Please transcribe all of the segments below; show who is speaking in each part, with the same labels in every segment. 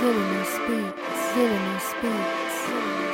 Speaker 1: Villainous Beats. Villainous Beats.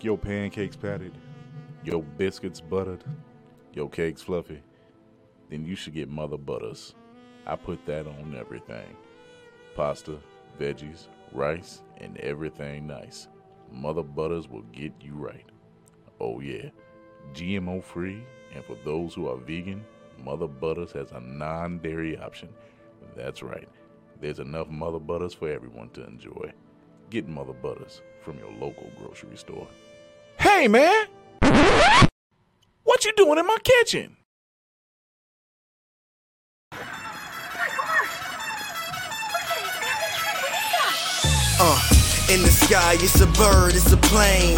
Speaker 2: Like your pancakes patted? Your biscuits buttered? Your cakes fluffy? Then you should get Mother Butters. I put that on everything pasta, veggies, rice, and everything nice. Mother Butters will get you right. Oh, yeah. GMO free, and for those who are vegan, Mother Butters has a non dairy option. That's right. There's enough Mother Butters for everyone to enjoy. Get Mother Butters from your local grocery store. Hey, man! What you doing in my kitchen?
Speaker 3: Uh, in the sky, it's a bird, it's a plane.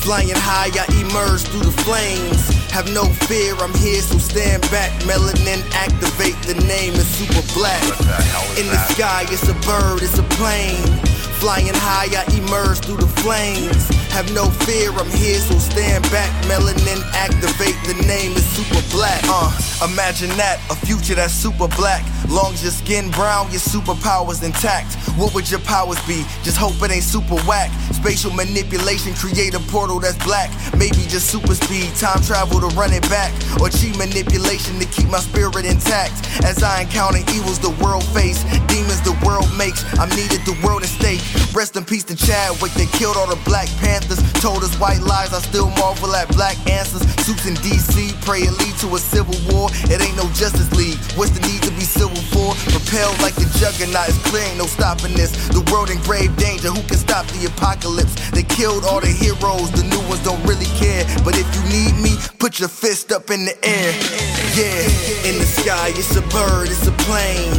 Speaker 3: Flying high, I emerge through the flames. Have no fear, I'm here, so stand back. Melanin activate, the name is super black. In the sky, it's a bird, it's a plane. Flying high, I emerge through the flames. Have no fear, I'm here, so stand back. Melanin activate, the name is super black. Uh, imagine that, a future that's super black. Long as your skin brown, your superpowers intact. What would your powers be? Just hope it ain't super whack. Spatial manipulation, create a portal that's black. Maybe just super speed, time travel to run it back. Or cheat manipulation to keep my spirit intact. As I encounter evils the world face, demons the world makes. I'm needed the world at stake. Rest in peace to Chadwick, they killed all the Black Panthers. Told us white lies, I still marvel at black answers. Suits in DC, pray it lead to a civil war. It ain't no Justice League. What's the need to be civil for? Propelled like the juggernaut, it's clear ain't no stopping this. The world in grave danger, who can stop the apocalypse? They killed all the heroes, the new ones don't really care. But if you need me, put your fist up in the air. Yeah, in the sky, it's a bird, it's a plane.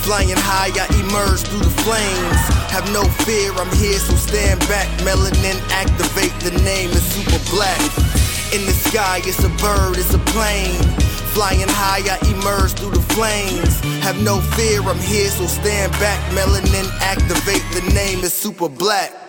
Speaker 3: Flying high, I emerge through the flames. Have no fear, I'm here, so stand back. Melanin activate, the name is super black. In the sky, it's a bird, it's a plane. Flying high, I emerge through the flames. Have no fear, I'm here, so stand back. Melanin activate, the name is super black.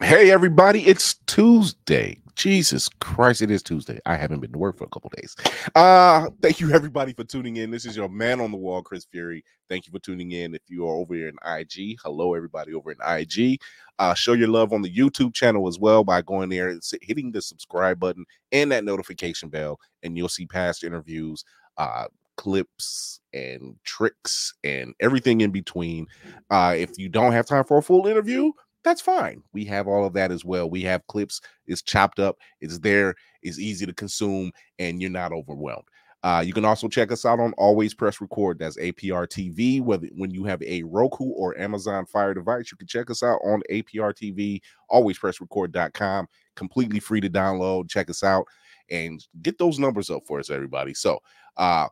Speaker 4: Hey, everybody, it's Tuesday. Jesus Christ, it is Tuesday. I haven't been to work for a couple days. Uh, thank you, everybody, for tuning in. This is your man on the wall, Chris Fury. Thank you for tuning in. If you are over here in IG, hello, everybody over in IG. Uh, show your love on the YouTube channel as well by going there and hitting the subscribe button and that notification bell, and you'll see past interviews, uh, clips and tricks and everything in between. Uh, if you don't have time for a full interview, that's fine. We have all of that as well. We have clips, it's chopped up, it's there, it's easy to consume, and you're not overwhelmed. Uh, you can also check us out on Always Press Record. That's APR TV. Whether when you have a Roku or Amazon Fire device, you can check us out on APR TV, alwayspressrecord.com. Completely free to download. Check us out and get those numbers up for us, everybody. So uh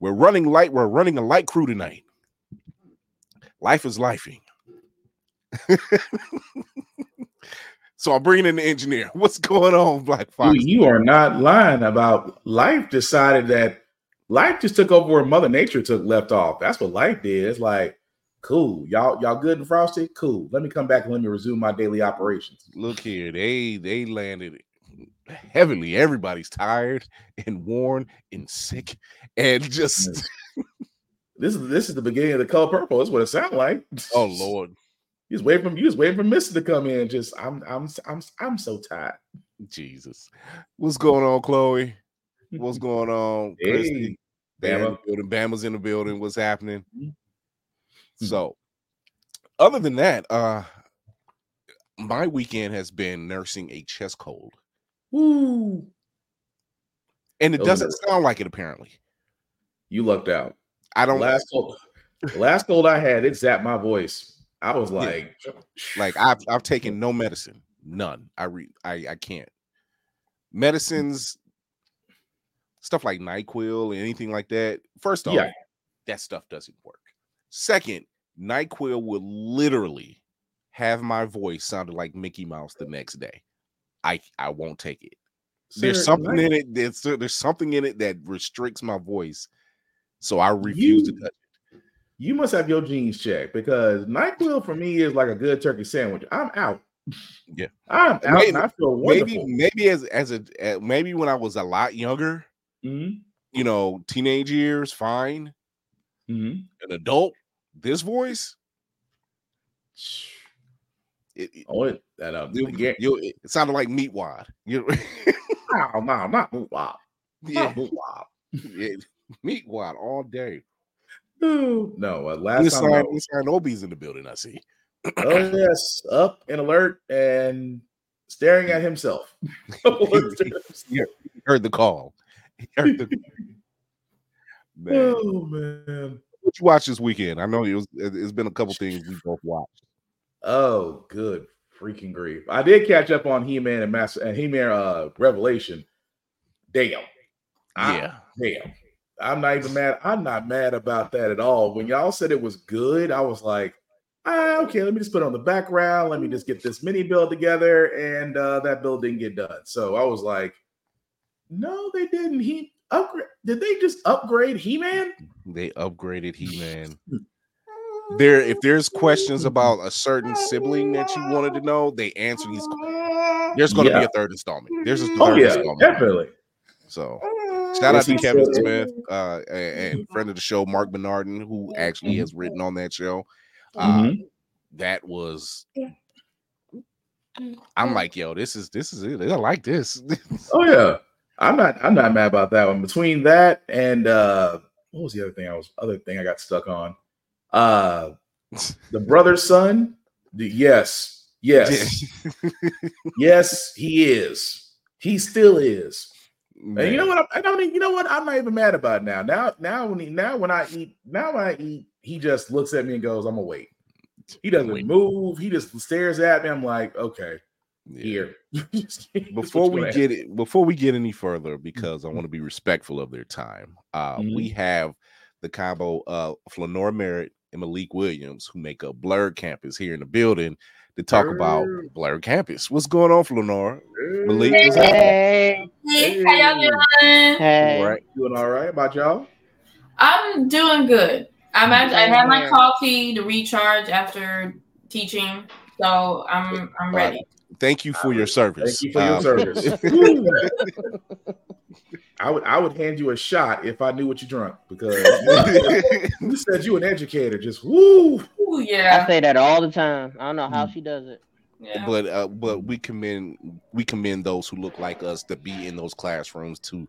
Speaker 4: we're running light, we're running a light crew tonight. Life is lifing. so I'm bringing in the engineer. What's going on, Black Fox?
Speaker 5: You, you are not lying about life. Decided that life just took over where Mother Nature took left off. That's what life did. It's like, cool, y'all, y'all good and frosty. Cool. Let me come back and let me resume my daily operations.
Speaker 4: Look here, they they landed heavily. Everybody's tired and worn and sick, and just
Speaker 5: this is this is the beginning of the color purple. That's what it sounds like.
Speaker 4: oh Lord.
Speaker 5: You just wait for you just waiting for Mister to come in. Just I'm I'm I'm I'm so tired.
Speaker 4: Jesus, what's going on, Chloe? What's going on,
Speaker 5: Hey,
Speaker 4: Christy? Bama. building. Bama's in the building. What's happening?
Speaker 5: Mhm.
Speaker 4: So, other than that, uh, my weekend has been nursing a chest cold,
Speaker 5: Woo!
Speaker 4: and it
Speaker 5: Oh,
Speaker 4: doesn't
Speaker 5: no.
Speaker 4: sound like it. Apparently,
Speaker 5: You lucked out.
Speaker 4: I don't
Speaker 5: Last cold, last cold I had, it zapped my voice. I was like,
Speaker 4: like. I've I've taken no medicine, none. I re I I can't. Mm. Medicines, stuff like Nyquil, anything like that. First off,
Speaker 5: Yeah.
Speaker 4: that stuff doesn't work. Second, NyQuil will literally have my voice sounded like Mickey Mouse the next day. I I won't take it. There's
Speaker 5: Sir,
Speaker 4: something
Speaker 5: Ny-
Speaker 4: in it. There's there's something in it that restricts my voice, so I refuse to
Speaker 5: You-
Speaker 4: touch.
Speaker 5: You must have your jeans checked because Nyquil for me is like a good turkey sandwich. I'm out.
Speaker 4: Yeah.
Speaker 5: I'm out.
Speaker 4: Maybe-
Speaker 5: and I feel
Speaker 4: Maybe
Speaker 5: wonderful.
Speaker 4: maybe as as a uh, maybe when I was a lot younger,
Speaker 5: Mhm,
Speaker 4: you know, teenage years, fine.
Speaker 5: mhm.
Speaker 4: An adult, this voice, it, it,
Speaker 5: Oh, it, that uh,
Speaker 4: you-
Speaker 5: yeah.
Speaker 4: you- it sounded like Meatwad. You
Speaker 5: No, no, not
Speaker 4: yeah,
Speaker 5: wow.
Speaker 4: yeah, Meatwad all day.
Speaker 5: No, uh, last time. I
Speaker 4: signed, we
Speaker 5: was-
Speaker 4: signed Obi's in the building. I see.
Speaker 5: oh yes, up and alert and staring at himself.
Speaker 4: Heard the call. Heard the man.
Speaker 5: oh man.
Speaker 4: What you watch this weekend? I know it was. it- It's been a couple things we both watched.
Speaker 5: Oh, good freaking grief! I did catch up on He-Man and Master and He-Man uh, Revelation. Damn. I-
Speaker 4: Yeah,
Speaker 5: damn. I'm not even mad. I'm not mad about that at all. When y'all said it was good, I was like, ah, okay, let me just put it on the background. Let me just get this mini build together. And uh, that build didn't get done. So I was like, no, they didn't. He upgrade. Did they just upgrade He-Man?
Speaker 4: they upgraded He Man. There, if there's questions about a certain sibling that you wanted to know, they answer these. There's going to
Speaker 5: Yeah.
Speaker 4: be a third installment. There's a third
Speaker 5: Oh yeah,
Speaker 4: installment.
Speaker 5: definitely.
Speaker 4: So Shout out to Kevin
Speaker 5: still.
Speaker 4: Smith uh, and, and friend of the show, Mark Bernardin, who actually has written on that show. Uh,
Speaker 5: Mhm.
Speaker 4: That was. I'm like, yo, this is this is it. I like this.
Speaker 5: Oh yeah, I'm not. I'm not mad about that one. Between that and uh what was the other thing? I was other thing I got stuck on. Uh the brother's son. The, yes, yes, yes. He is. He still is. And you know what? I, I don't. even- You know what? I'm not even mad about it now. Now, now when he, now when I eat, now when I eat, he just looks at me and goes, "I'm gonna wait." He doesn't
Speaker 4: Wait.
Speaker 5: move. He just stares at me. I'm like, okay,
Speaker 4: Yeah.
Speaker 5: here.
Speaker 4: Before we get it before we get any further because i want to be respectful of their time uh
Speaker 5: Mhm.
Speaker 4: we have the combo of Flornora merritt and malik williams who make up Blerd campus here in the building to talk about Blerd. campus what's going on
Speaker 5: Flornora.
Speaker 4: Malik what's happening?
Speaker 6: Hey,
Speaker 7: Hey, how y'all doing?
Speaker 6: hey.
Speaker 4: right
Speaker 5: Doing all right about y'all?
Speaker 7: I'm doing good. I'm actually, I had my coffee to recharge after teaching, so I'm I'm ready.
Speaker 4: thank you for your service
Speaker 5: Thank you for your
Speaker 4: Um,
Speaker 5: service. I would I would hand you a shot if I knew what you drunk because you said you an educator. Just woo.
Speaker 7: Ooh,
Speaker 6: I say that all the time. I don't know
Speaker 4: Mm.
Speaker 6: how she does it.
Speaker 7: Yeah.
Speaker 4: but uh, but we commend we commend those who look like us to be in those classrooms to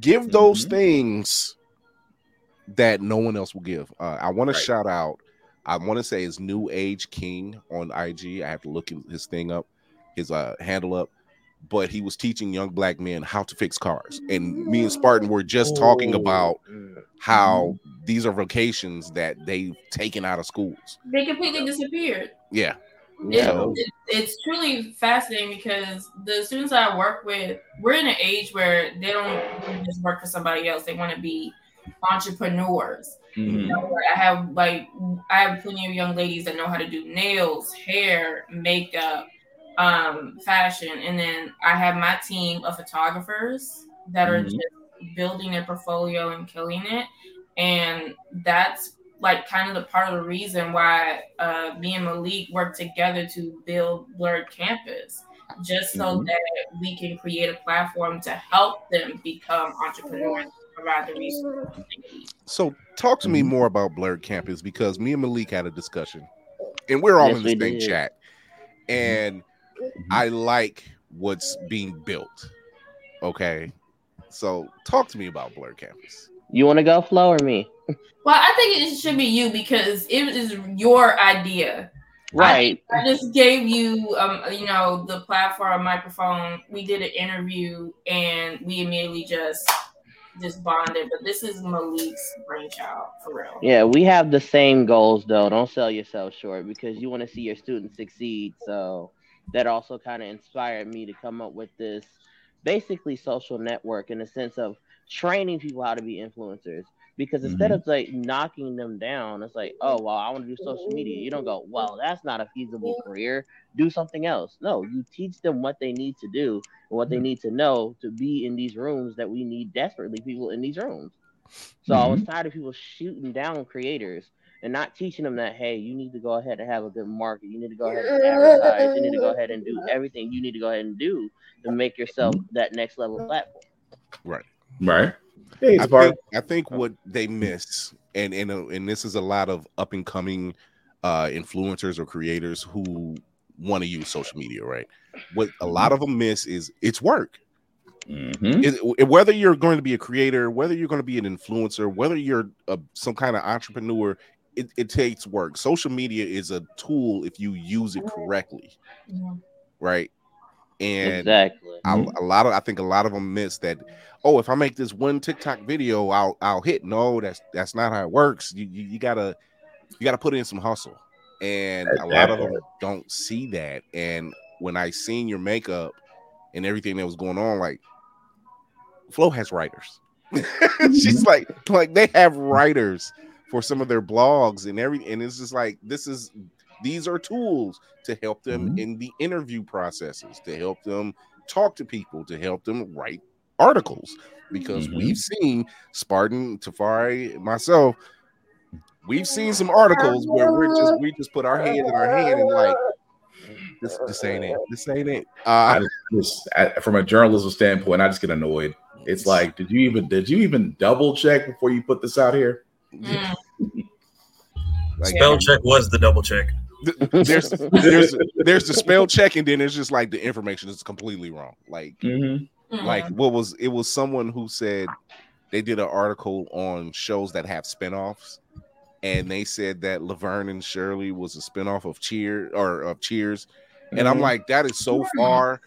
Speaker 4: give those
Speaker 5: Mhm.
Speaker 4: things that no one else will give. Uh, I want
Speaker 5: Right.
Speaker 4: to shout out. I want to say his New Age King on IG. I have to look his thing up, his uh, handle up. But he was teaching young black men how to fix cars, and me and Spartan were just talking
Speaker 5: Oh,
Speaker 4: about how these are vocations that they've taken out of schools.
Speaker 7: they completely disappeared.
Speaker 4: Yeah,
Speaker 7: It- it- it's truly fascinating because the students I work with, we're in an age where they don't just work for somebody else; they want to be entrepreneurs.
Speaker 5: Mhm.
Speaker 7: You know, I have like I have plenty of young ladies that know how to do nails, hair, makeup, um, fashion, and then I have my team of photographers that are
Speaker 5: Mhm.
Speaker 7: just building their portfolio and killing it, and that's like kind of the part of the reason why uh, me and Malik work together to build Blerd Campus, just so
Speaker 5: Mhm.
Speaker 7: that we can create a platform to help them become entrepreneurs, provide the resources.
Speaker 4: So talk to me
Speaker 5: Mhm.
Speaker 4: more about Blerd Campus because me and Malik had a discussion, and we're all
Speaker 6: Yes,
Speaker 4: in the
Speaker 6: we
Speaker 4: same chat, and I like what's being built. Okay, so talk to me about Blerd Campus.
Speaker 6: You want to go, Flo, or me?
Speaker 7: Well, I think it should be you because it is your idea.
Speaker 6: Right.
Speaker 7: I just gave you, um, you know, the platform, microphone. We did an interview, and we immediately just just bonded. But this is Malik's brainchild for real.
Speaker 6: Yeah, we have the same goals though. Don't sell yourself short because you want to see your students succeed. So that also kind of inspired me to come up with this basically social network in the sense of training people how to be influencers. Because mm-hmm. instead of like knocking them down, it's like, oh well, I want to do social media. You don't go, well, that's not a feasible career. Do something else. No, you teach them what they need to do and what they mm-hmm. need to know to be in these rooms that we need desperately people in these rooms. So I was mm-hmm. tired of people shooting down creators and not teaching them that, hey, you need to go ahead and have a good market. You need to go ahead and advertise. You need to go ahead and do everything you need to go ahead and do to make yourself that next level platform.
Speaker 5: Right. Hey,
Speaker 4: I think, I think what they miss, and and uh, and this is a lot of up and coming uh, influencers or creators who want to use social media, right? What a lot of them miss is it's work.
Speaker 5: Mhm.
Speaker 4: It- it- whether you're going to be a creator, whether you're going to be an influencer, whether you're a, some kind of entrepreneur, it, it takes work. Social media is a tool if you use it correctly,
Speaker 7: Mhm.
Speaker 4: right? And
Speaker 6: exactly.
Speaker 4: I, a lot of I think a lot of them miss that. Oh, if I make this one TikTok video, I'll I'll hit. No, that's that's not how it works. You you, you gotta you gotta put in some hustle, and a lot of them don't see that. And when I seen your makeup and everything that was going on, like Flo has writers. Mm-hmm. She's like like they have writers for some of their blogs and every and it's just like this is these are tools to help them
Speaker 5: Mhm.
Speaker 4: in the interview processes, to help them talk to people, to help them write articles. Because
Speaker 5: Mhm.
Speaker 4: we've seen Spartan, Tafari, myself, we've seen some articles where we're just we just put our hand in our hand and like this this ain't it. This ain't it. Uh
Speaker 5: just, just- I- from a journalism standpoint, I just get annoyed. It's like, did you even did you even double check before you put this out here?
Speaker 7: Mm.
Speaker 4: Like
Speaker 8: Spell check was the double check.
Speaker 4: there's there's there's the spell check, and then it's just like the information is completely wrong. Like
Speaker 5: Mm-hmm.
Speaker 7: Mm.
Speaker 4: like what was it was someone who said they did an article on shows that have spinoffs and they said that Laverne and Shirley was a spinoff of Cheer or of Cheers and I'm like that is so far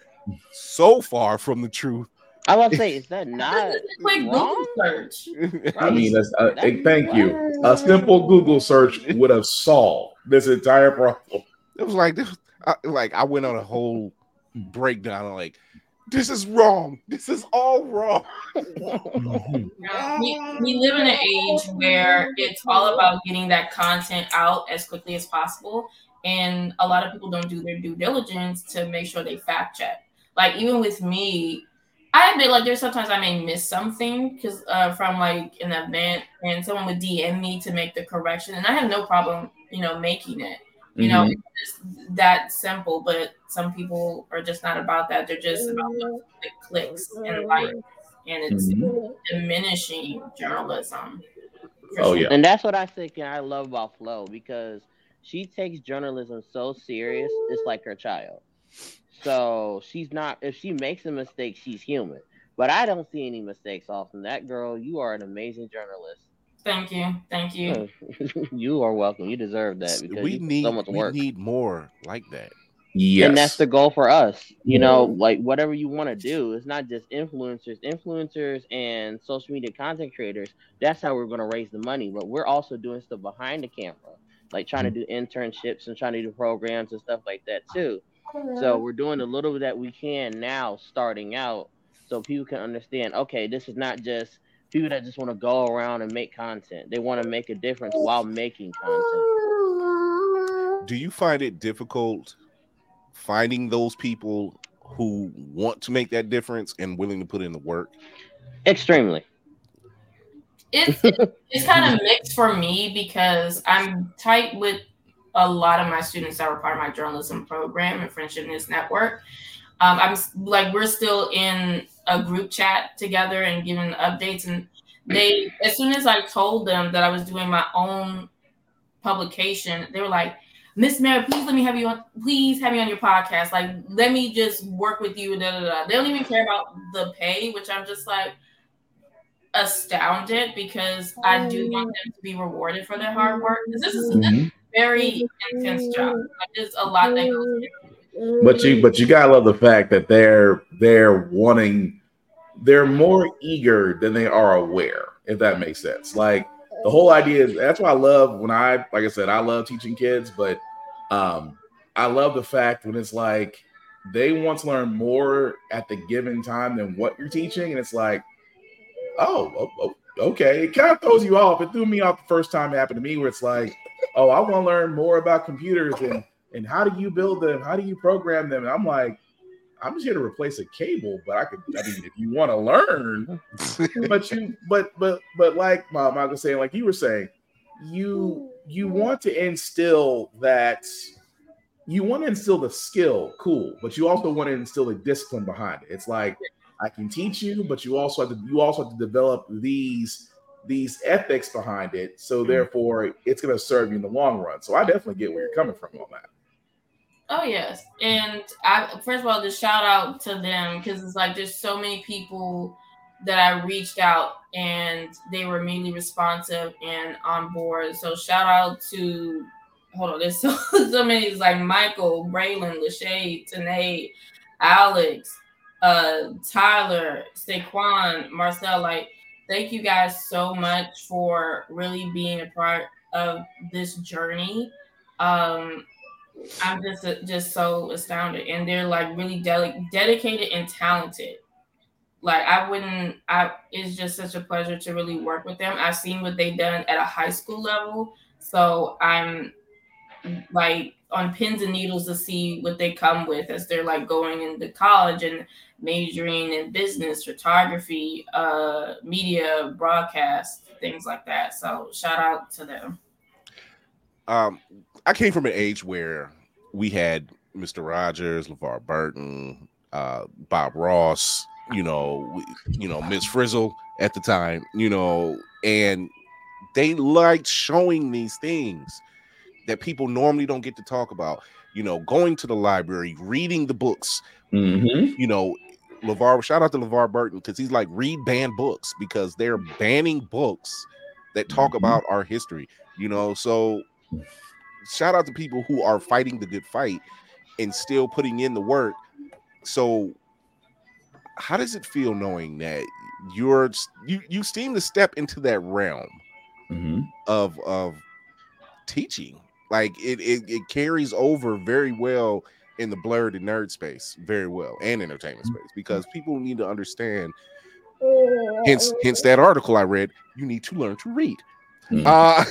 Speaker 4: so far from the truth
Speaker 6: I was to say, is that not
Speaker 7: Just quick Google
Speaker 6: wrong?
Speaker 7: search.
Speaker 5: I mean, that's, uh,
Speaker 6: That-
Speaker 5: thank you. A simple Google search would have solved this entire problem.
Speaker 4: it was like this I, like I went on a whole breakdown of like this is wrong this is all wrong
Speaker 7: we, we live in an age where it's all about getting that content out as quickly as possible. And a lot of people don't do their due diligence to make sure they fact check. Like, even with me, I admit, like, there's sometimes I may miss something because uh, from like an event and someone would DM me to make the correction. And I have no problem, you know, making it. You know, it's just that simple, but some people are just not about that. They're just about the quick clicks and likes, and it's
Speaker 5: Mhm.
Speaker 7: diminishing journalism.
Speaker 5: Oh
Speaker 7: sure.
Speaker 5: yeah.
Speaker 6: And that's what I think and I love about Flo because she takes journalism so serious, it's like her child. So she's not if she makes a mistake, she's human. But I don't see any mistakes often. That girl, you are an amazing journalist.
Speaker 7: Thank you, thank you.
Speaker 6: you are welcome. You deserve that because
Speaker 4: we need
Speaker 6: so much
Speaker 4: we
Speaker 6: work.
Speaker 4: need more like that
Speaker 5: Yes.
Speaker 6: And that's the goal for us. You know, like whatever you want to do, it's not just influencers, influencers and social media content creators. That's how we're going to raise the money. But we're also doing stuff behind the camera, like trying to mm-hmm. do internships and trying to do programs and stuff like that too. So we're doing a little that we can now, starting out, so people can understand. Okay, this is not just people that just want to go around and make content. They want to make a difference while making content.
Speaker 4: do you find it difficult finding those people who want to make that difference and willing to put in the work
Speaker 6: Extremely.
Speaker 7: It's it's kind of mixed for me because I'm tight with a lot of my students that were part of my journalism program and Friendship News Network. Um, I'm like we're still in a group chat together and giving updates, and they as soon as I told them that I was doing my own publication, they were like, Miss Mary, please let me have you on. Please have me on your podcast. Like, let me just work with you. Da, da, da. They don't even care about the pay, which I'm just like astounded because I do want them to be rewarded for their hard work. This is a
Speaker 5: Mhm.
Speaker 7: Very intense job. Like, there's a lot that goes into
Speaker 5: But you but you gotta love the fact that they're they're wanting they're more eager than they are aware, if that makes sense. Like the whole idea is that's why I love when I like I said, I love teaching kids, but um I love the fact when it's like they want to learn more at the given time than what you're teaching, and it's like, oh, okay. It kind of throws you off. It threw me off the first time it happened to me, where it's like, oh, I want to learn more about computers and and how do you build them? How do you program them? And I'm like, I'm just here to replace a cable, but I could, I mean, if you want to learn, but you, but, but, but like my I was saying, like you were saying, you, you mm-hmm. want to instill that, you want to instill the skill, cool, but you also want to instill the discipline behind it. It's like, I can teach you, but you also have to, you also have to develop these, these ethics behind it. So therefore, it's going to serve you in the long run. So I definitely get where you're coming from on that.
Speaker 7: Oh yes, and I first of all just shout out to them because it's like there's so many people that I reached out and they were immediately responsive and on board. So shout out to hold on, there's so so many it's like Michael, Braylon, Lachey, Tanae, Alex, uh, Tyler, Saquon, Marcel. Like, thank you guys so much for really being a part of this journey. Um, I'm just just so astounded, and they're like really deli- dedicated and talented. Like I wouldn't, I it's just such a pleasure to really work with them. I've seen what they've done at a high school level, so I'm like on pins and needles to see what they come with as they're like going into college and majoring in business, photography, uh, media, broadcast, things like that. So shout out to them.
Speaker 4: um, I came from an age where we had Mr. Rogers, LeVar Burton, uh, Bob Ross, you know, you know Miss Frizzle at the time, you know, and they liked showing these things that people normally don't get to talk about. You know, going to the library, reading the books.
Speaker 5: Mhm.
Speaker 4: You know, LeVar, shout out to LeVar Burton because he's like, read banned books because they're banning books that talk
Speaker 5: Mhm.
Speaker 4: about our history. You know, so shout out to people who are fighting the good fight and still putting in the work. So, how does it feel knowing that you're you you seem to step into that realm
Speaker 5: Mhm.
Speaker 4: of of teaching? Like it it, it carries over very well in the blerd and nerd space, very well, and entertainment space because people need to understand. Hence, hence that article I read. You need to learn to read.
Speaker 5: Mhm.
Speaker 4: Uh,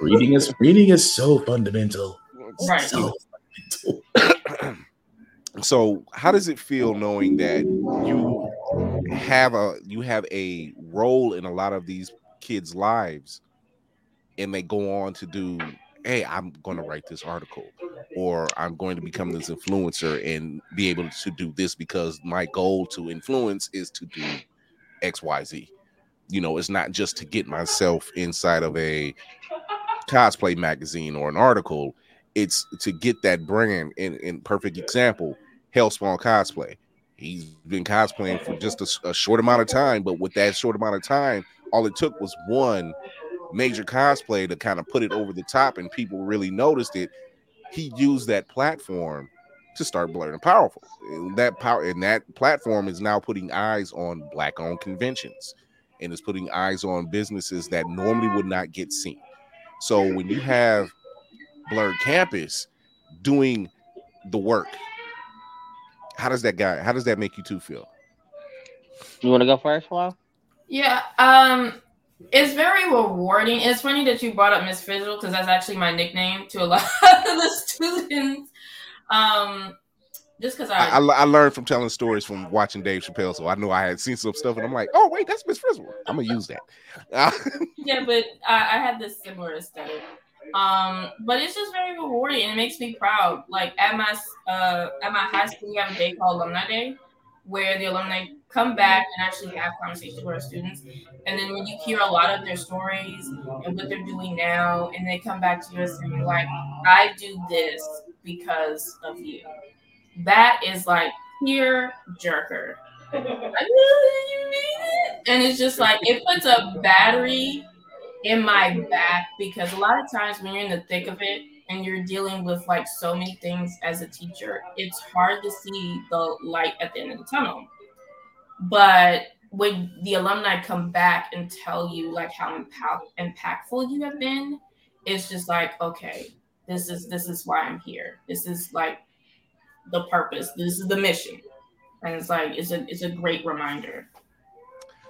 Speaker 5: reading is reading is so fundamental.
Speaker 7: Right.
Speaker 5: So fundamental.
Speaker 4: so how does it feel knowing that you have a you have a role in a lot of these kids lives and they go on to do hey i'm going to write this article or i'm going to become this influencer and be able to do this because my goal to influence is to do xyz you know it's not just to get myself inside of a cosplay magazine or an article. It's to get that brand in, in perfect example hellspawn cosplay. He's been cosplaying for just a short amount of time but with that short amount of time all it took was one major cosplay to kind of put it over the top and people really noticed it he used that platform to start Blerd and powerful. And that power and that platform is now putting eyes on black owned conventions and is putting eyes on businesses that normally would not get seen. So when you have Blerd campus doing the work how does that guy how does that make you two feel?
Speaker 6: You want to go first, Flo?
Speaker 7: Yeah, um, it's very rewarding. It's funny that you brought up Miss Frizzle because that's actually my nickname to a lot of the students. Um, just because
Speaker 4: I,
Speaker 7: I,
Speaker 4: I, learned from telling stories from watching Dave Chappelle, so I know I had seen some stuff, and I'm like, oh wait, that's Miss Frizzle. I'm gonna use that.
Speaker 7: Yeah, but I, I had this similar aesthetic. Um, but it's just very rewarding and it makes me proud. Like at my uh at my high school, we have a day called Alumni Day, where the alumni come back and actually have conversations with our students. And then when you hear a lot of their stories and what they're doing now, and they come back to you and saying like, "I do this because of you," that is like tear jerker. Like, "Really? You mean it? And it's just like it puts a battery in my back because a lot of times when you're in the thick of it and you're dealing with like so many things as a teacher, it's hard to see the light at the end of the tunnel. But when the alumni come back and tell you like how impact- impactful you have been, it's just like, okay, this is this is why I'm here. This is like the purpose. This is the mission. And it's like it's a it's a great reminder.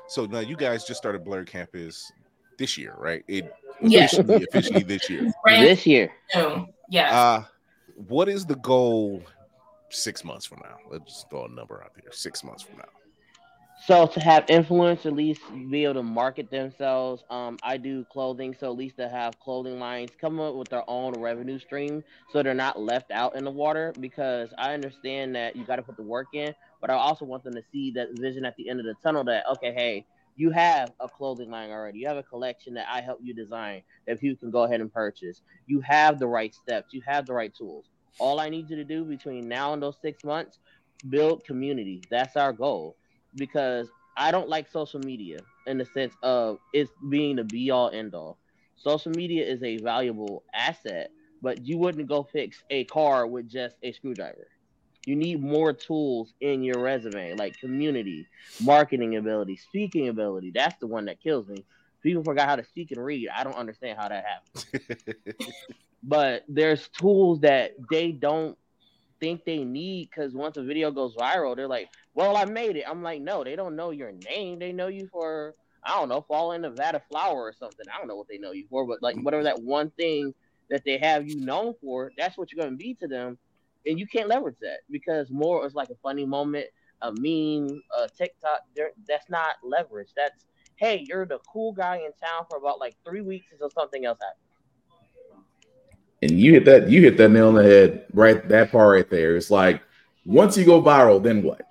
Speaker 4: so now you guys just started Blerd Campus this year, right? It
Speaker 7: Yeah.
Speaker 4: officially, officially this year.
Speaker 7: Brand
Speaker 6: This year.
Speaker 7: new. Yes.
Speaker 4: Uh, what is the goal six months from now? Let's just throw a number out there. Six months from now.
Speaker 6: So to have influence, at least be able to market themselves. Um, I do clothing, so at least to have clothing lines come up with their own revenue stream, so they're not left out in the water. Because I understand that you got to put the work in, but I also want them to see that vision at the end of the tunnel. That okay, hey, you have a clothing line already. You have a collection that I help you design that people can go ahead and purchase. You have the right steps. You have the right tools. All I need you to do between now and those six months, build community. That's our goal because I don't like social media in the sense of it's being the be all end all. Social media is a valuable asset, but you wouldn't go fix a car with just a screwdriver. You need more tools in your resume, like community, marketing ability, speaking ability. That's the one that kills me. People forgot how to speak and read. I don't understand how that happens. but there's tools that they don't think they need because once a video goes viral, they're like, "Well, I made it." I'm like, "No, they don't know your name. They know you for I don't know, fall in Nevada flower or something. I don't know what they know you for, but like whatever that one thing that they have you known for, that's what you're gonna be to them, and you can't leverage that because more is like a funny moment, a meme, a TikTok. That's not leverage. That's hey, you're the cool guy in town for about like three weeks until something else happens.
Speaker 5: And you hit that you hit that nail on the head right that part right there. It's like once you go viral, then what?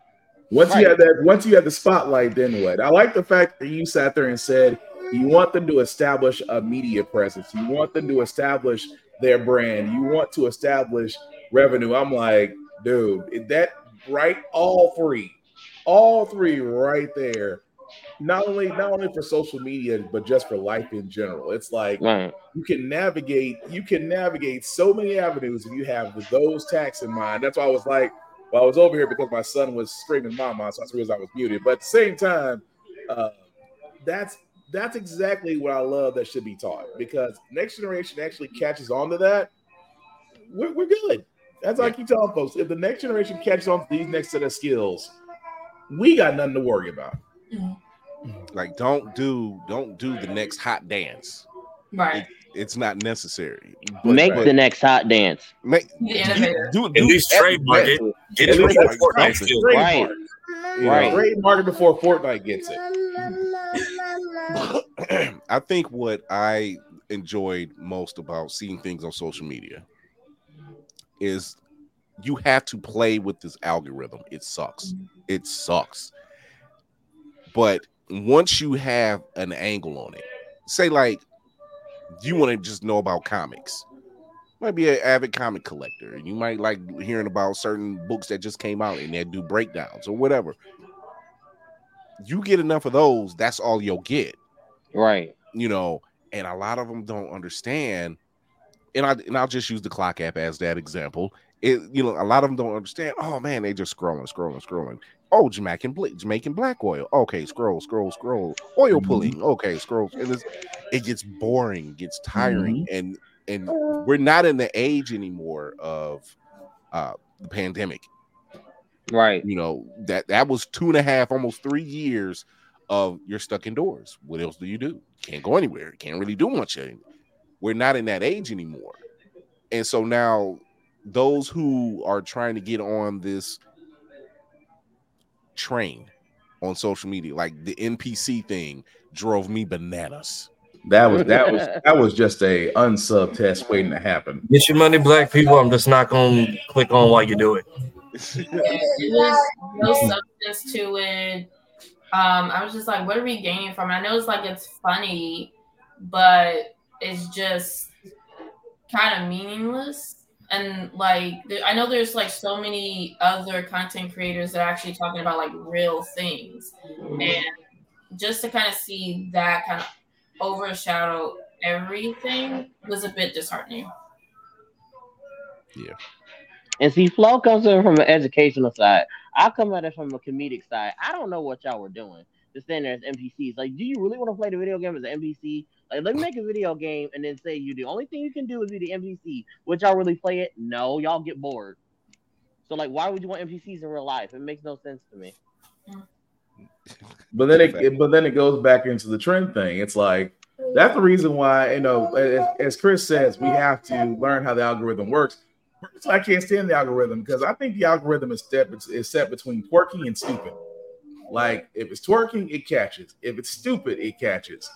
Speaker 5: Once
Speaker 6: Right.
Speaker 5: you have that, once you have the spotlight, then what? I like the fact that you sat there and said you want them to establish a media presence. You want them to establish their brand. You want to establish revenue. I'm like, dude, that right? All three, all three, right there. Not only not only for social media, but just for life in general. It's like
Speaker 6: Right.
Speaker 5: you can navigate you can navigate so many avenues if you have those tacks in mind. That's why i was like well i was over here because my son was screaming mama so i realized i was muted. But at the same time uh, that's that's exactly what i love that should be taught because next generation actually catches on to that. We're, we're good. That's why i keep telling folks if the next generation catches on to these next set of skills we got nothing to worry about Mm-hmm.
Speaker 4: Like, don't do don't do the next hot dance.
Speaker 7: Right.
Speaker 4: It's not necessary.
Speaker 6: Make
Speaker 4: but
Speaker 6: the next hot dance.
Speaker 4: make
Speaker 7: The
Speaker 4: do,
Speaker 7: innovator.
Speaker 4: do,
Speaker 8: At
Speaker 4: do
Speaker 8: least
Speaker 4: every-
Speaker 8: trademark it. Get
Speaker 5: At
Speaker 8: it
Speaker 5: least
Speaker 8: before Fortnite
Speaker 5: something.
Speaker 8: steals.
Speaker 6: Right.
Speaker 5: You know,
Speaker 6: Right.
Speaker 5: trademark it before fortnite gets it
Speaker 4: I think what I enjoyed most about seeing things on social media is you have to play with this algorithm. It sucks. It sucks. But once you have an angle on it, say like you want to just know about comics. Might be an avid comic collector, and you might like hearing about certain books that just came out and they do breakdowns or whatever. You get enough of those, that's all you'll get
Speaker 6: Right.
Speaker 4: you know, and a lot of them don't understand. And I and I'll just use the clock app as that example. It you know, a lot of them don't understand. Oh man, they just scrolling, scrolling, scrolling. Oh, Jamaican Jamaican black oil. Okay, scroll, scroll, scroll. Oil pulling. Okay, scroll. And it's, it gets boring, gets tiring, and and we're not in the age anymore of uh the pandemic
Speaker 6: Right.
Speaker 4: you know that that was two and a half almost three years of you're stuck indoors what else do you do can't go anywhere can't really do much anymore. we're not in that age anymore and so now those who are trying to get on this train on social media like the npc thing drove me bananas
Speaker 5: That was that was that was just a unsub test waiting to happen.
Speaker 8: Get your money, black people. I'm just not gonna click on while you do it.
Speaker 7: There's no substance to it. Um, I was just like, what are we gaining from it? I know it's like it's funny, but it's just kind of meaningless. And like, I know there's like so many other content creators that are actually talking about like real things, mm-hmm. and just to kind of see that kind of overshadow everything was a bit disheartening. Yeah.
Speaker 6: And see, flow comes in from an educational side. I come at it from a comedic side. I don't know what y'all were doing to stand there as NPCs. Like, do you really want to play the video game as an NPC? Like, let me make a video game and then say you the only thing you can do is be the NPC. Would y'all really play it? No, y'all get bored. So, like, why would you want NPCs in real life? It makes no sense to me.
Speaker 5: But then it, but then it goes back into the trend thing. It's like that's the reason why you know, as, as Chris says, we have to learn how the algorithm works. So I can't stand the algorithm because I think the algorithm is step is set between twerking and stupid. Like if it's twerking, it catches. If it's stupid, it catches.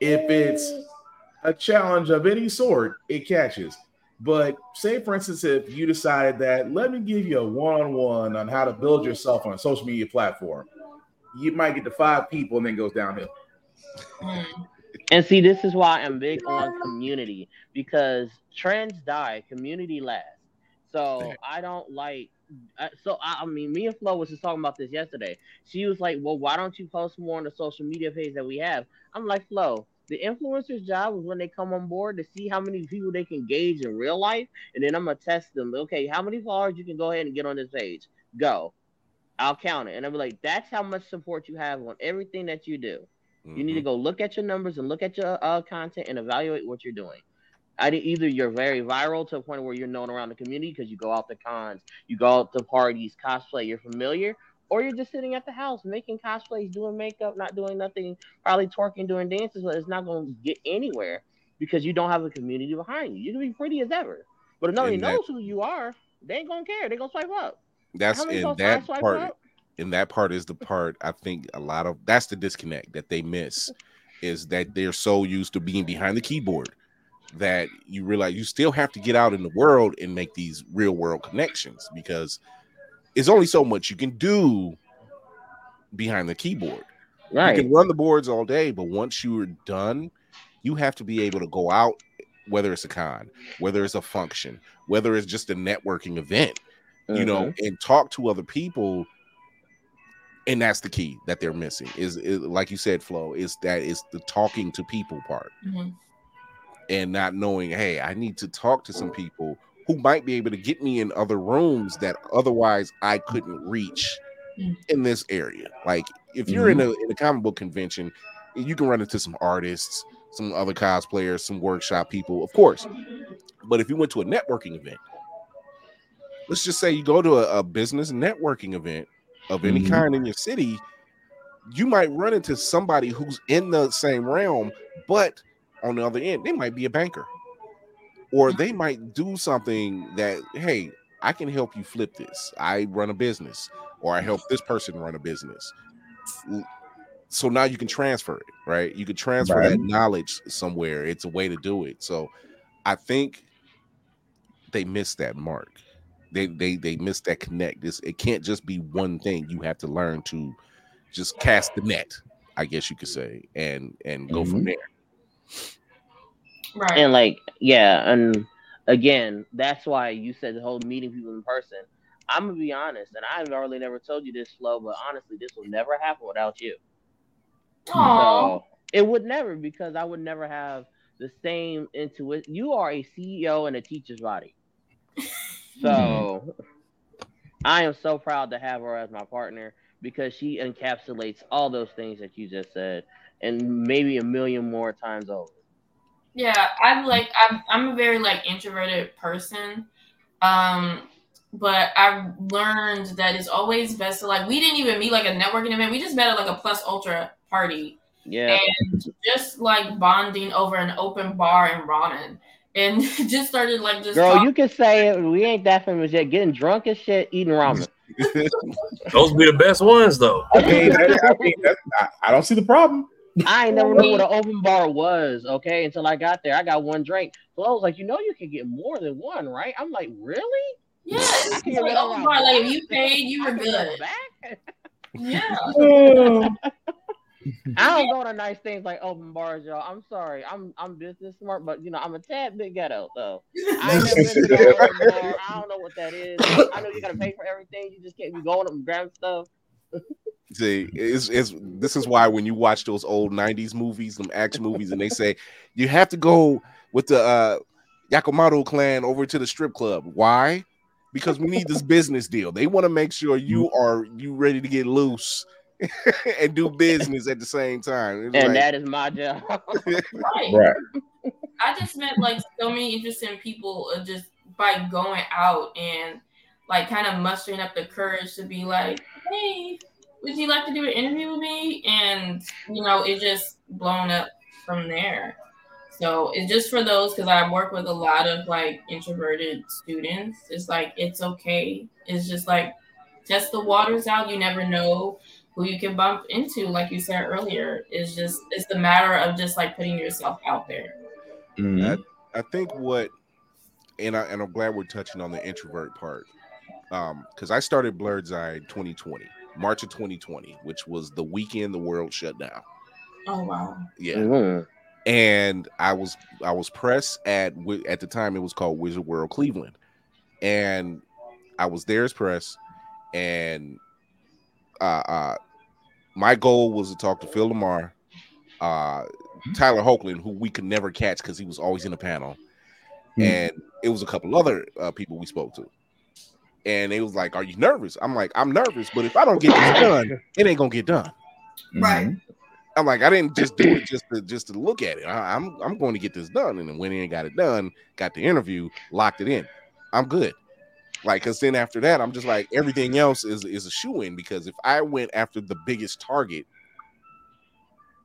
Speaker 5: If it's a challenge of any sort, it catches. But say, for instance, if you decided that let me give you a one-on-one on how to build yourself on a social media platform, you might get to five people and then goes downhill.
Speaker 7: Mm.
Speaker 6: And see, this is why I'm big on community because trends die, community lasts. So I don't like. So I, I mean, me and Flo was just talking about this yesterday. She was like, "Well, why don't you post more on the social media page that we have?" I'm like, "Flo, the influencer's job is when they come on board to see how many people they can gauge in real life, and then I'm gonna test them. Okay, how many followers you can go ahead and get on this page? Go, I'll count it, and I'm like, that's how much support you have on everything that you do. You need to go look at your numbers and look at your uh, content and evaluate what you're doing. I did either you're very viral to a point where you're known around the community because you go out to cons, you go out to parties, cosplay, you're familiar, or you're just sitting at the house making cosplays, doing makeup, not doing nothing, probably twerking, doing dances, but it's not going to get anywhere because you don't have a community behind you. You can be pretty as ever, but if nobody
Speaker 4: that-
Speaker 6: knows who you are, they ain't gonna care. They gonna swipe up.
Speaker 4: that's in that part
Speaker 6: up?
Speaker 4: and that part is the part I think a lot of that's the disconnect that they miss is that they're so used to being behind the keyboard that you realize you still have to get out in the world and make these real world connections because it's only so much you can do behind the keyboard.
Speaker 6: Right.
Speaker 4: You can run the boards all day, but once you are done, you have to be able to go out, whether it's a con, whether it's a function, whether it's just a networking event, you know,
Speaker 6: Mhm.
Speaker 4: and talk to other people. And that's the key that they're missing is, is like you said, Flo, is that is the talking to people part
Speaker 7: Mhm.
Speaker 4: and not knowing, hey, I need to talk to some people who might be able to get me in other rooms that otherwise I couldn't reach
Speaker 7: Mm.
Speaker 4: in this area. Like if you're in a in a comic book convention, you can run into some artists, some other cosplayers, some workshop people, of course. But if you went to a networking event, let's just say you go to a, a business networking event of any
Speaker 5: Mhm.
Speaker 4: kind in your city, you might run into somebody who's in the same realm, but on the other end, they might be a banker. Or they might do something that, hey, I can help you flip this. I run a business, or I help this person run a business. So now you can transfer it, right? You can transfer
Speaker 5: Right.
Speaker 4: that knowledge somewhere. It's a way to do it. So I think they missed that mark. They they they missed that connect. This it can't just be one thing. You have to learn to just cast the net, I guess you could say, and and go from
Speaker 5: Mhm.
Speaker 4: there.
Speaker 7: Right.
Speaker 6: And like, yeah, and again, that's why you said the whole meeting people in person. I'm gonna be honest, and I've already never told you this, Flo, but honestly, this will never happen without you.
Speaker 7: Aw.
Speaker 6: So it would never because I would never have the same intuition. You are a CEO in a teacher's body. So I am so proud to have her as my partner because she encapsulates all those things that you just said and maybe a million more times over.
Speaker 7: Yeah, I'm like I'm I'm a very like introverted person. Um but I've learned that it's always best to like we didn't even meet like a networking event. We just met at like a plus ultra party.
Speaker 6: Yeah.
Speaker 7: And just like bonding over an open bar in Ronin. And just started like just
Speaker 6: Girl,
Speaker 7: talk-
Speaker 6: you can say it. We ain't that famous yet. Getting drunk and shit, eating ramen.
Speaker 8: Those be the best ones though.
Speaker 5: I mean, that, I, mean that, I, I don't see the problem.
Speaker 6: I ain't never knew what an open bar was, okay, until I got there. I got one drink. So I was like, you know, you can get more than one, right? I'm like, really?
Speaker 7: Yeah,
Speaker 6: I
Speaker 7: it's
Speaker 6: can
Speaker 7: like open
Speaker 6: around
Speaker 7: bar. Like if you paid, you were
Speaker 6: I go
Speaker 7: good.
Speaker 6: back.
Speaker 7: Yeah.
Speaker 6: I don't go to nice things like open bars, y'all. I'm sorry. I'm I'm business smart, but you know, I'm a tad bit ghetto, so I never been to the open bar. I don't know what that is. I know you gotta pay for everything. You just can't be going up and grabbing stuff.
Speaker 4: See, it's, it's this is why when you watch those old '90s movies, them action movies, and they say you have to go with the uh, Yakumaru clan over to the strip club. Why? Because we need this business deal. They want to make sure you are you ready to get loose and do business at the same time. It's
Speaker 6: And
Speaker 4: like-
Speaker 6: that is my job.
Speaker 7: Right.
Speaker 5: Right.
Speaker 7: I just met like so many interesting people uh, just by going out and like kind of mustering up the courage to be like, hey, would you like to do an interview with me? And you know, it just blown up from there. So it's just for those because I work with a lot of like introverted students. It's like it's okay. It's just like test the waters out. You never know who you can bump into. Like you said earlier, it's just it's the matter of just like putting yourself out there.
Speaker 5: Mhm.
Speaker 4: I think what, and I and I'm glad we're touching on the introvert part, um, because I started Blerd's Eye 2020, March of 2020, which was the weekend the world shut down.
Speaker 7: Oh wow.
Speaker 4: Yeah,
Speaker 6: Mhm.
Speaker 4: and I was I was press at at the time it was called Wizard World Cleveland, and I was there as press, and uh, uh, my goal was to talk to Phil LaMarr, uh, Tyler Hoagland, who we could never catch because he was always in a panel,
Speaker 5: Hmm.
Speaker 4: and it was a couple other uh, people we spoke to, and it was like, "Are you nervous?" I'm like, "I'm nervous, but if I don't get this done, it ain't gonna get done."
Speaker 7: Right.
Speaker 4: I'm like, I didn't just do it just to just to look at it. I, I'm I'm going to get this done, and then went in got it done, got the interview, locked it in. I'm good. Like, cause then after that, I'm just like everything else is is a shoe in because if I went after the biggest target,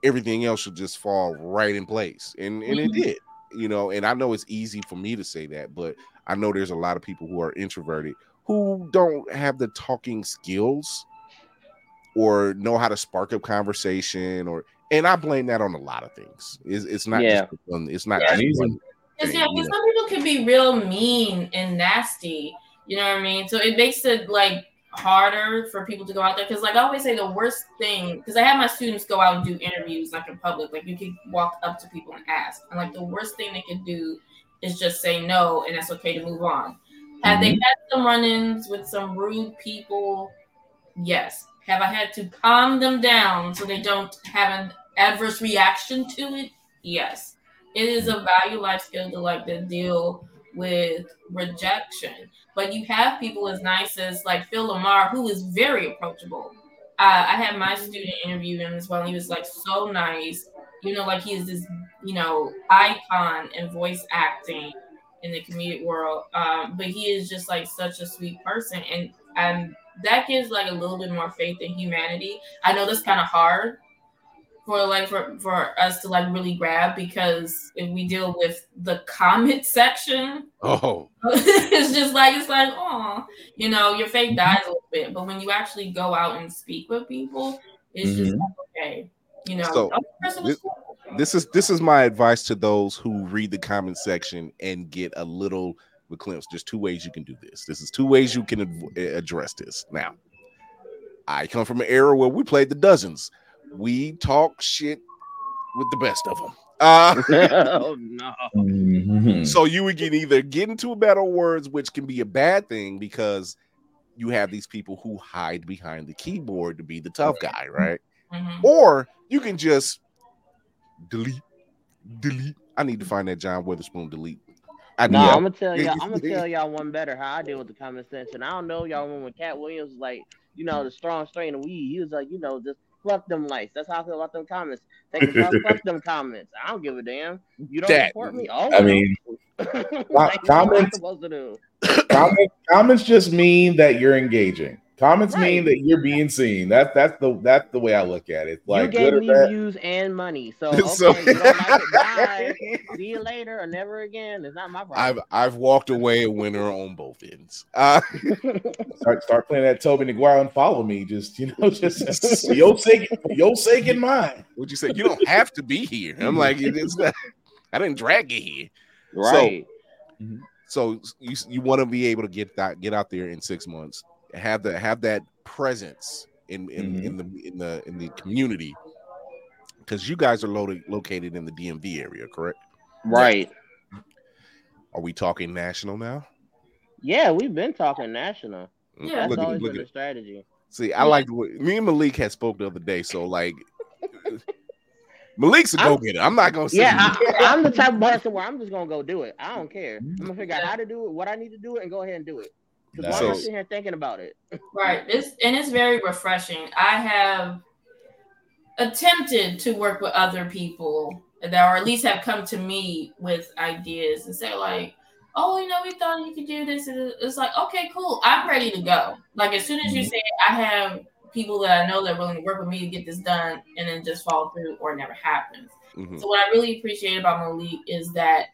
Speaker 4: everything else should just fall right in place, and and it
Speaker 7: Mhm.
Speaker 4: did. You know, and I know it's easy for me to say that, but I know there's a lot of people who are introverted who don't have the talking skills or know how to spark up conversation or and I blame that on a lot of things. It's, it's not
Speaker 6: Yeah.
Speaker 4: just one, it's not
Speaker 7: Yeah.
Speaker 4: just one
Speaker 7: Because
Speaker 4: thing,
Speaker 7: yeah,
Speaker 4: you
Speaker 7: because
Speaker 4: know.
Speaker 7: some people can be real mean and nasty. You know what I mean? So it makes it like harder for people to go out there because like i always say the worst thing because i have my students go out and do interviews like in public like you can walk up to people and ask and like the worst thing they can do is just say no and that's okay to move on have they
Speaker 5: Mhm.
Speaker 7: had some run-ins with some rude people yes have i had to calm them down so they don't have an adverse reaction to it yes it is a value life skill to like to deal with rejection but you have people as nice as like Phil LaMarr, who is very approachable. Uh, I had my student interview him as well. And he was like so nice. You know, like he is this, you know, icon in voice acting in the comedic world. Um, but he is just like such a sweet person. And and that gives like a little bit more faith in humanity. I know that's kind of hard for like for, for us to like really grab because if we deal with the comment section,
Speaker 4: Oh,
Speaker 7: it's just like it's like oh you know your faith dies a little bit but when you actually go out and speak with people it's just
Speaker 5: Mhm.
Speaker 7: like, okay you know
Speaker 4: So,
Speaker 7: the person was
Speaker 4: this- this is this is my advice to those who read the comment section and get a little with glimpse. There's two ways you can do this. This is two ways you can ad- address this. Now, I come from an era where we played the dozens. We talk shit with the best of them. Uh,
Speaker 6: oh no.
Speaker 5: Mhm.
Speaker 4: so you would get either get into a battle words, which can be a bad thing because you have these people who hide behind the keyboard to be the tough guy, right?
Speaker 7: Mhm.
Speaker 4: Or you can just delete, delete. I need to find that John Witherspoon delete. I
Speaker 6: no, I'm gonna tell y'all. I'm gonna tell y'all one better how I deal with the comment section. I don't know y'all remember when Katt Williams was like, you know, the strong strain of weed. He was like, you know, just pluck them lights. That's how I feel about them comments. They can fuck, fuck them comments. I don't give a damn. You don't
Speaker 4: That-
Speaker 6: support me. Oh,
Speaker 5: I mean,
Speaker 6: like, what
Speaker 5: comments-
Speaker 6: supposed to do?
Speaker 5: comments, comments just mean that you're engaging. Comments mean that you're being seen. That's that's the that's the way I look at it. Like
Speaker 6: you
Speaker 5: good
Speaker 6: gave
Speaker 5: or
Speaker 6: me
Speaker 5: bad.
Speaker 6: views and money, so okay,
Speaker 4: So-
Speaker 6: you don't like it, bye. See you later or never again. It's not my problem.
Speaker 4: I've. I've walked away a winner on both ends. Uh,
Speaker 5: Start start playing that Tobey Maguire and follow me. Just you know, just for your sake, for your sake and mine.
Speaker 4: would you say you don't have to be here? I'm like, it's not, I didn't drag you here.
Speaker 6: right.
Speaker 4: So you you want to be able to get that get out there in six months, have the have that presence in in,
Speaker 5: Mhm.
Speaker 4: in the in the in the community, because you guys are loaded, located in the DMV area, correct?
Speaker 6: right.
Speaker 4: Are we talking national now?
Speaker 6: Yeah, we've been talking national.
Speaker 7: Yeah.
Speaker 6: That's
Speaker 4: look at
Speaker 6: always
Speaker 4: look
Speaker 6: been
Speaker 4: at
Speaker 6: the strategy.
Speaker 4: See, I like me and Malik had spoke the other day. So like, Malik's a go getter. I'm not gonna say.
Speaker 6: Yeah, I, I'm the type of person where I'm just gonna go do it. I don't care. I'm gonna figure out how to do it, what I need to do it, and go ahead and do it. Because why am I
Speaker 4: So-
Speaker 6: sitting here thinking about it?
Speaker 7: right it's and it's very refreshing. I have attempted to work with other people that or at least have come to me with ideas and say like oh you know we thought you could do this. And it's like okay cool i'm ready to go. Like as soon as you say i have people that i know that are willing to work with me to get this done and then just fall through or it never happens.
Speaker 4: Mhm.
Speaker 7: so what I really appreciate about Malik is that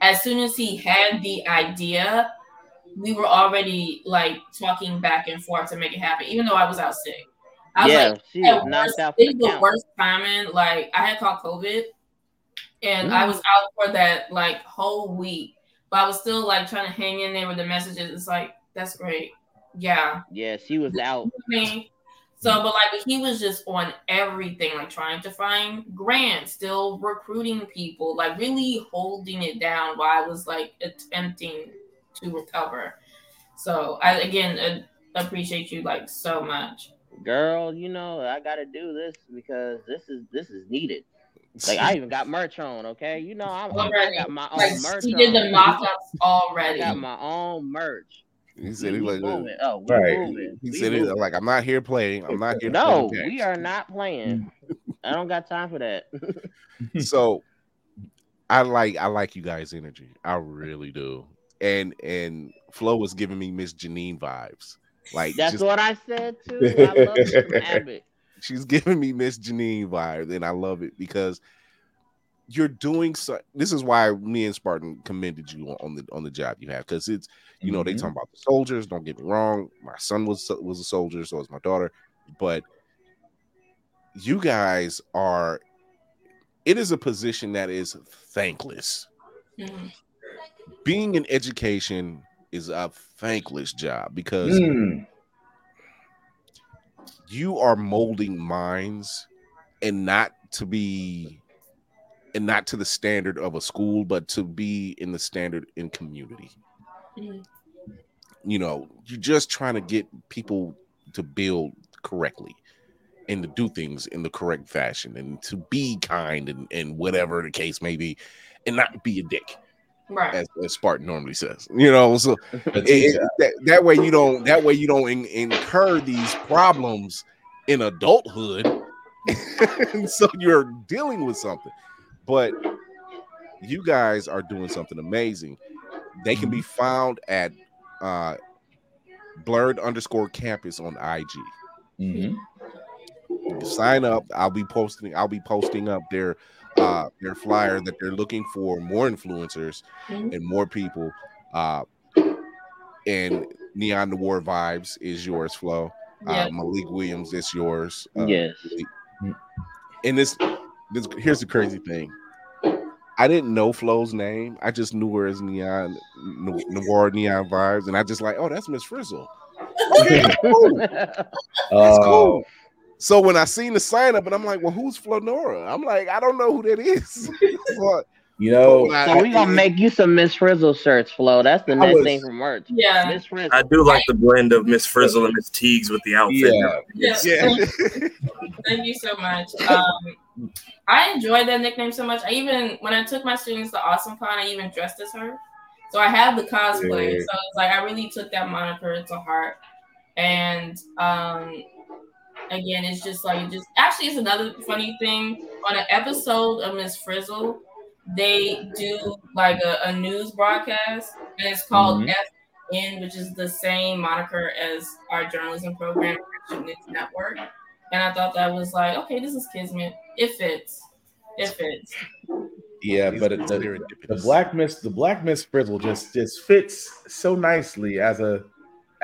Speaker 7: as soon as he had the idea, we were already like talking back and forth to make it happen, even though I was out sick. I was
Speaker 6: yeah,
Speaker 7: like,
Speaker 6: she was knocked
Speaker 7: worst,
Speaker 6: out for
Speaker 7: it
Speaker 6: the
Speaker 7: was the worst timing. Like I had caught COVID and I
Speaker 6: Mm.
Speaker 7: was out for that like whole week. But I was still like trying to hang in there with the messages. It's like, that's great. Yeah.
Speaker 6: Yeah, she was out.
Speaker 7: So, but like he was just on everything, like trying to find grants, still recruiting people, like really holding it down while I was like attempting to recover. So, I again uh, appreciate you like so much.
Speaker 6: Girl, you know, I gotta do this because this is this is needed. Like I even got merch on, okay? You know, I'm, I
Speaker 7: Already.
Speaker 6: got my own
Speaker 7: Like
Speaker 6: merch.
Speaker 7: he did the
Speaker 6: on.
Speaker 7: mock-ups
Speaker 6: I
Speaker 7: already.
Speaker 6: got my own merch.
Speaker 4: He said he
Speaker 6: we
Speaker 4: like.
Speaker 6: Oh, we
Speaker 5: Right.
Speaker 6: moving.
Speaker 4: he
Speaker 6: We
Speaker 4: said he,
Speaker 6: moving.
Speaker 4: like I'm not here playing. I'm not here. to
Speaker 6: No,
Speaker 4: play
Speaker 6: we are not playing. I don't got time for that.
Speaker 4: so I like I like you guys' energy. I really do. And and Flo was giving me Miss Janine vibes. Like
Speaker 6: That's
Speaker 4: just,
Speaker 6: what I said too. I love this Abbott.
Speaker 4: she's giving me Miss Janine vibes, and I love it because you're doing so. This is why me and Spartan commended you on, on the on the job you have because it's you know they
Speaker 5: Mhm.
Speaker 4: talking about the soldiers. Don't get me wrong, my son was was a soldier, so was my daughter, but you guys are. It is a position that is thankless.
Speaker 7: Mhm.
Speaker 4: Being in education is a thankless job because
Speaker 5: Mm.
Speaker 4: you are molding minds and not to be and not to the standard of a school, but to be in the standard in community.
Speaker 7: Mhm.
Speaker 4: You know, you're just trying to get people to build correctly and to do things in the correct fashion and to be kind and, and whatever the case may be, and not be a dick,
Speaker 7: Right.
Speaker 4: as, as Spartan normally says. You know, so it- it- that, that way you don't that way you don't in- incur these problems in adulthood and so you're dealing with something but you guys are doing something amazing they can be found at uh blerd underscore campus on ig
Speaker 5: Mhm.
Speaker 4: sign up i'll be posting i'll be posting up their uh their flyer that they're looking for more influencers
Speaker 7: Mhm.
Speaker 4: and more people. Uh, and Neon the War vibes is yours, Flo.
Speaker 7: Yeah.
Speaker 4: Uh, Malik Williams is yours. Uh,
Speaker 6: Yes.
Speaker 4: And this, this, here's the crazy thing. I didn't know Flo's name. I just knew her as Neon Ne- Noir Neon vibes, and I just like, oh, that's Miss Frizzle. Okay, cool. That's
Speaker 5: Uh,
Speaker 4: cool. So when I seen the sign up, and I'm like, well, who's Flornora? I'm like, I don't know who that is. But
Speaker 5: You know,
Speaker 4: when I-
Speaker 6: so we gonna make you some Miss Frizzle shirts, Flo. That's the next
Speaker 5: was-
Speaker 6: thing from merch.
Speaker 7: Yeah.
Speaker 6: Miss Frizzle.
Speaker 8: I do like the blend of Miss Frizzle and Miss Teagues with the outfit.
Speaker 5: yeah,
Speaker 7: Yeah.
Speaker 4: yeah.
Speaker 7: Thank you so much. Um, I enjoyed that nickname so much. I even when I took my students to Awesome Con, I even dressed as her. So I have the cosplay.
Speaker 5: Yeah.
Speaker 7: So it's like I really took that moniker to heart. And um, again, it's just like just actually it's another funny thing. On an episode of Miss Frizzle, they do like a, a news broadcast, and it's called
Speaker 5: Mhm.
Speaker 7: FN, which is the same moniker as our journalism program, News Network. And I thought that was like, okay, this is Kismet. It fits. It fits.
Speaker 5: yeah, but it, the, the black miss the black miss frizzle just just fits so nicely as a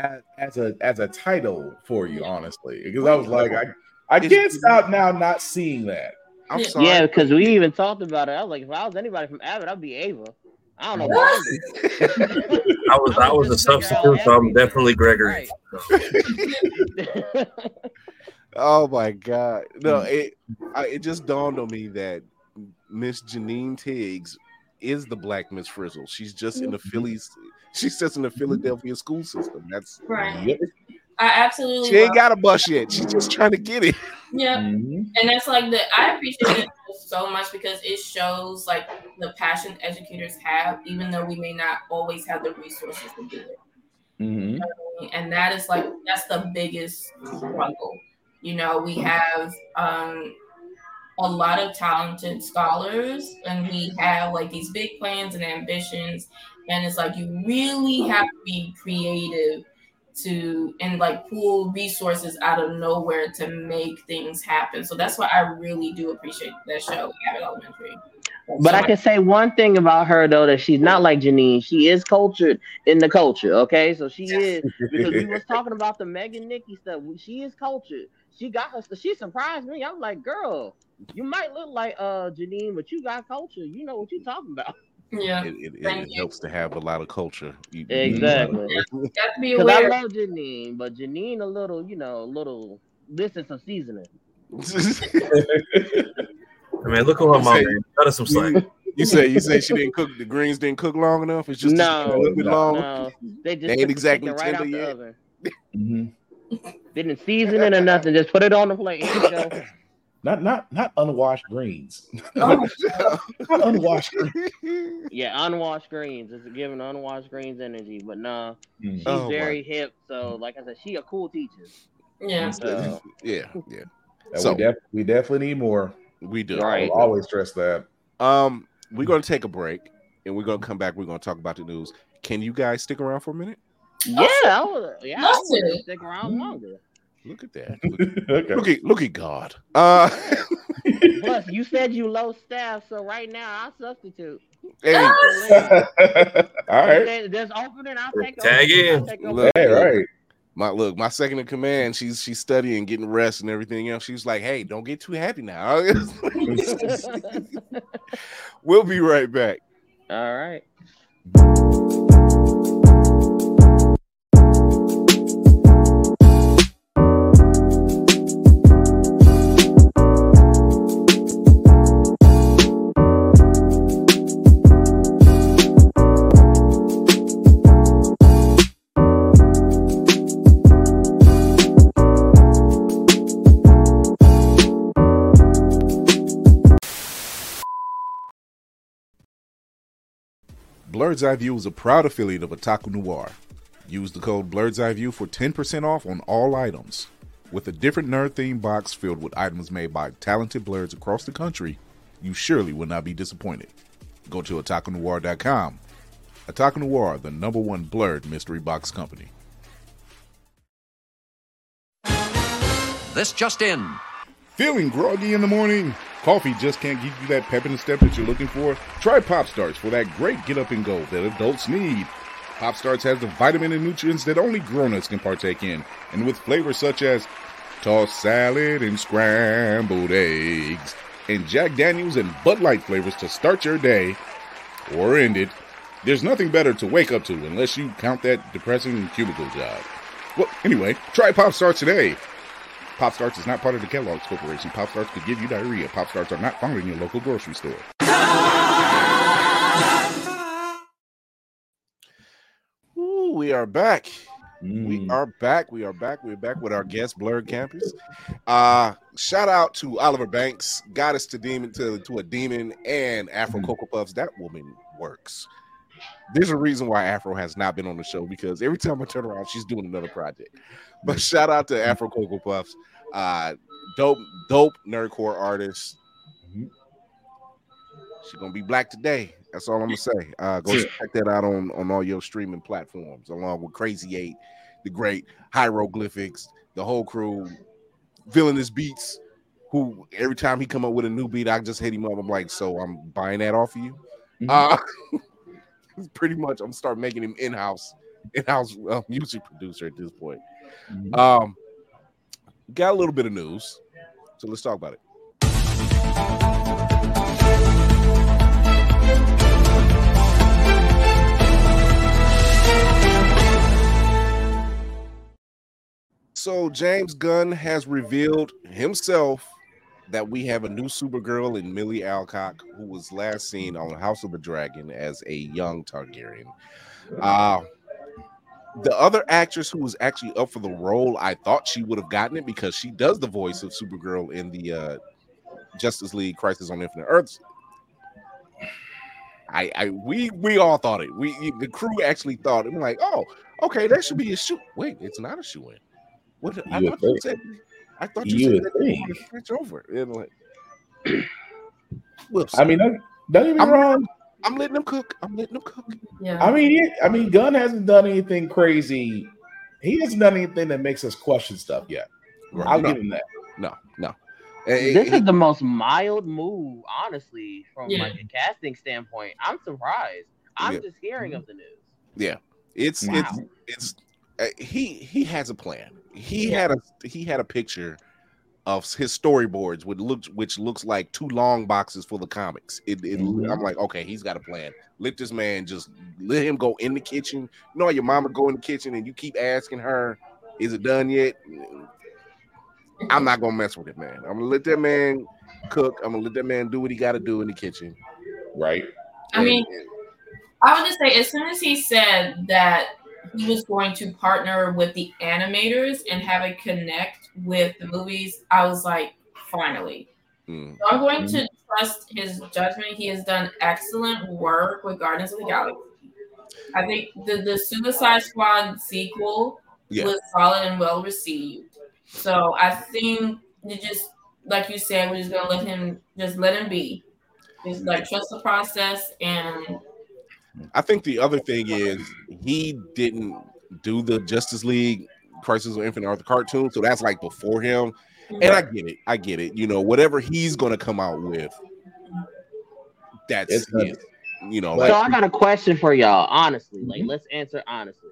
Speaker 5: as, as a as a title for you, honestly. Because I was like, I I can't stop now not seeing that.
Speaker 4: I'm
Speaker 7: Yeah.
Speaker 4: sorry.
Speaker 6: Yeah, because we even talked about it. I was like, if I was anybody from Abbott, I'd be Ava. I don't know why.
Speaker 8: I was I was a substitute, so I'm definitely Gregory.
Speaker 6: Right.
Speaker 4: Oh my god! No,
Speaker 5: Mm.
Speaker 4: it I, it just dawned on me that Miss Janine Teagues is the Black Miss Frizzle. She's just in the Phillies. She's just in the Philadelphia school system. That's
Speaker 7: Right.
Speaker 5: Yep.
Speaker 7: I absolutely
Speaker 4: she ain't got a bus yet. She's just trying to get it.
Speaker 7: Yeah.
Speaker 5: Mhm.
Speaker 7: And that's like the I appreciate it so much because it shows like the passion educators have, even though we may not always have the resources to do it.
Speaker 5: Mhm.
Speaker 7: and that is like that's the biggest struggle you know we have um a lot of talented scholars and we have like these big plans and ambitions and it's like you really have to be creative to and like pull resources out of nowhere to make things happen so that's why i really do appreciate that show Abbott elementary
Speaker 6: But I can say one thing about her though that she's not like Janine. She is cultured in the culture. Okay, so she is because we was talking about the Megan Nicki stuff. She is cultured. She got her. She surprised me. I was like, girl, you might look like uh Janine, but you got culture. You know what you're talking about.
Speaker 7: yeah
Speaker 4: It, it, it, it helps to have a lot of culture. You-
Speaker 6: Exactly.
Speaker 7: you have to be
Speaker 6: Because I love Janine, but Janine a little, you know, a little. This is some seasoning.
Speaker 8: I mean, look at her mom. man. Cut her some slack.
Speaker 4: you say you say she didn't cook the greens didn't cook long enough. It's just
Speaker 6: No,
Speaker 4: a little bit
Speaker 5: no,
Speaker 4: long.
Speaker 6: No, they just
Speaker 4: They ain't exactly
Speaker 6: chicken right out
Speaker 4: tender
Speaker 6: the
Speaker 4: yet.
Speaker 6: oven.
Speaker 5: Mhm.
Speaker 6: Didn't season it or nothing. Just put it on the plate. Here you go.
Speaker 5: Not not not unwashed greens.
Speaker 7: Oh,
Speaker 5: not unwashed greens.
Speaker 6: Yeah, unwashed greens. It's giving unwashed greens energy, but nah,
Speaker 5: Mm.
Speaker 6: she's
Speaker 4: Oh, my.
Speaker 6: very hip. So, like I said, she a cool teacher.
Speaker 7: yeah
Speaker 6: So,
Speaker 4: yeah, yeah, So-
Speaker 5: we, def- we definitely need more.
Speaker 4: we do.
Speaker 6: Right.
Speaker 5: I'll always stress that.
Speaker 4: Um, we're gonna take a break and we're gonna come back. We're gonna talk about the news. Can you guys stick around for a minute?
Speaker 6: yeah, I would. Yeah, I would stick around longer.
Speaker 4: Look at that. Look,
Speaker 5: okay.
Speaker 4: look at look at God. Uh,
Speaker 6: Plus, you said you low staff, so right now I'll substitute.
Speaker 4: hey,
Speaker 5: All right.
Speaker 6: If There's opening. I'll take
Speaker 8: Tag
Speaker 6: over.
Speaker 8: in.
Speaker 6: I'll take over.
Speaker 4: Look.
Speaker 5: Hey, right.
Speaker 4: my look, my second in command. She's she's studying, getting rest, and everything else. She's like, "Hey, don't get too happy now." we'll be right back.
Speaker 6: All right.
Speaker 2: Blerd's Eye View is a proud affiliate of Otaku Noir. Use the code Blerd's Eye View for 10% off on all items. With a different nerd themed box filled with items made by talented blerds across the country, you surely will not be disappointed. Go to otakunoir.com. Otaku Noir, the number one blerd mystery box company.
Speaker 9: This just in.
Speaker 2: Feeling groggy in the morning? Coffee just can't give you that pep in the step that you're looking for? Try Pop Starts for that great get up and go that adults need. Pop Starts has the vitamin and nutrients that only grown-ups can partake in, and with flavors such as tossed salad and scrambled eggs, and Jack Daniels and Bud Light flavors to start your day or end it. There's nothing better to wake up to unless you count that depressing cubicle job. Well, anyway, try Pop Starts today. Pop Starts is not part of the Kellogg's Corporation. Pop Starts could give you diarrhea. Pop Starts are not found in your local grocery store.
Speaker 4: Ooh, we are back.
Speaker 5: Mm.
Speaker 4: We are back. We are back. We're back with our guest, Blerd Campus. Uh, shout out to Oliver Banks, goddess to demon to, to a demon, and Afro
Speaker 5: Mhm.
Speaker 4: Cocoa Puffs. That woman works. There's a reason why Afro has not been on the show because every time I turn around, she's doing another project. But shout out to Afro Cocoa Puffs, uh, dope, dope nerdcore artist. She's gonna be black today. That's all I'm gonna say. Uh, go check that out on on all your streaming platforms, along with Crazy Eight, the great hieroglyphics, the whole crew, villainous beats. Who every time he come up with a new beat, I just hit him up. I'm like, so I'm buying that off of you.
Speaker 5: Mhm.
Speaker 4: Uh, pretty much, I'm start making him in house, in house uh, music producer at this point.
Speaker 5: Mhm.
Speaker 4: Um, got a little bit of news, so let's talk about it. So James Gunn has revealed himself that we have a new Supergirl in Millie Alcock, who was last seen on House of the Dragon as a young Targaryen. Uh, the other actress who was actually up for the role, I thought she would have gotten it because she does the voice of Supergirl in the uh, Justice League Crisis on Infinite Earths. I, I, we, we all thought it. We, the crew actually thought it. I'm like, oh, okay, that should be a shoe. Wait, it's not a shoe in. What? I
Speaker 5: You
Speaker 4: thought you
Speaker 5: would
Speaker 4: said. I thought you,
Speaker 5: You
Speaker 4: said that you
Speaker 5: think.
Speaker 4: to switch over. And like, we'll
Speaker 5: I mean, don't, don't get me
Speaker 4: I'm-
Speaker 5: wrong.
Speaker 4: I'm letting them cook. I'm letting them cook.
Speaker 7: Yeah.
Speaker 5: I mean, he, I mean, Gunn hasn't done anything crazy. He hasn't done anything that makes us question stuff yet. I'll
Speaker 4: no,
Speaker 5: give him that.
Speaker 4: no, no. Eh,
Speaker 6: This
Speaker 4: eh,
Speaker 6: is the most mild move, honestly, from
Speaker 7: Yeah.
Speaker 6: like a casting standpoint. I'm surprised. I'm
Speaker 4: Yeah.
Speaker 6: just hearing of the news.
Speaker 4: Yeah, it's
Speaker 6: Wow.
Speaker 4: it's it's uh, he he has a plan. He
Speaker 7: Yeah.
Speaker 4: had a he had a picture of his storyboards, which looks which looks like two long boxes full of comics. It, it
Speaker 5: Mhm.
Speaker 4: I'm like, okay, he's got a plan. Let this man just let him go in the kitchen. You know, how your mama go in the kitchen and you keep asking her, "Is it done yet?" I'm not gonna mess with it, man. I'm gonna let that man cook. I'm gonna let that man do what he got to do in the kitchen.
Speaker 5: Right.
Speaker 7: I mean,
Speaker 4: And-
Speaker 7: I would just say, as soon as he said that he was going to partner with the animators and have it connect with the movies, I was like, finally.
Speaker 4: mm,
Speaker 7: So I'm going to trust his judgment. He has done excellent work with Guardians of the Galaxy. I think the, the Suicide Squad sequel
Speaker 4: Yeah.
Speaker 7: was solid and well received. So I think you just, like you said, we're just gonna let him just let him be. Just like trust the process and
Speaker 4: I think the other thing is he didn't do the Justice League Crisis of Infinite Earth cartoon, so that's like before him. And I get it, I get it. You know, whatever he's gonna come out with, that's
Speaker 5: It's
Speaker 4: his. You know,
Speaker 6: so
Speaker 4: like,
Speaker 6: I got a question for y'all, honestly. Like,
Speaker 5: Mhm.
Speaker 6: let's answer honestly.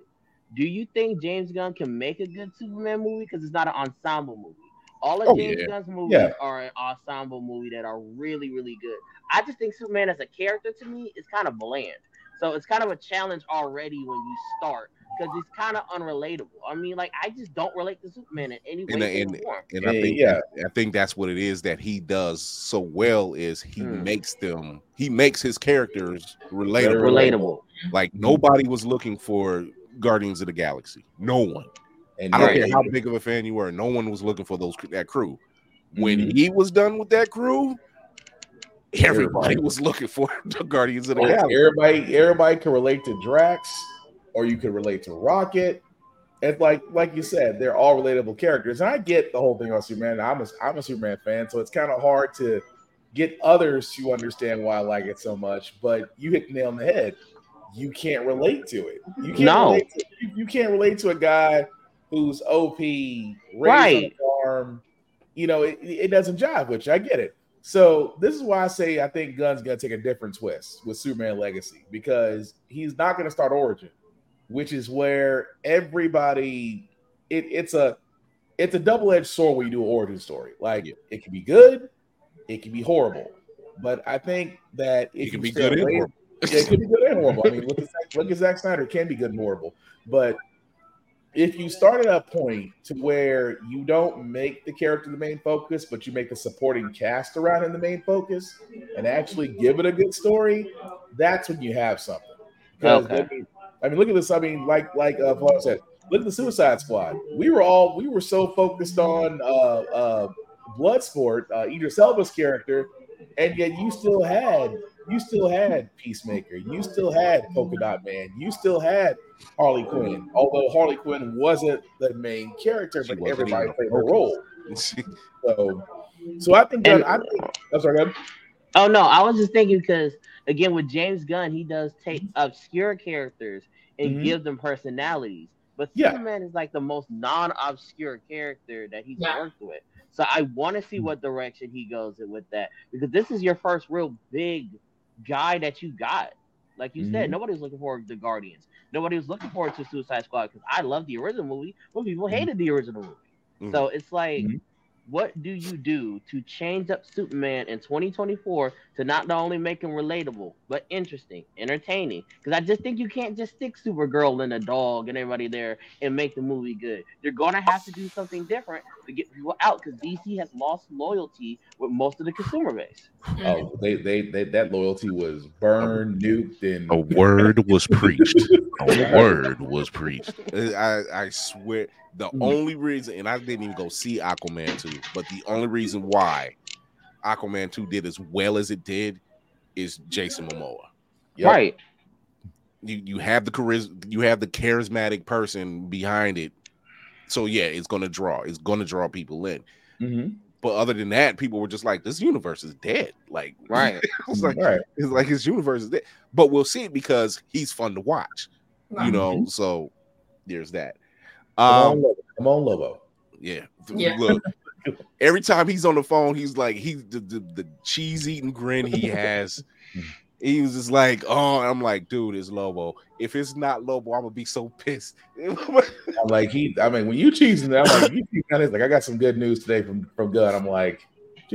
Speaker 6: Do you think James Gunn can make a good Superman movie? Because it's not an ensemble movie. All of
Speaker 4: Oh,
Speaker 6: James
Speaker 4: yeah.
Speaker 6: Gunn's movies
Speaker 5: Yeah.
Speaker 6: are an ensemble movie that are really, really good. I just think Superman as a character to me is kind of bland. So it's kind of a challenge already when you start because it's kind of unrelatable. I mean, like I just don't relate to Superman in any way,
Speaker 4: And-
Speaker 6: shape,
Speaker 4: and- and I think
Speaker 5: yeah.
Speaker 4: I think that's what it is that he does so well is he
Speaker 6: Hmm.
Speaker 4: makes them he makes his characters relatable.
Speaker 6: Relatable.
Speaker 4: Like nobody was looking for Guardians of the Galaxy. No one.
Speaker 5: And
Speaker 4: I don't
Speaker 6: Right.
Speaker 4: care how big of a fan you were. No one was looking for those that crew. When
Speaker 5: Mhm.
Speaker 4: he was done with that crew, everybody was looking for the Guardians of the Galaxy.
Speaker 5: Everybody, everybody can relate to Drax, or you can relate to Rocket. And like, like you said, they're all relatable characters. And I get the whole thing on Superman. I'm a, I'm a Superman fan, so it's kind of hard to get others to understand why I like it so much. But you hit the nail on the head. You can't relate to it. You can't
Speaker 6: No.
Speaker 5: relate to, you, you can't relate to a guy who's OP,
Speaker 6: Right.
Speaker 5: a farm. You know, it, it doesn't jive with you. I get it. So this is why I say I think Gunn's gonna take a different twist with Superman Legacy because he's not gonna start Origin, which is where everybody it, it's a it's a double edged sword when you do an origin story. Like it can be good, it can be horrible, but I think that
Speaker 4: It can be good and horrible.
Speaker 5: Yeah, it can be good and horrible. I mean, look at, Zack- look at Zack Snyder, it can be good and horrible, but if you start at a point to where you don't make the character the main focus, but you make the supporting cast around him the main focus, and actually give it a good story, that's when you have something. Because
Speaker 6: Okay.
Speaker 5: I, mean, look at this. I mean, like like uh, Paul said, look at the Suicide Squad. We were all we were so focused on uh, uh, Bloodsport, uh, Idris Elba's character, and yet you still had you still had Peacemaker, you still had Polka Dot Man, you still had Harley Quinn. Although Harley Quinn wasn't the main character,
Speaker 4: She
Speaker 5: but everybody
Speaker 4: even a
Speaker 5: played her role. So, so I think
Speaker 6: And-
Speaker 5: that I think. I'm sorry. go ahead.
Speaker 6: Oh no, I was just thinking because again with James Gunn, he does take obscure characters and
Speaker 5: Mhm.
Speaker 6: give them personalities. But
Speaker 5: Yeah.
Speaker 6: Superman is like the most non-obscure character that he's
Speaker 7: Yeah.
Speaker 6: worked with. So I want to see what direction he goes in with that because this is your first real big guy that you got. Like you said,
Speaker 5: Mhm.
Speaker 6: nobody was looking forward to Guardians. Nobody was looking forward to Suicide Squad because I love the original movie, but people hated the original movie.
Speaker 4: Mhm.
Speaker 6: So it's like,
Speaker 5: Mhm.
Speaker 6: What do you do to change up Superman in 2024 to not only make him relatable but interesting, entertaining? Because I just think you can't just stick Supergirl and a dog and everybody there and make the movie good. You're gonna have to do something different to get people out because DC has lost loyalty with most of the consumer base.
Speaker 5: Oh, they, they they that loyalty was burned, nuked, and
Speaker 4: A word was preached. A word was preached. I, I swear, the
Speaker 5: Mm.
Speaker 4: only reason, and I didn't even go see Aquaman 2, but the only reason why Aquaman 2 did as well as it did is Jason Momoa.
Speaker 5: Yep.
Speaker 6: Right.
Speaker 4: You you have the charis- you have the charismatic person behind it. So yeah, it's gonna draw. It's gonna draw people in.
Speaker 5: Mhm.
Speaker 4: But other than that, people were just like, "This universe is dead." Like,
Speaker 6: Right.
Speaker 4: it's like
Speaker 5: Right.
Speaker 4: it's like his universe is dead. But we'll see it because he's fun to watch. You know, so there's that.
Speaker 5: Come on,
Speaker 4: Um,
Speaker 5: Lobo. Come on, Lobo.
Speaker 4: yeah.
Speaker 7: Yeah.
Speaker 4: Look, every time he's on the phone, he's like, he the, the, the cheese eating grin he has. he was just like, oh, I'm like, dude, it's Lobo. If it's not Lobo, I'm gonna be so pissed.
Speaker 5: I'm like he. I mean, when you cheesing, I'm like you cheesing. like I got some good news today from from Gunn. I'm like,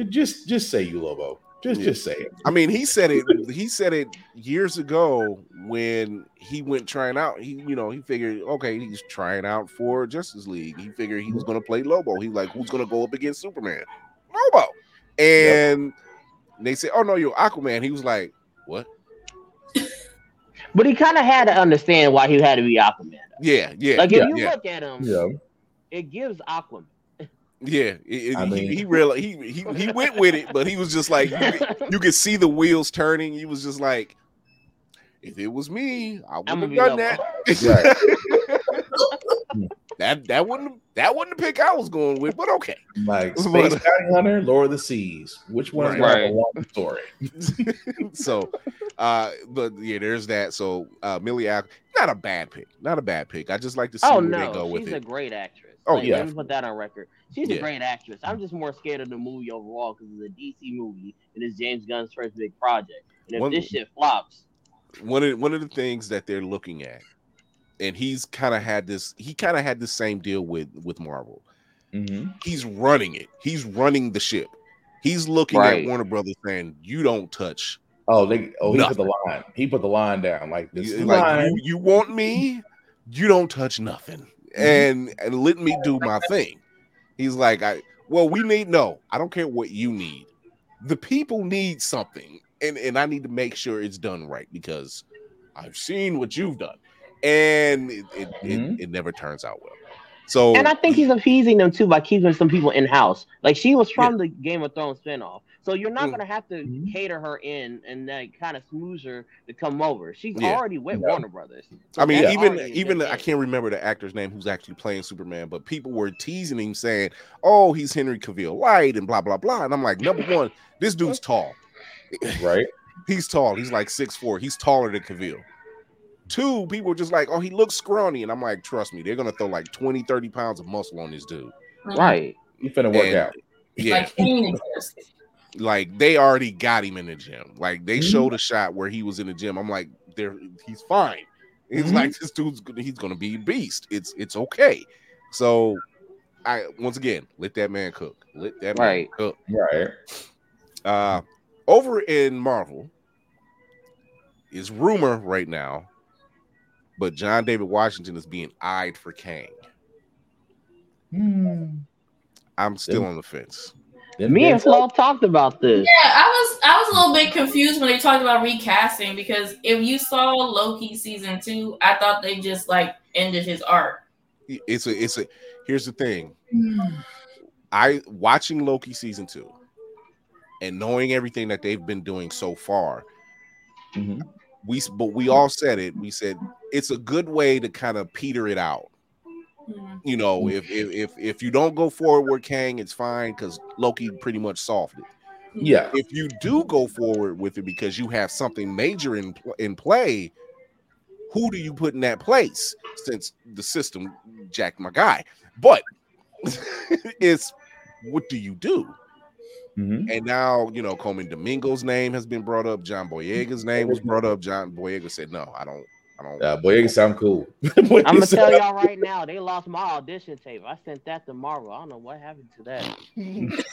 Speaker 5: just just say you Lobo. Just
Speaker 4: Yeah.
Speaker 5: just say it.
Speaker 4: I mean, he said it. He said it years ago when he went trying out. He, you know, he figured, okay, he's trying out for Justice League. He figured he was going to play Lobo. He like, who's going to go up against Superman? Lobo. And they said, oh no, you're Aquaman. He was like, what?
Speaker 6: But he kind of had to understand why he had to be Aquaman.
Speaker 4: Yeah, yeah,
Speaker 6: Like if
Speaker 4: yeah,
Speaker 6: you
Speaker 4: yeah,
Speaker 6: look at him,
Speaker 5: Yeah.
Speaker 6: it gives Aquaman.
Speaker 4: Yeah. It- it-
Speaker 5: I
Speaker 4: he,
Speaker 5: mean-
Speaker 4: he realized he, he he went with it, but he was just like, you, could- you could see the wheels turning. He was just like, if it was me, I would
Speaker 6: I'm
Speaker 4: have done
Speaker 6: be
Speaker 4: that. that that wouldn't that wasn't the pick I was going with, but okay.
Speaker 5: Like
Speaker 4: But-
Speaker 5: Space Bounty Hunter, Lord of the Seas. Which one
Speaker 4: Right.
Speaker 5: gonna have a
Speaker 6: Right.
Speaker 5: long story?
Speaker 4: so uh but yeah, there's that. So uh Millie Alc- not a bad pick. Not a bad pick. I just like to see
Speaker 6: Oh
Speaker 4: where they go
Speaker 6: no,
Speaker 4: with
Speaker 6: she's a great actress.
Speaker 4: Oh,
Speaker 6: Like,
Speaker 4: yeah.
Speaker 6: let me put that on record. She's
Speaker 4: Yeah.
Speaker 6: a great actress. I'm just more scared of the movie overall because it's a DC movie and it's James Gunn's first big project. And if
Speaker 4: One-
Speaker 6: this shit flops,
Speaker 4: One of one of the things that they're looking at, and he's kind of had this, he kind of had the same deal with with Marvel.
Speaker 5: Mm-hmm.
Speaker 4: He's running it. He's running the ship. He's looking
Speaker 6: Right.
Speaker 4: at Warner Brothers saying, "You don't touch.
Speaker 5: Oh, they oh he put the line. He put the line down like this.
Speaker 4: You- like
Speaker 5: line.
Speaker 4: you, you want me? You don't touch nothing, and and let me do my thing." He's like, "I well, we need no. I don't care what you need. The people need something, and and I need to make sure it's done right because I've seen what you've done, and it it,
Speaker 5: Mhm.
Speaker 4: it, it never turns out well. So
Speaker 6: and I think he's appeasing them too by keeping some people in house. Like she was from the Game of Thrones spinoff, So you're not
Speaker 4: Mm.
Speaker 6: gonna have to
Speaker 5: Mhm.
Speaker 6: cater her in and like kind of smooze her to come over. She's
Speaker 4: Yeah.
Speaker 6: already with
Speaker 5: Yeah.
Speaker 6: Warner Brothers. So
Speaker 4: I mean, even even the- I can't remember the actor's name who's actually playing Superman, but people were teasing him saying, "Oh, he's Henry Cavill Light" and blah blah blah. And I'm like, number one, this dude's tall.
Speaker 5: Right.
Speaker 4: He's tall. He's like six four. He's taller than Cavill. Two, people were just like, "Oh, he looks scrawny," and I'm like, "Trust me, they're gonna throw like 20, 30 pounds of muscle on this dude."
Speaker 6: Right.
Speaker 5: You finna work
Speaker 4: And-
Speaker 5: out.
Speaker 4: Yeah,
Speaker 7: Like Kane exists.
Speaker 4: Like they already got him in the gym. Like they
Speaker 5: Mhm.
Speaker 4: showed a shot where he was in the gym. I'm like, there, he's fine. It's
Speaker 5: Mhm.
Speaker 4: like this dude's gonna- he's gonna be a beast. It's it's okay. So I once again let that man cook. Let that man
Speaker 6: Right.
Speaker 4: cook.
Speaker 5: Right.
Speaker 4: Uh over in Marvel is rumor right now, but John David Washington is being eyed for Kang.
Speaker 5: Hmm.
Speaker 4: I'm still
Speaker 5: Yeah.
Speaker 4: on the fence.
Speaker 5: Them
Speaker 6: Me and
Speaker 5: Denzel-
Speaker 6: Flo talked about this.
Speaker 7: Yeah, I was I was a little bit confused when they talked about recasting because if you saw Loki season two, I thought they just like ended his arc.
Speaker 4: It's a it's a here's the thing. I watching Loki season two and knowing everything that they've been doing so far,
Speaker 5: Mhm.
Speaker 4: we but we all said it. We said it's a good way to kind of peter it out.
Speaker 7: Mhm.
Speaker 4: You know, if if if, if you don't go forward with Kang, it's fine because Loki pretty much solved it.
Speaker 5: Yeah.
Speaker 4: If you do go forward with it because you have something major in in play, who do you put in that place? Since the system jacked my guy, but it's what do you do?
Speaker 5: Mhm.
Speaker 4: And now, you know, Colman Domingo's name has been brought up. John Boyega's name was brought up. John Boyega said, "No, I don't. I don't."
Speaker 5: Uh, boy, you sound cool.
Speaker 6: I'm gonna tell y'all right now, they lost my audition tape. I sent that to Marvel. I don't know what happened to that.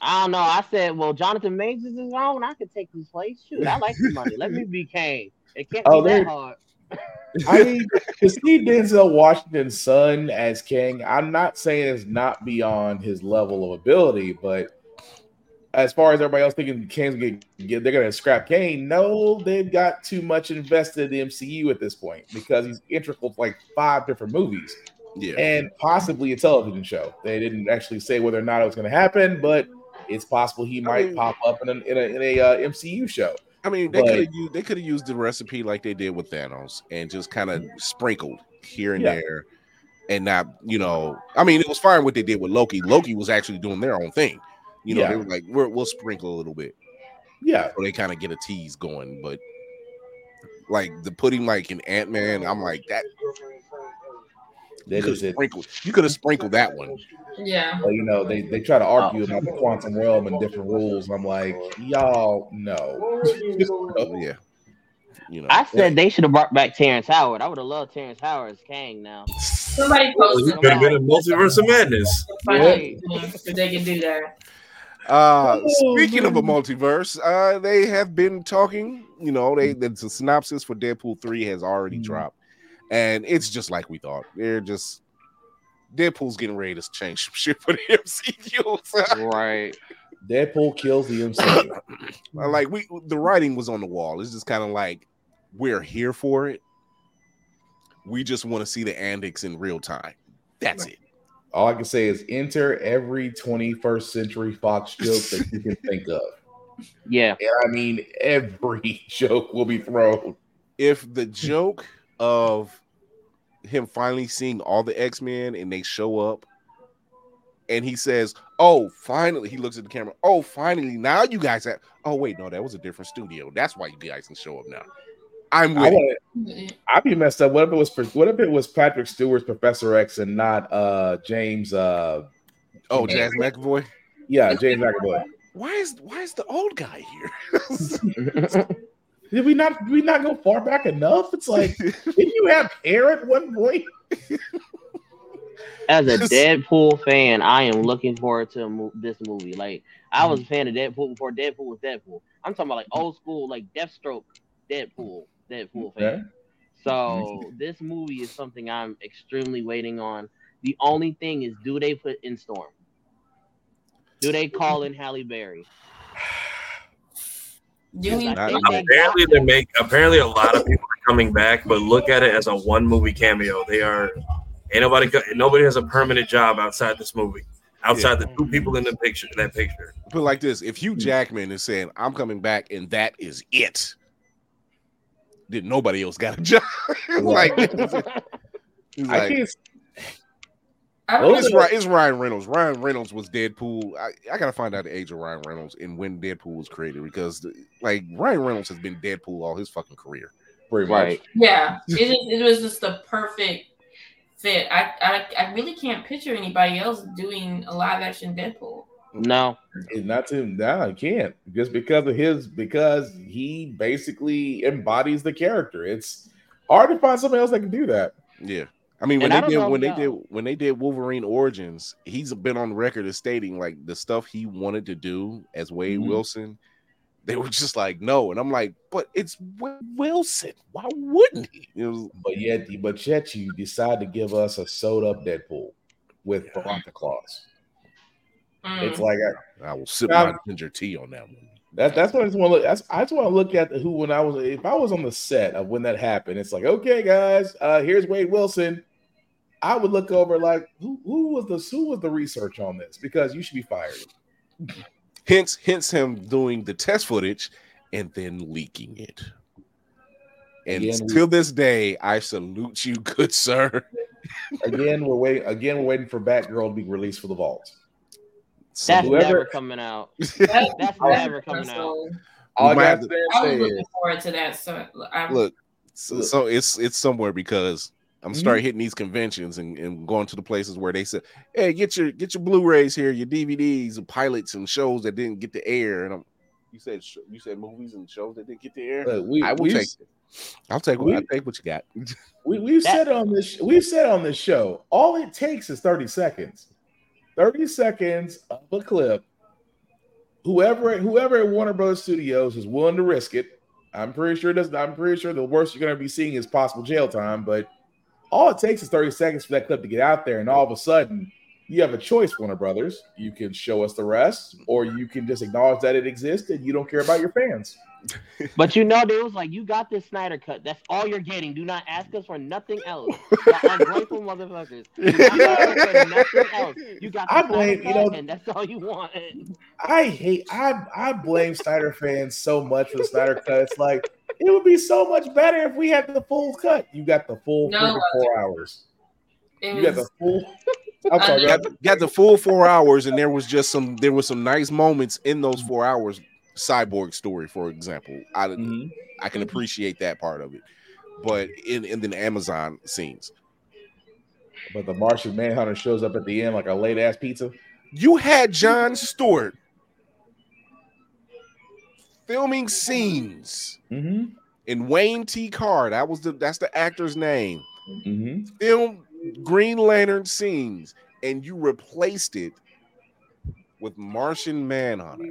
Speaker 6: I don't know. I said, well, Jonathan Majors is on. I could take his place. Shoot, I like the money. Let me be Kang. It can't
Speaker 5: Oh,
Speaker 6: be that hard.
Speaker 5: I mean, to see Denzel Washington's son as king, I'm not saying it's not beyond his level of ability, but as far as everybody else thinking Kang's gonna get, they're gonna scrap Kang, no, they've got too much invested in the MCU at this point because he's integral to like five different movies
Speaker 4: Yeah,
Speaker 5: and possibly a television show. They didn't actually say whether or not it was going to happen, but it's possible he might
Speaker 4: mean-
Speaker 5: pop up in, an, in a, in a uh, MCU show.
Speaker 4: I mean, they could have used they could have used the recipe like they did with Thanos and just kind of sprinkled here and
Speaker 5: Yeah.
Speaker 4: there, and not, you know, I mean, it was fine what they did with Loki. Loki was actually doing their own thing. You know,
Speaker 5: Yeah.
Speaker 4: they were like, we're, we'll sprinkle a little bit.
Speaker 5: Yeah,
Speaker 4: so they kind of get a tease going. But like the putting like an Ant Man, I'm like that.
Speaker 5: they
Speaker 4: You could
Speaker 5: just
Speaker 4: have sprinkled. You could have sprinkled that one.
Speaker 7: Yeah.
Speaker 5: Well, you know, they, they try to oh. argue about the quantum realm and different rules. I'm like, y'all, no.
Speaker 4: Oh, yeah, you know.
Speaker 6: I said they should have brought back Terrence Howard. I would have loved Terrence Howard as Kang now.
Speaker 7: Somebody
Speaker 8: Well, he
Speaker 7: posted
Speaker 8: could have been a multiverse of madness.
Speaker 6: Right.
Speaker 7: if they can do that.
Speaker 4: Uh,
Speaker 5: Oh,
Speaker 4: speaking of a multiverse, uh, they have been talking. You know, they the, the synopsis for Deadpool three has already
Speaker 5: Mhm.
Speaker 4: dropped, and it's just like we thought. They're just Deadpool's getting ready to change some shit for the MCU.
Speaker 6: Right.
Speaker 5: Deadpool kills the MCU.
Speaker 4: Like we the writing was on the wall. It's just kind of like we're here for it. We just want to see the antics in real time. That's it.
Speaker 5: All I can say is enter every 21st century Fox joke that you can think of.
Speaker 6: Yeah.
Speaker 5: And I mean, every joke will be thrown.
Speaker 4: If the joke of him finally seeing all the X-Men and they show up and he says, Oh, finally, he looks at the camera. Oh, finally, now you guys have oh wait, no, that was a different studio. That's why you guys can show up now. I'm
Speaker 5: I
Speaker 4: with it.
Speaker 5: want I'd be messed up. What if it was what if it was Patrick Stewart's Professor X and not uh James uh
Speaker 4: Oh, Jazz McAvoy.
Speaker 5: yeah, James McAvoy.
Speaker 4: Why is why is the old guy here?
Speaker 5: Did we not did we not go far back enough? It's like didn't you have hair at one point?
Speaker 6: As a
Speaker 4: Just-
Speaker 6: Deadpool fan, I am looking forward to mo- this movie. Like I was a fan of Deadpool before Deadpool was Deadpool. I'm talking about like old school, like Deathstroke Deadpool, Deadpool fan.
Speaker 5: Okay.
Speaker 6: So mm-hmm. this movie is something I'm extremely waiting on. The only thing is, do they put in Storm? Do they call in Halle Berry?
Speaker 7: Do we think they
Speaker 8: Apparently, they make. Apparently, a lot of people are coming back, but look at it as a one movie cameo. They are. Ain't nobody. Nobody has a permanent job outside this movie. outside the two people in the picture. That picture.
Speaker 4: Put it like this: If Hugh hmm. Jackman is saying, "I'm coming back," and that is it, then nobody else got a job. like, he's
Speaker 5: I
Speaker 4: like,
Speaker 5: can't.
Speaker 7: I don't
Speaker 4: it's,
Speaker 7: know.
Speaker 4: Ry- it's Ryan Reynolds. Ryan Reynolds was Deadpool. I, I gotta find out the age of Ryan Reynolds and when Deadpool was created because, like, Ryan Reynolds has been Deadpool all his fucking career.
Speaker 5: Pretty much.
Speaker 6: Right.
Speaker 7: Yeah, it, it was just the perfect fit. I, I I really can't picture anybody else doing a live action Deadpool.
Speaker 6: No.
Speaker 5: It's not to no, I can't just because of his because he basically embodies the character. It's hard to find somebody else that can do that.
Speaker 4: Yeah. I mean, when
Speaker 6: And
Speaker 4: they did when
Speaker 6: if
Speaker 4: they did when they did Wolverine Origins, he's been on record as stating like the stuff he wanted to do as Wade
Speaker 5: Mhm.
Speaker 4: Wilson. They were just like no, and I'm like, but it's Wade Wilson. Why wouldn't he? It was,
Speaker 5: But yet, but yet you decide to give us a sewed up Deadpool with Veronica Claus.
Speaker 7: Mm.
Speaker 5: It's like I,
Speaker 4: I will sip
Speaker 5: Now-
Speaker 4: my ginger tea on that one.
Speaker 5: that, that's what I just want to look. That's, I just want to look at the, who when I was if I was on the set of when that happened. It's like okay, guys, uh, here's Wade Wilson. I would look over like who, who was the who was the research on this because you should be fired.
Speaker 4: Hence, hence him doing the test footage and then leaking it. And
Speaker 5: Again,
Speaker 4: till this day, I salute you, good sir.
Speaker 5: Again, we're waiting. Again, we're waiting for Batgirl to be released for the vault.
Speaker 6: That's
Speaker 5: whoever-
Speaker 6: never coming out.
Speaker 7: That-
Speaker 6: That's never coming out.
Speaker 5: All I
Speaker 4: might
Speaker 5: got
Speaker 4: have
Speaker 5: to
Speaker 4: to-
Speaker 7: I was looking forward to that. So I,
Speaker 4: Look, so,
Speaker 5: Look.
Speaker 4: so it's it's somewhere because I'm
Speaker 5: Mhm.
Speaker 4: starting hitting these conventions and, and going to the places where they said, "Hey, get your get your Blu-rays here, your DVDs, and pilots and shows that didn't get the air." And I'm, you said you said movies and shows that didn't get the air.
Speaker 5: look, we,
Speaker 4: I will
Speaker 5: we,
Speaker 4: take. it. I'll take.
Speaker 5: we-
Speaker 4: I'll take what you got.
Speaker 5: we we've
Speaker 6: That-
Speaker 5: said on this we've said on this show. All it takes is thirty seconds. Thirty seconds of a clip. Whoever whoever at Warner Brothers Studios is willing to risk it. I'm pretty sure does. I'm pretty sure the worst you're going to be seeing is possible jail time. But all it takes is 30 seconds for that clip to get out there, and all of a sudden you have a choice, Warner Brothers. You can show us the rest, or you can just acknowledge that it exists and you don't care about your fans.
Speaker 6: But you know, they was like, you got this Snyder cut. That's all you're getting. Do not ask us for nothing else. You ungrateful motherfuckers. Do not ask for nothing else. You got the
Speaker 5: I
Speaker 6: Snyder
Speaker 5: blame- you know-
Speaker 6: and that's all you want.
Speaker 5: I hate I I blame Snyder fans so much for the Snyder cut. It's like it would be so much better if we had the full cut. You got the full
Speaker 7: No,
Speaker 5: freaking four hours.
Speaker 7: it
Speaker 5: You got the full. I'm sorry.
Speaker 7: I
Speaker 5: go ahead.
Speaker 4: got the full four hours, and there was just some there was some nice moments in those four hours. Cyborg story, for example, I
Speaker 5: Mhm.
Speaker 4: I can appreciate that part of it, but in in the Amazon scenes,
Speaker 5: But the Martian Manhunter shows up at the end like a late ass pizza.
Speaker 4: you had John Stewart filming scenes
Speaker 5: Mm-hmm.
Speaker 4: in Wayne T. Carr. That was the that's the actor's name.
Speaker 5: Mm-hmm.
Speaker 4: Film Green Lantern scenes, and you replaced it with Martian Manhunter.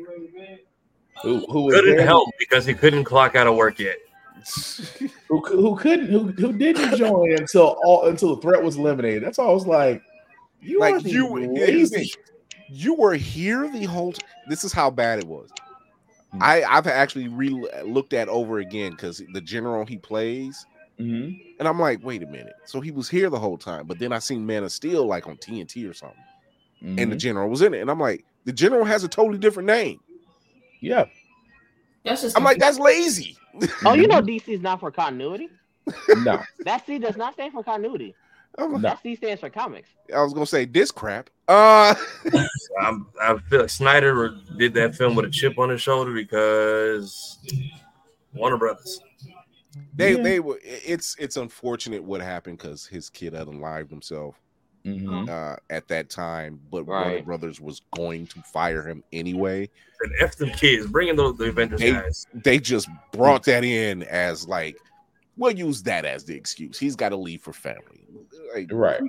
Speaker 5: Who who
Speaker 8: Couldn't
Speaker 5: there?
Speaker 8: help because he couldn't clock out of work yet.
Speaker 5: Who, who couldn't who who didn't join until all until the threat was eliminated. That's all I was like. You
Speaker 4: like
Speaker 5: the
Speaker 4: you,
Speaker 5: lazy.
Speaker 4: you were here the whole. T- this is how bad it was.
Speaker 5: Hmm.
Speaker 4: I I've actually re looked at over again because the general he plays,
Speaker 5: Mhm.
Speaker 4: and I'm like, wait a minute. So he was here the whole time, but then I seen Man of Steel like on TNT or something, and the
Speaker 5: Mhm.
Speaker 4: general was in it, and I'm like, the general has a totally different name.
Speaker 5: Yeah.
Speaker 7: that's just.
Speaker 4: I'm like, that's lazy.
Speaker 6: oh, you know, DC is not for continuity.
Speaker 5: No.
Speaker 6: That C does not stand for continuity.
Speaker 4: I'm like,
Speaker 5: No.
Speaker 6: That C stands for comics.
Speaker 4: I was gonna say this crap. Uh,
Speaker 8: I'm, I feel like Snyder did that film with a chip on his shoulder because Warner Brothers.
Speaker 4: they
Speaker 5: Yeah.
Speaker 4: they were. It's it's unfortunate what happened because his kid unalived himself.
Speaker 5: Mhm.
Speaker 4: uh, at that time, but Warner Brothers was going to fire him anyway.
Speaker 8: And F them kids, bring in those the Avengers
Speaker 4: They-
Speaker 8: guys.
Speaker 4: They just brought that in as like, we'll use that as the excuse. He's got to leave for family. Like,
Speaker 5: Right.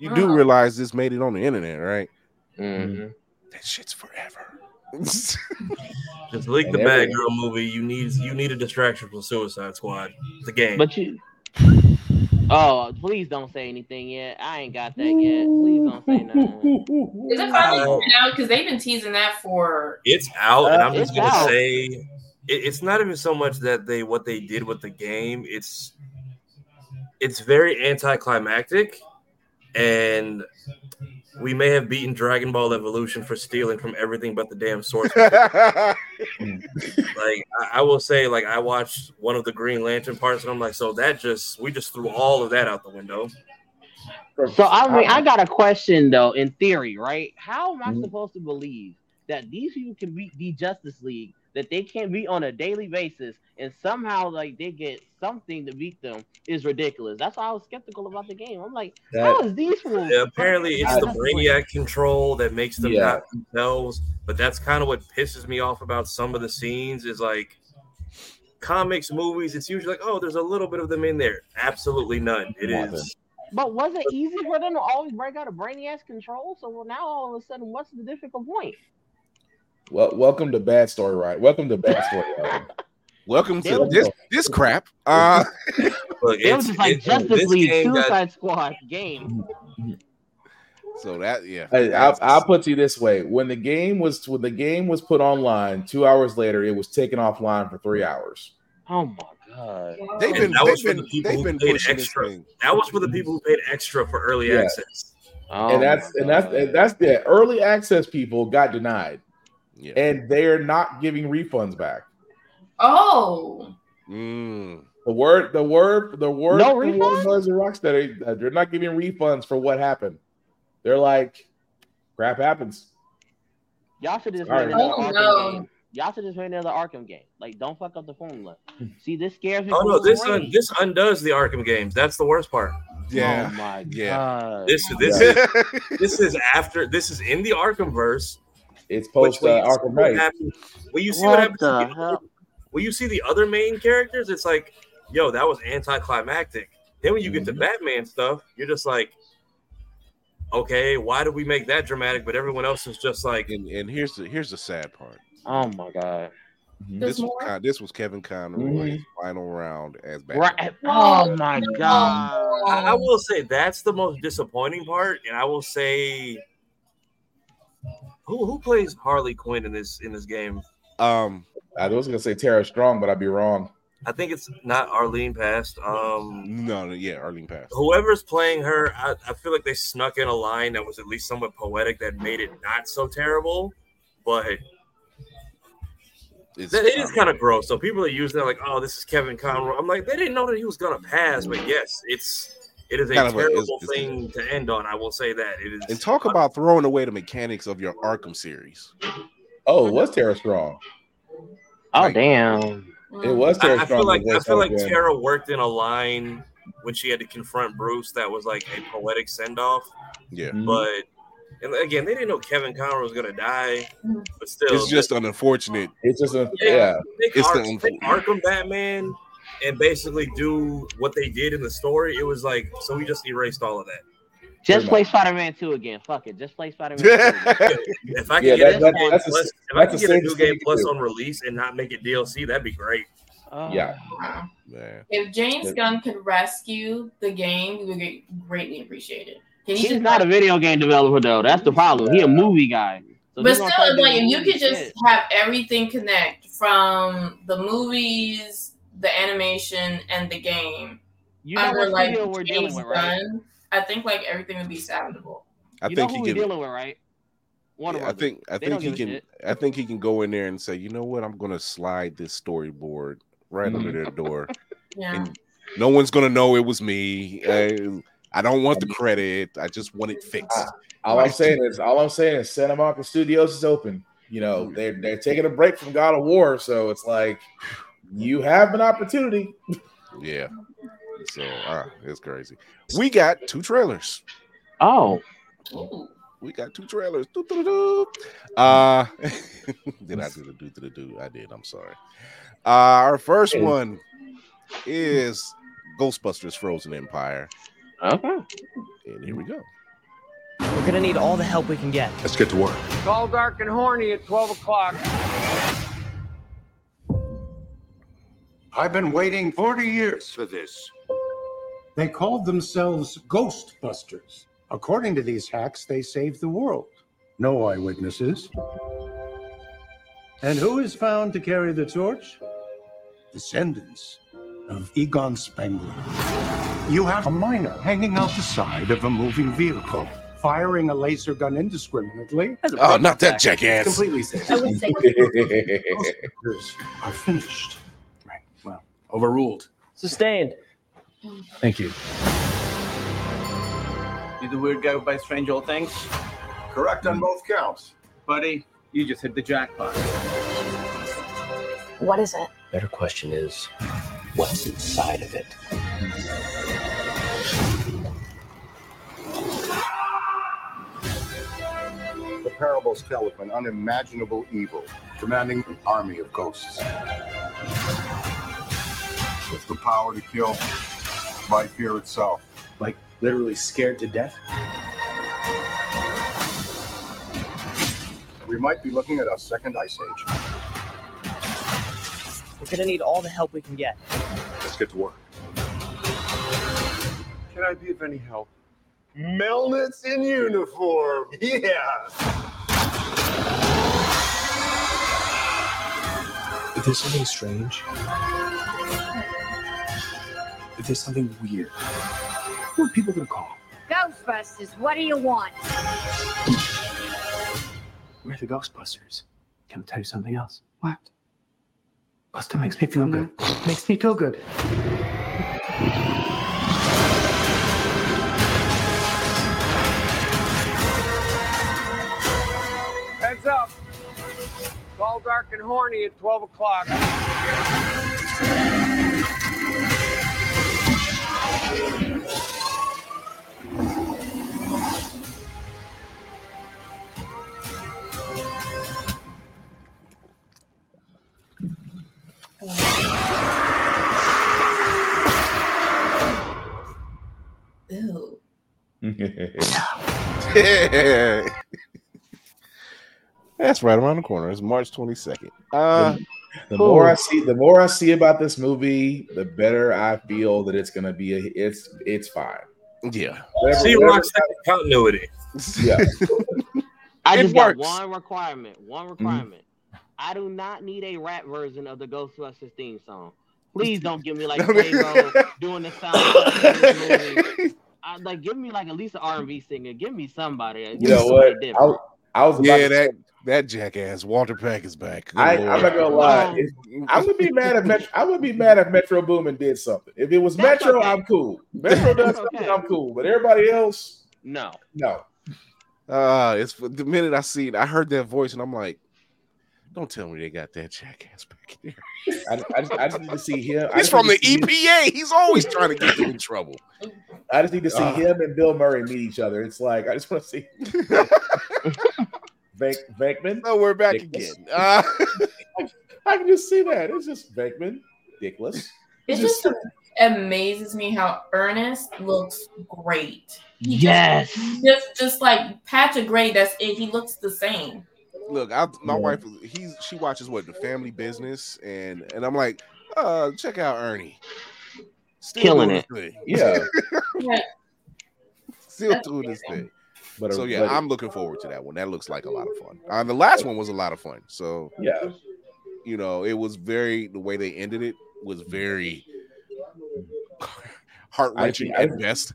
Speaker 4: you do
Speaker 7: Oh.
Speaker 4: realize this made it on the internet, right?
Speaker 6: Mhm.
Speaker 4: That shit's forever.
Speaker 8: Just leak
Speaker 5: And
Speaker 8: the
Speaker 5: every-
Speaker 8: Batgirl movie. You need you need a distraction from Suicide Squad. It's a game.
Speaker 6: But you. Oh, please don't say anything yet. I ain't got that yet. Please don't say nothing.
Speaker 7: Is it finally coming out? Because they've been teasing that for.
Speaker 8: It's out, and
Speaker 5: Uh,
Speaker 8: I'm just gonna
Speaker 6: out.
Speaker 8: say it, it's not even so much that they what they did with the game. It's it's very anticlimactic, and we may have beaten Dragon Ball Evolution for stealing from everything but the damn source. like I, I will say, like I watched one of the Green Lantern parts, and I'm like, so that just we just threw all of that out the window.
Speaker 6: So I mean, I got a question though. In theory, right? How am I
Speaker 5: Mhm.
Speaker 6: supposed to believe that these people can beat the Justice League? That they can't beat on a daily basis, and somehow like they get something to beat them is ridiculous. That's why I was skeptical about the game. I'm like, how is these fools?
Speaker 8: Yeah, apparently, it's the
Speaker 6: That's
Speaker 8: Brainiac control that makes them
Speaker 5: Yeah.
Speaker 8: not themselves. But that's kind of what pisses me off about some of the scenes. Is like comics, movies. It's usually like, oh, there's a little bit of them in there. Absolutely none. It is.
Speaker 6: But was it easy for them to always break out a brainiac control? So well, now all of a sudden, what's the difficult point?
Speaker 5: Well, welcome to Bad Story Right. Welcome to Bad Story Right.
Speaker 4: Welcome to this this crap. Uh,
Speaker 8: Look,
Speaker 6: It was
Speaker 8: it's,
Speaker 6: just like Justice League,
Speaker 8: game got-
Speaker 6: Suicide Squad game.
Speaker 4: so that yeah,
Speaker 5: Hey, I'll, I'll put you this way: when the game was when the game was put online, two hours later, it was taken offline for three hours.
Speaker 6: Oh my god!
Speaker 4: they've been
Speaker 8: that was
Speaker 4: they've
Speaker 8: for the
Speaker 4: been
Speaker 8: people
Speaker 4: they've
Speaker 8: who
Speaker 4: been
Speaker 8: paid extra. that was for the people who paid extra for early
Speaker 5: Yeah.
Speaker 8: access.
Speaker 6: Oh
Speaker 5: and that's
Speaker 6: my
Speaker 5: and that's and that's the early access people got denied,
Speaker 4: Yeah.
Speaker 5: and they're not giving refunds back.
Speaker 7: Oh,
Speaker 4: Mm.
Speaker 5: The word, the word, the word.
Speaker 6: No
Speaker 5: from
Speaker 6: refunds?
Speaker 5: Warner Brothers and Rocksteady, uh, they're not giving refunds for what happened. They're like, crap happens.
Speaker 6: Y'all should just
Speaker 5: Sorry.
Speaker 6: made another
Speaker 7: Oh,
Speaker 6: Arkham
Speaker 7: no.
Speaker 6: game. Y'all should just made another Arkham game. Like, don't fuck up the formula. See, this scares me.
Speaker 8: Oh no, this un- this undoes the Arkham games. That's the worst part. Yeah.
Speaker 6: Oh
Speaker 4: Yeah.
Speaker 6: my
Speaker 4: Yeah.
Speaker 6: god.
Speaker 8: This this
Speaker 5: Yeah.
Speaker 8: is this is after this is in the Arkham verse.
Speaker 5: It's post uh,
Speaker 8: when you see
Speaker 5: Arkham
Speaker 8: what
Speaker 5: Knight.
Speaker 8: happens- when you see what,
Speaker 6: What
Speaker 8: happens, to
Speaker 6: the
Speaker 8: the-
Speaker 6: hell?
Speaker 8: when you see the other main characters, it's like, yo, that was anticlimactic. Then when you get to
Speaker 5: Mhm.
Speaker 8: Batman stuff, you're just like, okay, why did we make that dramatic? But everyone else is just like,
Speaker 4: and and here's the here's the sad part.
Speaker 6: Oh my god.
Speaker 7: There's
Speaker 4: This was,
Speaker 7: more?
Speaker 4: Con- this was Kevin Conroy's final round as Batman.
Speaker 6: Right. Oh my god.
Speaker 8: I, I will say that's the most disappointing part, and I will say, who who plays Harley Quinn in this in this game?
Speaker 4: Um,
Speaker 5: I was gonna say Tara Strong, but I'd be wrong.
Speaker 8: I think it's not Arlene Past. Um,
Speaker 4: no, no, yeah, Arlene Pass.
Speaker 8: whoever's playing her, I, I feel like they snuck in a line that was at least somewhat poetic that made it not so terrible. But
Speaker 4: It's
Speaker 8: that, it is kind of gross. So people are using that like, oh, this is Kevin Conroy. I'm like, they didn't know that he was gonna pass, but yes, it's it is a
Speaker 4: Kind of a- it's-
Speaker 8: terrible
Speaker 4: it's-
Speaker 8: thing to end on. I will say that it is.
Speaker 4: and talk about throwing away the mechanics of your Arkham series.
Speaker 5: Oh, it was Tara Strong.
Speaker 6: Oh
Speaker 4: Like-
Speaker 6: damn.
Speaker 5: It was Tara
Speaker 8: I, I
Speaker 5: Strong.
Speaker 8: feel like
Speaker 5: that
Speaker 8: I feel like
Speaker 5: Harley
Speaker 8: Tara worked in a line when she had to confront Bruce that was like a poetic send off.
Speaker 4: Yeah,
Speaker 5: Mhm.
Speaker 8: But and again, they didn't know Kevin Conroy was gonna die. But still,
Speaker 4: it's just an unfortunate.
Speaker 5: It's just a
Speaker 8: Yeah.
Speaker 5: yeah.
Speaker 8: take,
Speaker 4: it's
Speaker 8: Ark-
Speaker 4: the-
Speaker 8: take Arkham Batman and basically do what they did in the story. It was like so we just erased all of that.
Speaker 6: Just play. Spider Man 2 again. Fuck it. Just play Spider Man 2. again.
Speaker 8: If I can
Speaker 5: Yeah,
Speaker 8: get
Speaker 5: that-
Speaker 8: a
Speaker 5: that-
Speaker 8: new game
Speaker 5: a-
Speaker 8: plus, if I can get a new game plus
Speaker 5: can do.
Speaker 8: on release and not make it DLC, that'd be great.
Speaker 6: Oh.
Speaker 5: Yeah.
Speaker 4: Man.
Speaker 7: If James
Speaker 5: Yeah.
Speaker 7: Gunn could rescue the game, we would get greatly appreciated. Can you
Speaker 6: He's
Speaker 7: just
Speaker 6: not a video game developer though. That's the problem. He a movie guy. So
Speaker 7: But still, like if you
Speaker 6: movie
Speaker 7: could just
Speaker 6: shit.
Speaker 7: have everything connect from the movies, the animation, and the game
Speaker 6: you know
Speaker 7: under
Speaker 6: what
Speaker 7: like
Speaker 6: studio we're dealing
Speaker 7: James
Speaker 6: with, right?
Speaker 7: Gunn, I think like everything would be salvageable.
Speaker 4: I
Speaker 6: you know
Speaker 4: think
Speaker 6: who
Speaker 4: he
Speaker 6: we're
Speaker 4: can.
Speaker 6: dealing with, right? Warner
Speaker 4: yeah, I think I
Speaker 6: They
Speaker 4: think he can.
Speaker 6: shit.
Speaker 4: I think he can go in there and say, you know what, I'm gonna slide this storyboard right under mm-hmm. their door.
Speaker 7: Yeah.
Speaker 4: And no one's gonna know it was me. I, I don't want the credit. I just want it fixed.
Speaker 5: All I'm saying is, all I'm saying is, Santa Monica Studios is open. You know, mm-hmm. they're they're taking a break from God of War, so it's like you have an opportunity.
Speaker 4: Yeah. So ah, it's crazy. We got two trailers.
Speaker 6: Oh,
Speaker 7: Ooh.
Speaker 4: We got two trailers. Doo, doo, doo, doo. Uh, did I do the do do do? I did. I'm sorry. Uh, our first
Speaker 5: Hey.
Speaker 4: one is Ghostbusters: Frozen Empire,
Speaker 6: okay.
Speaker 4: and here we go.
Speaker 9: We're gonna need all the help we can get.
Speaker 10: Let's get to work.
Speaker 11: It's all dark and horny at 12 o'clock.
Speaker 10: I've been waiting 40 years for this.
Speaker 12: They called themselves Ghostbusters. According to these hacks, they saved the world. No eyewitnesses. And who is found to carry the torch? Descendants of Egon Spengler. You have a miner hanging out the side of a moving vehicle, firing a laser gun indiscriminately.
Speaker 4: Oh, not that jackass.
Speaker 12: Completely safe.
Speaker 13: I would say-
Speaker 12: Ghostbusters are finished. Right. Well, overruled.
Speaker 9: Sustained.
Speaker 14: Thank you. You the weird guy who buys strange old things?
Speaker 12: Correct on both counts.
Speaker 14: Buddy, you just hit the jackpot.
Speaker 13: What is it?
Speaker 14: Better question is, what's inside of it?
Speaker 12: The parables tell of an unimaginable evil commanding an army of ghosts. With the power to kill by fear itself.
Speaker 14: Like literally scared to death?
Speaker 12: We might be looking at a second ice age.
Speaker 9: We're gonna need all the help we can get.
Speaker 12: Let's get to work.
Speaker 10: Can I be of any help? Melnitz in uniform. Yeah.
Speaker 14: If there's something strange, if there's something weird, who are people gonna call?
Speaker 15: Ghostbusters, what do you want?
Speaker 14: We're the Ghostbusters. Can I tell you something else? What? Buster makes me feel good. Makes me feel good.
Speaker 11: Heads up. It's all dark and horny at 12 o'clock.
Speaker 7: Ew.
Speaker 4: That's right around the corner. It's March 22nd. Uh,
Speaker 5: the more I see, the more I see about this movie, the better I feel that it's gonna be. A, it's it's fine.
Speaker 4: Yeah.
Speaker 5: Whatever-
Speaker 8: See,
Speaker 5: whatever-
Speaker 8: Rocksteady continuity.
Speaker 5: Yeah.
Speaker 6: I
Speaker 8: It
Speaker 6: just got
Speaker 8: works.
Speaker 6: one requirement. One mm-hmm. requirement. I do not need a rap version of the Ghostbusters theme song. Please don't give me like Quavo doing the sound. of this movie. I, like, give me like at least an R and B singer. Give me somebody.
Speaker 5: You know what? I, I was about
Speaker 4: yeah,
Speaker 5: to
Speaker 4: that that jackass Walter Peck is back. Good
Speaker 5: I, I'm not gonna lie. If- I would be mad if Metro, I would be mad if Metro Boomin did something. If it was Metro, I'm cool. Metro does something, I'm cool. But everybody else,
Speaker 6: no,
Speaker 5: no.
Speaker 4: Uh, it's the minute I see it, I heard that voice, and I'm like, don't tell me they got that jackass back there.
Speaker 5: I, I, just, I just need to see him.
Speaker 4: He's from the
Speaker 5: need to see him-
Speaker 4: EPA. He's always trying to get them in trouble.
Speaker 5: I just need to see
Speaker 4: Uh.
Speaker 5: him and Bill Murray meet each other. It's like I just want to see Vank, Venkman.
Speaker 4: No, we're back
Speaker 5: Dickless.
Speaker 4: again. Uh,
Speaker 5: I can just see that. It's just Venkman, Dickless.
Speaker 7: It just amazes me how Ernest looks great. He just-
Speaker 6: Yes.
Speaker 7: Just, just like patch of gray. That's it. He looks the same.
Speaker 4: Look, I, my
Speaker 5: Yeah.
Speaker 4: wife, he's she watches what the Family Business, and and I'm like, uh, check out Ernie, Still
Speaker 6: Killing it.
Speaker 4: thing.
Speaker 5: Yeah.
Speaker 4: Still doing this thing.
Speaker 5: But, uh,
Speaker 4: so yeah,
Speaker 5: but-
Speaker 4: I'm looking forward to that one. That looks like a lot of fun. Uh, the last one was a lot of fun. So
Speaker 5: Yeah.
Speaker 4: you know, it was very the way they ended it was very heart wrenching
Speaker 5: I-
Speaker 4: at best.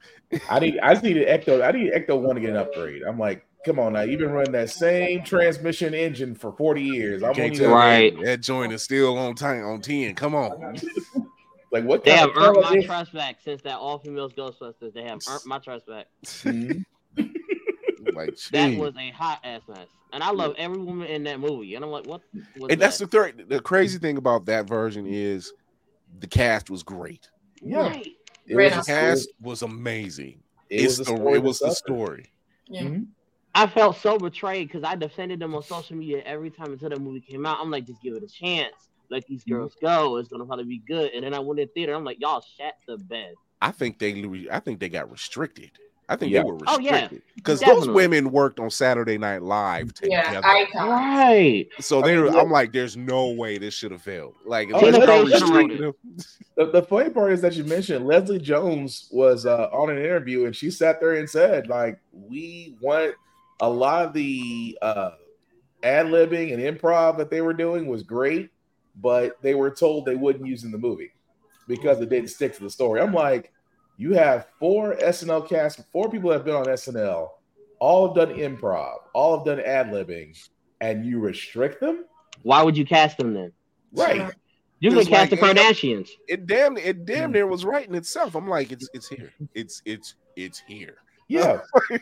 Speaker 5: I need I just need an Ecto. I need Ecto one to get an upgrade. I'm like, come on now. You've been running that same transmission engine for 40 years. I'm
Speaker 4: Can't
Speaker 5: only
Speaker 4: tell
Speaker 6: Right.
Speaker 4: me that joint is still on time on ten. Come on.
Speaker 5: like what
Speaker 6: They
Speaker 5: kind
Speaker 6: have
Speaker 5: of
Speaker 6: earned my
Speaker 5: intelligence-
Speaker 6: trust back since that all females Ghostbusters. They have earned my trust back. Mm-hmm.
Speaker 4: like
Speaker 6: That was a hot ass mess, and I love every woman in that movie. And I'm like, what? Was
Speaker 4: and that's the third the crazy thing about that version is the cast was great.
Speaker 5: Yeah.
Speaker 6: Right.
Speaker 5: It
Speaker 4: The
Speaker 5: was,
Speaker 7: Right.
Speaker 5: a-
Speaker 4: cast was amazing.
Speaker 5: it
Speaker 4: It's
Speaker 5: was
Speaker 4: the
Speaker 5: story
Speaker 4: it was the
Speaker 5: to suffer.
Speaker 4: story.
Speaker 7: Yeah. Mm-hmm.
Speaker 6: I felt so betrayed because I defended them on social media every time until the movie came out. I'm like, just give it a chance. Let these
Speaker 4: Mm-hmm.
Speaker 6: girls go. It's gonna probably be good. And then I went in theater. I'm like, y'all shat the bed.
Speaker 4: I think they re- I think they got restricted. I think
Speaker 5: Yeah.
Speaker 4: they were
Speaker 6: Oh, yeah.
Speaker 4: restricted because those women worked on Saturday Night Live
Speaker 7: Yeah.
Speaker 4: together.
Speaker 7: Icon.
Speaker 6: Right.
Speaker 4: so
Speaker 5: I
Speaker 4: they
Speaker 5: mean,
Speaker 4: I'm like, there's no way this should have failed. Like,
Speaker 5: Oh,
Speaker 4: let's
Speaker 5: Tina
Speaker 4: not
Speaker 6: Fey should've
Speaker 4: restrict
Speaker 6: wrote
Speaker 4: them.
Speaker 5: The, the funny part is that you mentioned Leslie Jones was uh, on an interview and she sat there and said, like, we want a lot of the uh, ad libbing and improv that they were doing was great, but they were told they wouldn't use in the movie because it didn't stick to the story. I'm like, You have four SNL cast, four people that have been on SNL, all have done improv, all have done ad libbing, and you restrict them?
Speaker 6: Why would you cast them then?
Speaker 5: Right.
Speaker 6: You can
Speaker 4: It's
Speaker 6: cast the Kardashians.
Speaker 4: It damn it damn near was right in itself. I'm like, it's it's here. It's it's it's here.
Speaker 5: Yeah.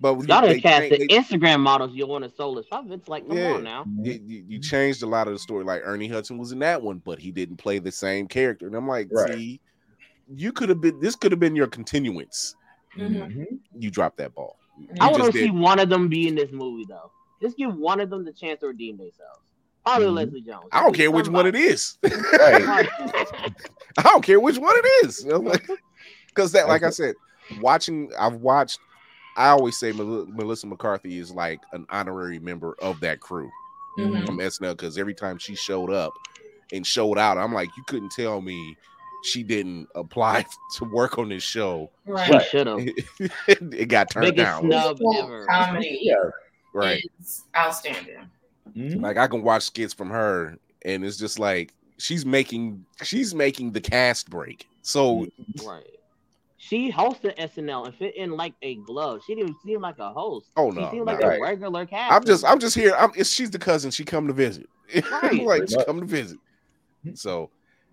Speaker 4: but when
Speaker 6: Y'all
Speaker 4: you-
Speaker 6: done
Speaker 4: they
Speaker 6: cast
Speaker 4: change-
Speaker 6: the
Speaker 4: they-
Speaker 6: Instagram models you want to soulless puppets. Like, come
Speaker 4: yeah,
Speaker 6: on now.
Speaker 4: You, you, you changed a lot of the story. Like Ernie Hudson was in that one, but he didn't play the same character. And I'm like,
Speaker 5: Right.
Speaker 4: see, you could have been. This could have been your continuance.
Speaker 5: Mm-hmm.
Speaker 4: You dropped that ball. You
Speaker 6: I want
Speaker 4: just
Speaker 6: to see one of them be in this movie though. Just give one of them the chance to redeem themselves. Probably
Speaker 4: Mhm.
Speaker 6: Leslie Jones.
Speaker 4: I don't care which one it is.
Speaker 5: Right.
Speaker 4: I don't care which one it is. Because that, like I said, watching, I've watched. I always say Melissa McCarthy is like an honorary member of that crew
Speaker 7: Mhm.
Speaker 4: from SNL because every time she showed up and showed out, I'm like, you couldn't tell me she didn't apply to work on this show.
Speaker 7: Right.
Speaker 6: She should have.
Speaker 4: it got turned
Speaker 6: Biggest
Speaker 4: down.
Speaker 6: snub ever.
Speaker 7: Comedy
Speaker 5: Yeah.
Speaker 4: Right.
Speaker 7: is outstanding.
Speaker 5: Mhm.
Speaker 4: Like I can watch skits from her, and it's just like she's making she's making the cast break. So
Speaker 6: Right. She hosted SNL and fit in like a glove. She didn't seem like a host.
Speaker 4: Oh, no, she
Speaker 6: seemed like
Speaker 4: no.
Speaker 6: a regular cast.
Speaker 4: I'm just. I'm just here. I'm it's, she's the cousin. She come to visit.
Speaker 6: Right.
Speaker 4: like she come to visit. So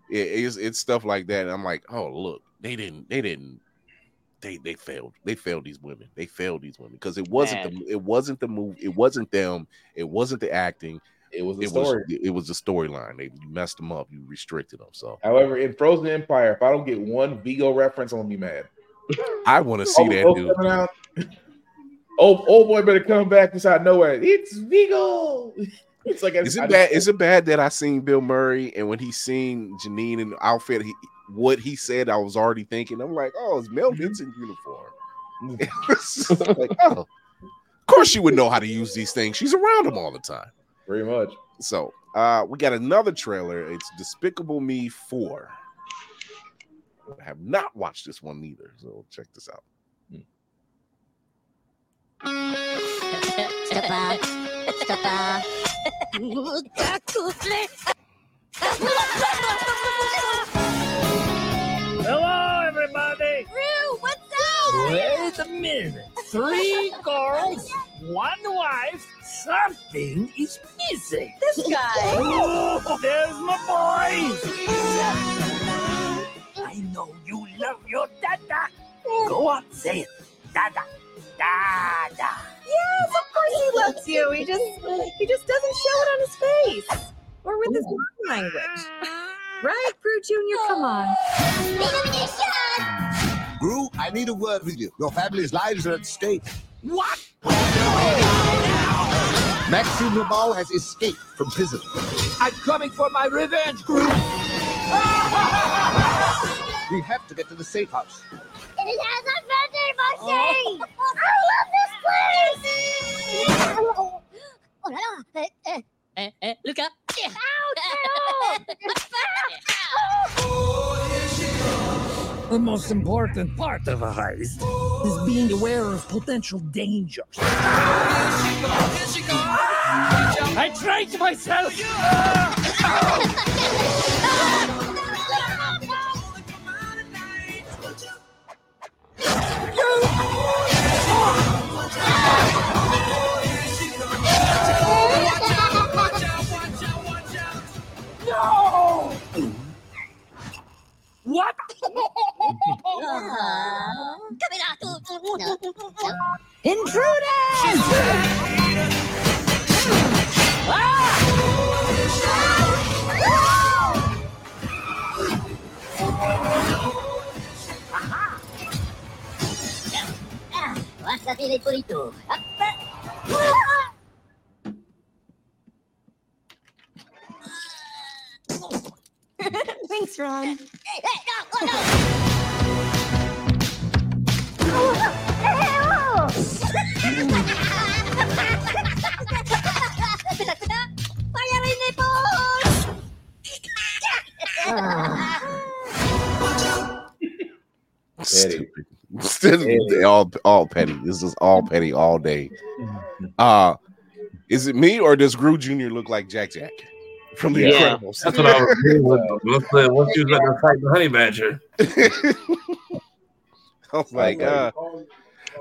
Speaker 4: it, it's it's stuff like that. And I'm like, oh look, they didn't they didn't they they failed. They failed these women. They failed these women because it wasn't
Speaker 6: Bad.
Speaker 4: the it wasn't the move. It wasn't them. It wasn't the acting.
Speaker 5: It was the
Speaker 4: It
Speaker 5: story.
Speaker 4: was it was the storyline. They you messed them up. You restricted them. So
Speaker 5: However, in Frozen Empire, if I don't get one Vigo reference, I'm gonna be mad.
Speaker 4: I want to see
Speaker 5: Oh,
Speaker 4: that
Speaker 5: oh,
Speaker 4: dude.
Speaker 5: coming out. Oh, old boy better come back inside nowhere. It's Vigo. It's like
Speaker 4: Is it bad? Is it bad that I seen Bill Murray and when he seen Janine in the outfit, he, what he said, I was already thinking. I'm like, oh, it's Melnitz in uniform. Like, oh, of course she would know how to use these things. She's around them all the time.
Speaker 5: Very much.
Speaker 4: So, uh, we got another trailer. It's Despicable Me Four. I have not watched this one either, so check this out.
Speaker 15: Step out. Step out.
Speaker 11: Hello, Wait a minute. Three girls, one wife. Something is missing.
Speaker 15: This guy.
Speaker 11: Oh, there's my boys. I know you love your dada. Go on, say it. Dada. Dada.
Speaker 13: Yes, of course he loves you. He just he just doesn't show it on his face or with his body language. Right, Gru Junior? Come on.
Speaker 16: Gru, I need a word with you. Your family's lives are at stake.
Speaker 11: What?
Speaker 16: Maxime Le Mal has escaped from prison.
Speaker 11: I'm coming for my revenge, Gru.
Speaker 16: We have to get to the safe house.
Speaker 15: It is as a birthday machine. I love this place. Oh là là. Eh, eh. Eh, eh, look up.
Speaker 11: The most important part of a heist is being aware of potential dangers. I trained myself.
Speaker 15: Ça fait les politos.
Speaker 13: Thanks, Ron.
Speaker 15: Fire in the balls!
Speaker 5: Petty.
Speaker 4: Stupid. all all petty. This is all petty all day. Uh is it me or does Gru Jr. look like Jack Jack from the
Speaker 8: Yeah,
Speaker 4: Incredibles?
Speaker 8: that's what I was doing. What's the what's you let them fight the honey badger?
Speaker 4: I was like,
Speaker 5: Okay.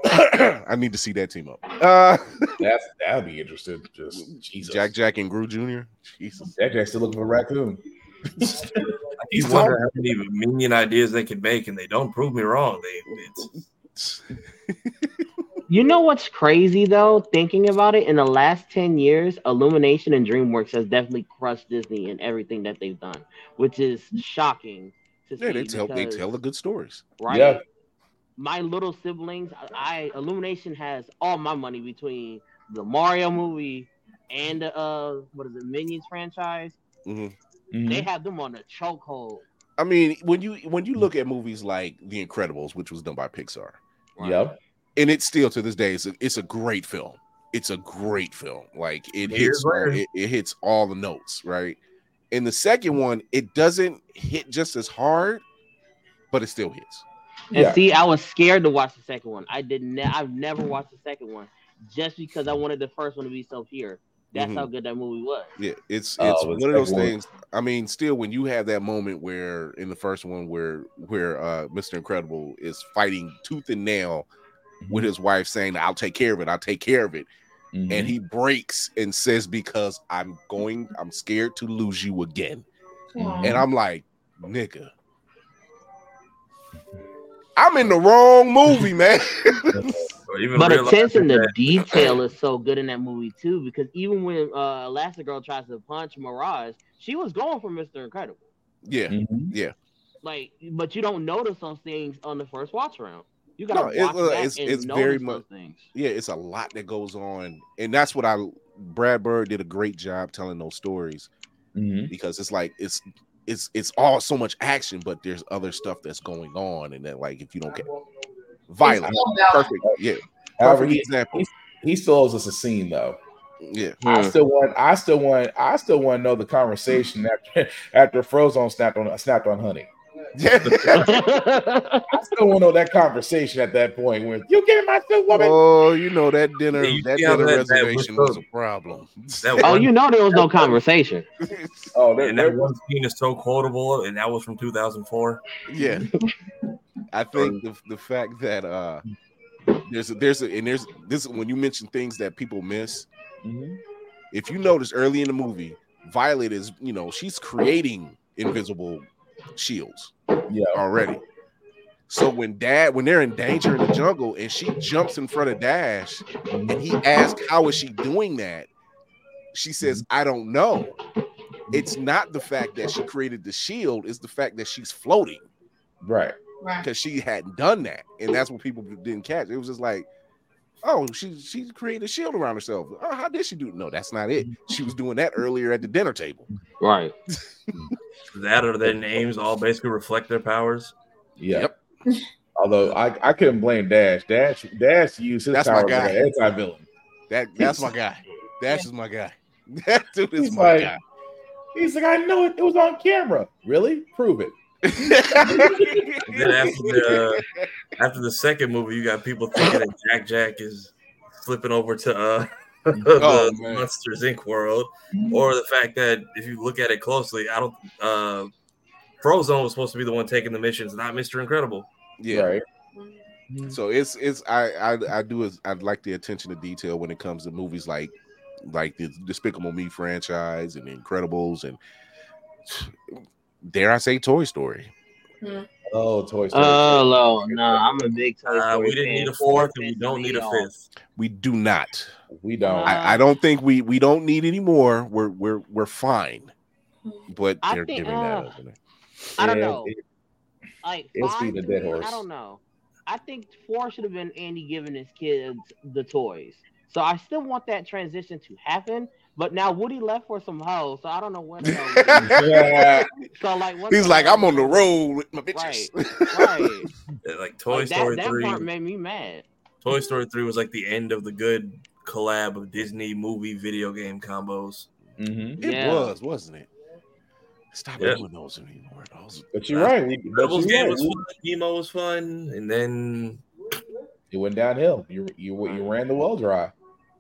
Speaker 4: uh, I need to see that team up. Uh,
Speaker 5: That's that'd be interesting. Just Jesus.
Speaker 4: Jack Jack and Gru Jr. Jesus.
Speaker 5: Jack Jack's still looking for raccoon.
Speaker 8: You wonder how many minion ideas they could make, and they don't prove me wrong. They it's
Speaker 6: You know what's crazy though? Thinking about it, in the last ten years, Illumination and DreamWorks has definitely crushed Disney in everything that they've done, which is shocking to
Speaker 4: Yeah,
Speaker 6: see.
Speaker 4: they tell they tell the good stories.
Speaker 6: right?
Speaker 5: Yeah.
Speaker 6: My little siblings, I Illumination has all my money between the Mario movie and the uh what is it, Minions franchise.
Speaker 4: Mhm.
Speaker 6: They have them on a chokehold.
Speaker 4: I mean, when you when you look at movies like The Incredibles, which was done by Pixar,
Speaker 5: Yep.
Speaker 4: and it's still to this day, it's a, it's a great film. It's a great film. Like it
Speaker 8: Years
Speaker 4: hits, all, it, it hits all the notes, right? And the second one, it doesn't hit just as hard, but it still hits.
Speaker 6: And see, I was scared to watch the second one. I did ne- I've never watched the second one just because I wanted the first one to be so pure. That's
Speaker 4: Mhm.
Speaker 6: how good that movie was.
Speaker 4: Yeah, it's
Speaker 5: Oh,
Speaker 4: it's
Speaker 5: the
Speaker 4: one of those
Speaker 5: one.
Speaker 4: things. I mean, still, when you have that moment where in the first one where where uh Mr. Incredible is fighting tooth and nail with his wife saying, "I'll take care of it. I'll take care of it,"
Speaker 5: Mm-hmm.
Speaker 4: and he breaks and says, "Because I'm going, I'm scared to lose you again," and I'm like, "Nigga." I'm in the wrong movie, man.
Speaker 8: even
Speaker 6: But
Speaker 8: realizing
Speaker 6: attention to detail is so good in that movie too, because even when uh Elastigirl tries to punch Mirage, she was going for Mr. Incredible.
Speaker 4: yeah,
Speaker 5: Mm-hmm.
Speaker 4: yeah.
Speaker 6: Like, but you don't notice those things on the first watch around. You gotta
Speaker 4: No,
Speaker 6: watch
Speaker 4: it- uh,
Speaker 6: back
Speaker 4: it's
Speaker 6: and
Speaker 4: it's
Speaker 6: notice
Speaker 4: very
Speaker 6: those
Speaker 4: much
Speaker 6: things.
Speaker 4: yeah, it's a lot that goes on, and that's what I Brad Bird did a great job telling those stories
Speaker 5: Mhm.
Speaker 4: because it's like it's it's it's all so much action, but there's other stuff that's going on, and then like if you don't get violent, perfect, yeah,
Speaker 5: However,
Speaker 4: perfect
Speaker 5: he,
Speaker 4: example,
Speaker 5: he, he still owes us a scene though.
Speaker 4: yeah.
Speaker 5: I still want. I still want. I still want to know the conversation after after Frozone snapped on snapped on Honey. I still want to know that conversation at that point when you give me my suit, woman.
Speaker 4: Oh, you know that dinner
Speaker 8: Yeah,
Speaker 4: that dinner
Speaker 8: that- that
Speaker 4: reservation
Speaker 8: was
Speaker 4: was a problem.
Speaker 8: that
Speaker 6: Oh,
Speaker 8: one-
Speaker 6: you know there was no conversation.
Speaker 5: Oh, there,
Speaker 8: and
Speaker 5: there
Speaker 8: that one scene is so quotable, and that was from 2004.
Speaker 4: Yeah. I think the, the fact that uh there's a, there's a, and there's this when you mention things that people miss.
Speaker 5: Mhm.
Speaker 4: If you notice early in the movie, Violet is you know she's creating invisible shields
Speaker 5: Yeah.
Speaker 4: already. So when dad when they're in danger in the jungle and she jumps in front of Dash and he asks how is she doing that, she says mm-hmm. I don't know. It's not the fact that she created the shield, it's the fact that she's floating
Speaker 5: Right.
Speaker 7: Right.
Speaker 4: because she hadn't done that, and that's what people didn't catch. It was just like, oh, she she created a shield around herself. Oh, how did she do? No, that's not it. Mm-hmm. She was doing that earlier at the dinner table.
Speaker 6: Right.
Speaker 8: That or their names all basically reflect their powers.
Speaker 5: Yeah. Yep. Although I, I couldn't blame Dash. Dash Dash used his
Speaker 4: That's my
Speaker 5: power
Speaker 4: guy.
Speaker 5: as an anti-villain.
Speaker 4: That that's my guy. Dash is my guy. That dude is
Speaker 5: He's
Speaker 4: my
Speaker 5: like,
Speaker 4: guy.
Speaker 5: he's like, I know it. It was on camera. Really? Prove it.
Speaker 8: And then after the after the second movie, you got people thinking that Jack Jack is flipping over to uh the
Speaker 4: Oh, man.
Speaker 8: Monsters Inc. world, or the fact that if you look at it closely, I don't. uh Frozone was supposed to be the one taking the missions, not Mister Incredible.
Speaker 4: Yeah.
Speaker 5: Right.
Speaker 4: So it's it's I I I do is I like the attention to detail when it comes to movies like like the Despicable Me franchise and Incredibles and dare I say Toy Story.
Speaker 5: Oh, Toy Story.
Speaker 6: Oh, no, no, I'm a big Toy
Speaker 8: Uh,
Speaker 6: Story
Speaker 8: we didn't
Speaker 6: fan.
Speaker 8: need a fourth, and we don't need a fifth.
Speaker 4: We do not.
Speaker 5: we don't.
Speaker 4: I, I don't think we we don't need any more. We're we're we're fine. But
Speaker 6: I
Speaker 4: they're
Speaker 6: think,
Speaker 4: giving
Speaker 6: uh,
Speaker 4: that up. innit?
Speaker 6: I don't
Speaker 5: Yeah,
Speaker 6: know.
Speaker 5: it-
Speaker 6: Like
Speaker 5: It's
Speaker 6: five
Speaker 5: a dead
Speaker 6: me,
Speaker 5: horse.
Speaker 6: I don't know. I think four should have been Andy giving his kids the toys. So I still want that transition to happen. But now Woody left for some hoes, so I don't know when.
Speaker 5: Yeah.
Speaker 6: so like, what's
Speaker 4: He's like, I'm on the road with my bitches.
Speaker 6: Right, right.
Speaker 8: Yeah, Like Toy
Speaker 6: Like,
Speaker 8: Story
Speaker 6: that
Speaker 8: three.
Speaker 6: part made me mad.
Speaker 8: Toy Story three was like the end of the good collab of Disney movie video game combos.
Speaker 5: Mhm.
Speaker 4: It
Speaker 6: Yeah.
Speaker 4: was, wasn't it? Stop
Speaker 8: Yeah.
Speaker 4: doing those anymore. Those
Speaker 5: But you're right. We, but
Speaker 8: Rebels
Speaker 5: you're
Speaker 8: game
Speaker 5: right.
Speaker 8: was fun. Emo was fun, and then
Speaker 5: It went downhill. You you you ran the well dry.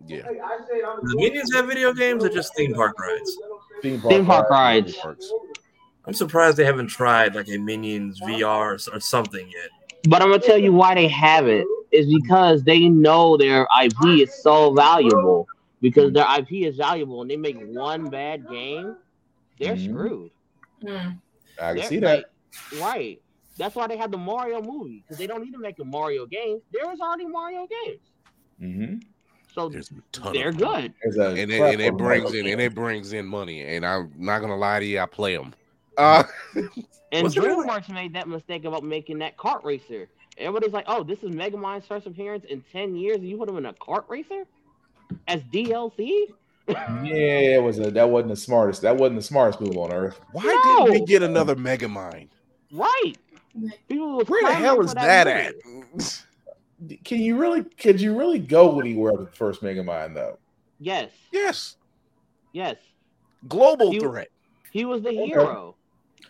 Speaker 4: Yeah.
Speaker 8: the Minions have video games or just theme park rides.
Speaker 5: Theme park,
Speaker 6: Theme park
Speaker 5: ride.
Speaker 6: rides.
Speaker 8: I'm surprised they haven't tried like a Minions VR or, or something yet.
Speaker 6: But I'm gonna tell you why they have it is because they know their IP is so valuable. Because their IP is valuable, and they make one bad game, they're
Speaker 5: Mhm.
Speaker 6: screwed.
Speaker 5: I can
Speaker 6: They're-
Speaker 5: see that.
Speaker 6: like, right. That's why they have the Mario movie because they don't need to make a Mario game. There is already Mario games,
Speaker 5: Mm-hmm.
Speaker 6: So
Speaker 4: ton
Speaker 6: they're
Speaker 4: of
Speaker 6: good.
Speaker 5: A
Speaker 4: and it, and it brings in and it brings in money. And I'm not gonna lie to you, I play them. Uh,
Speaker 6: And
Speaker 4: What's the real-
Speaker 6: DreamWorks made that mistake about making that kart racer. Everybody's like, "Oh, this is Megamind's first appearance in ten years, and you put him in a kart racer as DLC."
Speaker 5: Yeah, it was a that wasn't the smartest. That wasn't the smartest move on earth.
Speaker 4: why didn't we get another Megamind?
Speaker 6: Right. People
Speaker 4: Where the hell is that
Speaker 6: movie.
Speaker 4: at?
Speaker 5: Can you really? Could you really go anywhere with the first Megamind though?
Speaker 6: Yes.
Speaker 4: Yes.
Speaker 6: Yes.
Speaker 4: Global
Speaker 6: He-
Speaker 4: threat.
Speaker 6: He was the
Speaker 5: Okay.
Speaker 6: hero.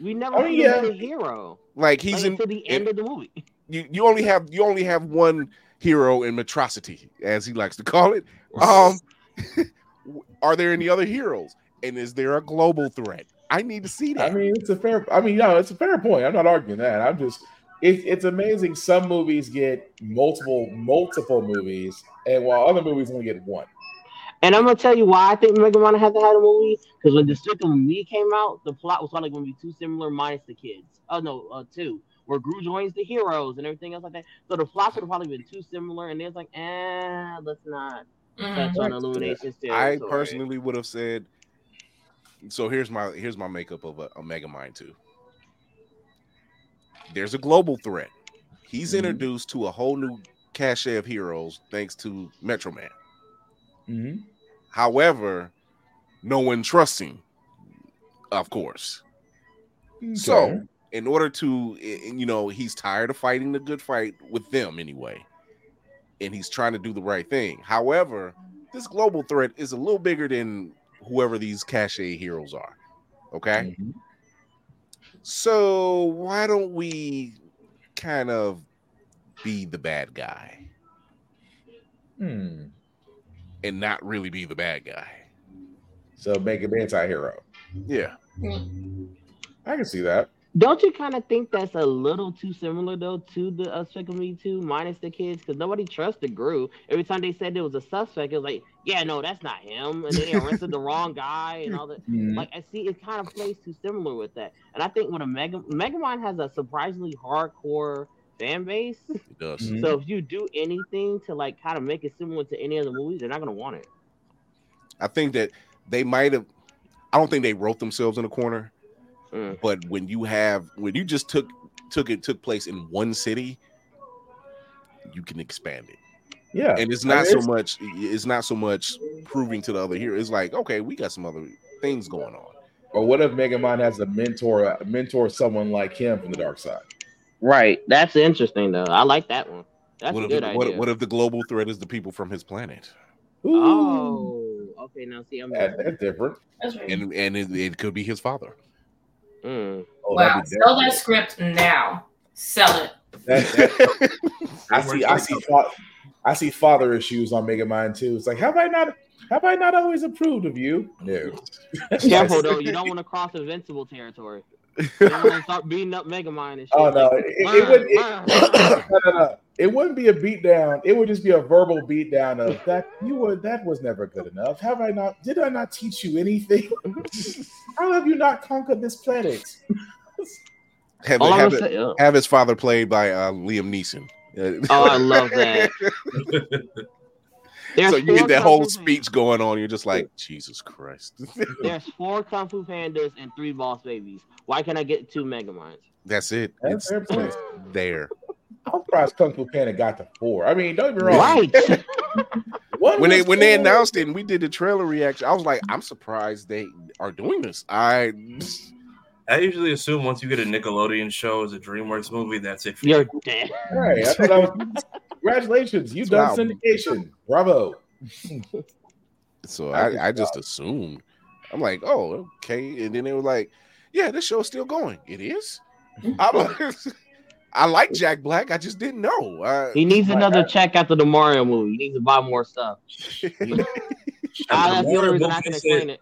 Speaker 6: We never
Speaker 5: I mean,
Speaker 6: seen him be
Speaker 5: yeah.
Speaker 6: the hero.
Speaker 4: Like he's
Speaker 6: Like,
Speaker 4: in
Speaker 6: until the end of the movie.
Speaker 4: you, you only have you only have one hero in Metro City, as he likes to call it. Um, are there any other heroes? And is there a global threat? I need to see that.
Speaker 5: I mean, it's a fair. I mean, no, it's a fair point. I'm not arguing that. I'm just. It, it's amazing. Some movies get multiple, multiple movies, and while other movies only get one.
Speaker 6: And I'm gonna tell you why I think Mega Man had to have a movie. Because when Despicable Me came out, the plot was probably gonna be too similar, minus the kids. Oh no, uh, two. Where Gru joins the heroes and everything else like that. So the plots would have probably been too similar, and it's like, eh, let's not touch on Illumination's
Speaker 4: I
Speaker 6: territory.
Speaker 4: personally would have said. So here's my here's my makeup of a, a Megamind two. There's a global threat. He's
Speaker 5: Mhm.
Speaker 4: introduced to a whole new cachet of heroes thanks to Metro Man.
Speaker 5: Mm-hmm.
Speaker 4: However, no one trusts him, of course. So, in order to, you know, he's tired of fighting the good fight with them anyway, and he's trying to do the right thing. However, this global threat is a little bigger than whoever these cachet heroes are. Okay.
Speaker 5: Mm-hmm.
Speaker 4: So, why don't we kind of be the bad guy
Speaker 5: Hmm.
Speaker 4: and not really be the bad guy?
Speaker 5: So make him anti-hero.
Speaker 4: Yeah.
Speaker 5: I can see that.
Speaker 6: Don't you kind of think that's a little too similar though to the uh, Despicable Me 2 minus the kids? Because nobody trusted Gru. Every time they said there was a suspect, it was like, yeah, no, that's not him. And then they arrested the wrong guy and all that.
Speaker 5: Mhm.
Speaker 6: Like I see, it kind of plays too similar with that. And I think when a Mega Megamind has a surprisingly hardcore fan base,
Speaker 4: It does.
Speaker 5: Mhm.
Speaker 6: so if you do anything to like kind of make it similar to any other movie, they're not gonna want it.
Speaker 4: I think that they might have. I don't think they wrote themselves in a corner,
Speaker 6: Mm.
Speaker 4: but when you have when you just took took it took place in one city, you can expand it.
Speaker 5: Yeah,
Speaker 4: and it's
Speaker 5: I mean,
Speaker 4: not so
Speaker 5: it's-
Speaker 4: much. It's not so much proving to the other here. It's like okay, we got some other things going on.
Speaker 5: Or what if Megamind has a mentor, a mentor someone like him from the dark side?
Speaker 6: Right. That's interesting though. I like that one. That's
Speaker 4: what
Speaker 6: a
Speaker 4: if
Speaker 6: good
Speaker 4: the,
Speaker 6: idea.
Speaker 4: what, what if the global threat is the people from his planet?
Speaker 6: Oh, okay. Now see, I'm
Speaker 5: That, that's different.
Speaker 4: And and it, it could be his father.
Speaker 6: Mm.
Speaker 5: Oh,
Speaker 7: wow, sell that script now. Sell it.
Speaker 5: That- that- I see. I see. fa- I see father issues on Megamind too. It's like, have I not? Have I not always approved of you? No.
Speaker 6: Careful though, you don't want to cross invincible territory. You don't want to start beating up Megamind and shit.
Speaker 5: Oh no!
Speaker 6: like,
Speaker 5: It, it,
Speaker 6: "Burn,
Speaker 5: wouldn't. It, no, no, no. It wouldn't be a beatdown. It would just be a verbal beatdown of that. You were that was never good enough. Have I not? Did I not teach you anything? How have you not conquered this planet?
Speaker 4: Have,
Speaker 6: All
Speaker 4: have,
Speaker 6: say- uh,
Speaker 4: have his father played by uh, Liam Neeson.
Speaker 6: Oh, I love that. There's
Speaker 4: so you get that whole
Speaker 6: Kung Fu
Speaker 4: speech going on. You're just like Jesus Christ.
Speaker 6: There's four Kung Fu Pandas and three Boss Babies. Why can't I get two Megaminds?
Speaker 4: That's it.
Speaker 5: That's
Speaker 4: It's,
Speaker 5: fair
Speaker 4: it's there.
Speaker 5: I'm surprised Kung Fu Panda got to four. I mean, don't be wrong.
Speaker 6: Right.
Speaker 4: When they
Speaker 5: was
Speaker 4: when they announced it and we did the trailer reaction, I was like, I'm surprised they are doing this. I
Speaker 8: I usually assume once you get a Nickelodeon show as a DreamWorks movie, that's it. For
Speaker 6: You're
Speaker 8: you.
Speaker 6: dead.
Speaker 5: Right. I thought I was, congratulations, you've done
Speaker 4: Wow.
Speaker 5: syndication. Bravo.
Speaker 4: so
Speaker 5: I just
Speaker 4: I, I just assumed. I'm like, oh, okay. And then they were like, yeah, this show's still going. It is. I'm like, I like Jack Black. I just didn't know. Uh,
Speaker 6: He needs
Speaker 4: like,
Speaker 6: another
Speaker 4: I-
Speaker 6: check after the Mario movie. He needs to buy more stuff. That's the only reason I can
Speaker 8: They
Speaker 6: explain it.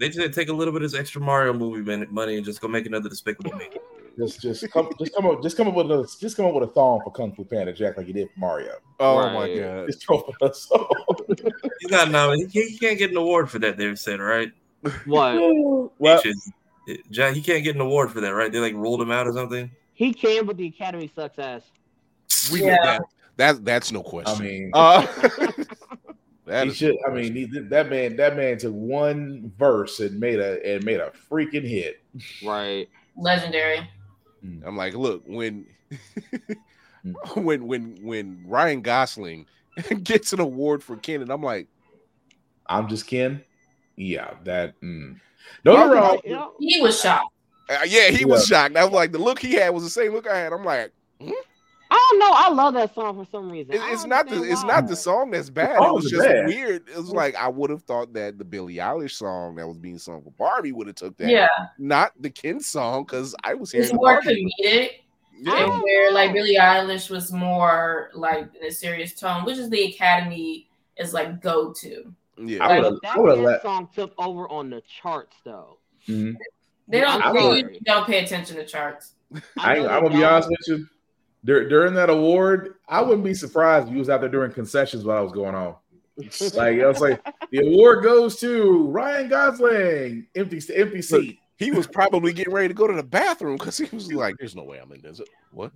Speaker 8: They just take a little bit of this extra Mario movie money and just go make another Despicable Me.
Speaker 5: Just, just come, just come up, just come up with a, just come up with a thong for Kung Fu Panda Jack like you did for Mario.
Speaker 4: Oh
Speaker 8: Right.
Speaker 4: my god.
Speaker 5: Just throw it a song.
Speaker 8: He got nominated. He, he can't get an award for that. They said right.
Speaker 6: What?
Speaker 5: What?
Speaker 8: Should- Jack, he can't get an award for that, right? They like ruled him out or something.
Speaker 6: He can, but the Academy sucks ass.
Speaker 4: We
Speaker 7: Yeah.
Speaker 4: that, that that's no question.
Speaker 5: I mean,
Speaker 4: uh, that
Speaker 5: he should.
Speaker 4: no
Speaker 5: I mean, he, that man, that man took one verse and made a and made a freaking hit.
Speaker 6: Right.
Speaker 7: Legendary.
Speaker 4: I'm like, look, when when when when Ryan Gosling gets an award for Ken, and I'm like,
Speaker 5: I'm just Ken. Yeah, that. Mm. Don't get me wrong.
Speaker 7: He was shocked.
Speaker 4: uh, yeah, he was shocked. I was like, the look he had was the same look I had. I'm like,
Speaker 6: I don't know. I love that song for some reason.
Speaker 4: it- it's not the
Speaker 6: understand
Speaker 4: it's
Speaker 6: why.
Speaker 4: not the song that's bad. It was just
Speaker 5: bad.
Speaker 4: weird. It was like I would have thought that the Billie Eilish song that was being sung for Barbie would have took that.
Speaker 7: Yeah.
Speaker 4: not the Ken song because I was
Speaker 7: It's
Speaker 4: hearing
Speaker 7: more
Speaker 4: Barbie.
Speaker 7: comedic.
Speaker 4: Yeah.
Speaker 7: And where like Billie Eilish was more like in a serious tone, which is the Academy is like go to.
Speaker 4: Yeah,
Speaker 6: Like,
Speaker 5: would've-
Speaker 6: that
Speaker 5: I would've
Speaker 6: Ken
Speaker 5: let-
Speaker 6: song took over on the charts though.
Speaker 5: Mhm.
Speaker 7: They don't
Speaker 6: I'm
Speaker 7: they don't pay attention to charts.
Speaker 5: I ain't,
Speaker 6: know
Speaker 5: I'm
Speaker 6: they
Speaker 5: gonna be honest with you. Dur- during that award, I wouldn't be surprised if you was out there doing concessions while I was going on. Like I was like, the award goes to Ryan Gosling, empty empty seat.
Speaker 4: he was probably getting ready to go to the bathroom because he was like, "There's no way I'm in this." What?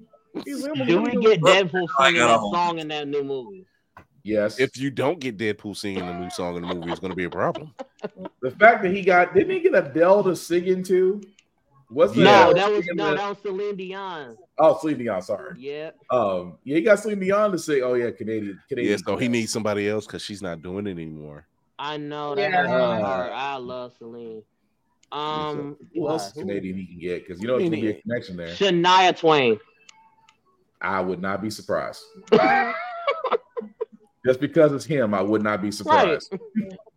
Speaker 6: Do we get Deadpool
Speaker 8: I
Speaker 6: singing that
Speaker 8: a
Speaker 6: song in that new movie?
Speaker 5: Yes.
Speaker 4: If you don't get Deadpool singing the new song in the movie, it's going to be a problem.
Speaker 5: the fact that he got didn't he get Adele to sing into? Was
Speaker 6: No, that was no, that was Celine Dion.
Speaker 5: oh Celine Dion. Sorry.
Speaker 6: Yeah.
Speaker 5: Um, yeah, he got Celine Dion to say, Oh yeah, Canadian. Canadian.
Speaker 4: Yeah, so he needs somebody else because she's not doing it anymore.
Speaker 6: I know that
Speaker 7: Yeah.
Speaker 6: hurts. I love Celine. Um,
Speaker 5: Who else is? Canadian he can get? Because you know it's gonna be a connection there.
Speaker 6: Shania Twain.
Speaker 5: I would not be surprised. Just because it's him, I would not be
Speaker 6: Right.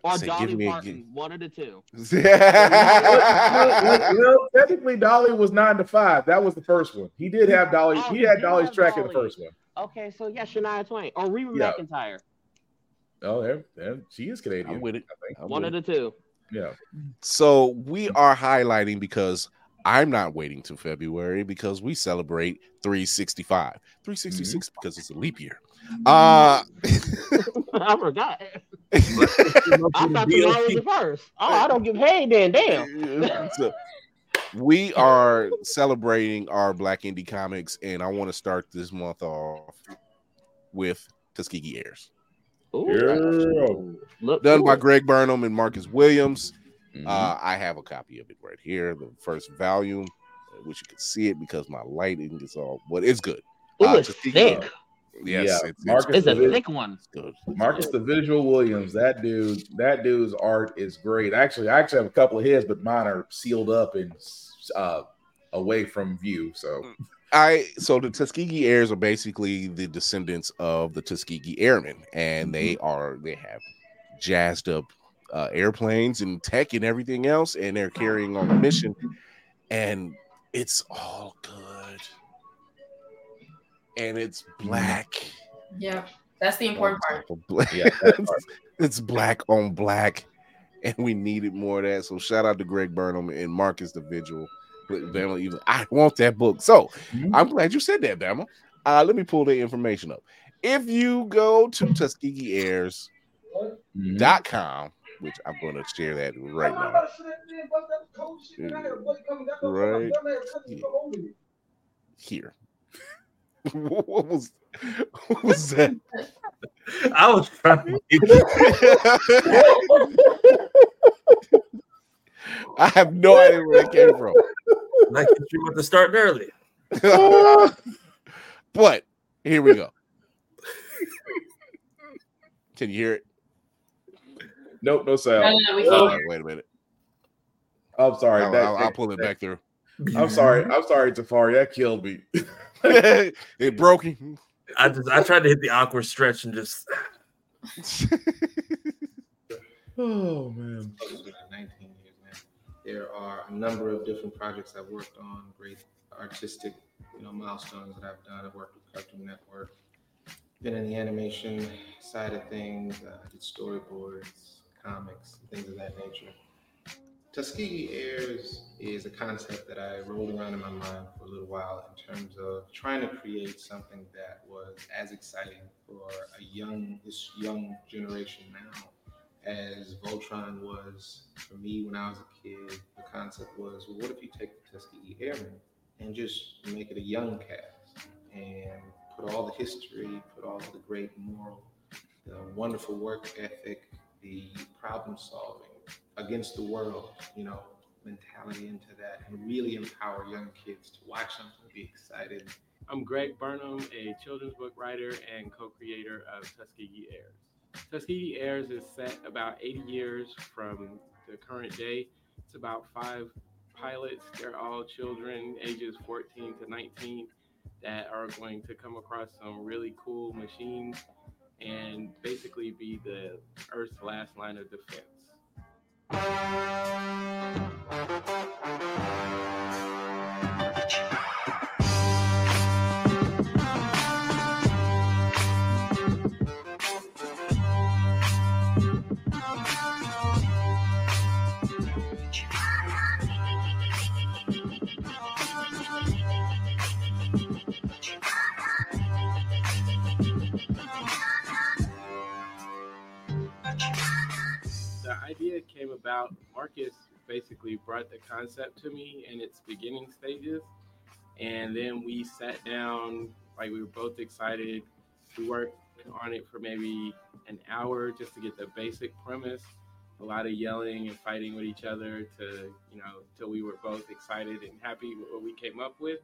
Speaker 5: surprised.
Speaker 6: Or
Speaker 4: Say,
Speaker 6: Dolly
Speaker 4: give
Speaker 6: Parton. One of the two.
Speaker 5: well, well, technically, Dolly was nine to five. That was the first one. He did have Dolly.
Speaker 6: Oh,
Speaker 5: he
Speaker 6: he
Speaker 5: had Dolly's
Speaker 6: have
Speaker 5: track in the first one.
Speaker 6: Okay, so yeah, Shania Twain or Reba
Speaker 5: Yeah.
Speaker 6: McEntire.
Speaker 5: Oh, there, there, she is Canadian.
Speaker 4: I'm with it.
Speaker 5: I think.
Speaker 4: I'm
Speaker 6: One
Speaker 4: with
Speaker 6: of the two.
Speaker 5: Yeah.
Speaker 4: So we are highlighting because I'm not waiting till February because we celebrate 365. 366 mm-hmm. because it's a leap year. Uh
Speaker 6: I forgot. I thought tomorrow was the first. Oh, I don't get paid then. Damn.
Speaker 4: so we are celebrating our Black Indie Comics, and I want to start this month off with Tuskegee Heirs.
Speaker 6: Ooh. Look,
Speaker 4: Done by. Greg Burnham and Marcus Williams.
Speaker 5: Mhm.
Speaker 4: Uh, I have a copy of it right here, the first volume, which you can see it because my lighting is all, but it's good.
Speaker 6: Ooh,
Speaker 4: Uh,
Speaker 6: it's
Speaker 4: Tuskegee-
Speaker 6: thick.
Speaker 4: Yes,
Speaker 5: Yeah,
Speaker 4: it's, it's,
Speaker 5: Marcus
Speaker 6: It's a
Speaker 5: the-
Speaker 6: thick one.
Speaker 4: good.
Speaker 5: Marcus the Visual Williams, that dude, that dude's art is great. Actually, I actually have a couple of his, but mine are sealed up and uh, away from view. So
Speaker 4: I so the Tuskegee Heirs are basically the descendants of the Tuskegee Airmen, and they are they have jazzed up uh, airplanes and tech and everything else, and they're carrying on the mission, and it's all good, and it's mm. black.
Speaker 7: Yeah. That's the important part.
Speaker 4: Black.
Speaker 5: Yeah, part.
Speaker 4: it's black on black, and we needed more of that. So shout out to Greg Burnham and Marcus the Visual. Bama, even I want that book. So mm-hmm. I'm glad you said that, Bama. Uh, let me pull the information up. If you go to TuskegeeHeirs.com, mm-hmm. which I'm going to share that right now. Right here. what was what was that?
Speaker 8: I was trying.
Speaker 4: to I have no idea where that came from.
Speaker 8: Like you want to start early.
Speaker 4: but here we go. Can you hear it?
Speaker 5: nope, no sound.
Speaker 7: No, no, no, we uh,
Speaker 4: Oh,
Speaker 7: can't.
Speaker 4: wait a minute.
Speaker 5: I'm sorry.
Speaker 4: I'll,
Speaker 5: that-
Speaker 4: I'll- I'll pull it back through.
Speaker 5: I'm sorry. I'm sorry, Tafari. That killed me.
Speaker 4: it broke him.
Speaker 8: I just I tried to hit the awkward stretch and just
Speaker 5: oh man.
Speaker 17: 19 years now. There are a number of different projects I've worked on, great artistic, you know, milestones that I've done. I've worked with Cartoon Network, been in the animation side of things, uh, did storyboards, comics, things of that nature. Tuskegee Heirs is a concept that I rolled around in my mind for a little while in terms of trying to create something that was as exciting for a young this young generation now as Voltron was for me when I was a kid. The concept was, well, what if you take the Tuskegee Airmen and just make it a young cast and put all the history, put all the great moral, the wonderful work ethic, the problem solving against the world, you know, mentality into that and really empower young kids to watch something, be excited.
Speaker 18: I'm Greg Burnham, a children's book writer and co-creator of Tuskegee Heirs. Tuskegee Heirs is set about 80 years from the current day. It's about five pilots. They're all children, ages 14 to 19, that are going to come across some really cool machines and basically be the Earth's last line of defense. Thank you. Idea came about. Marcus basically brought the concept to me in its beginning stages, and then we sat down. Like we were both excited. We worked on it for maybe an hour just to get the basic premise. A lot of yelling and fighting with each other to you know till we were both excited and happy with what we came up with.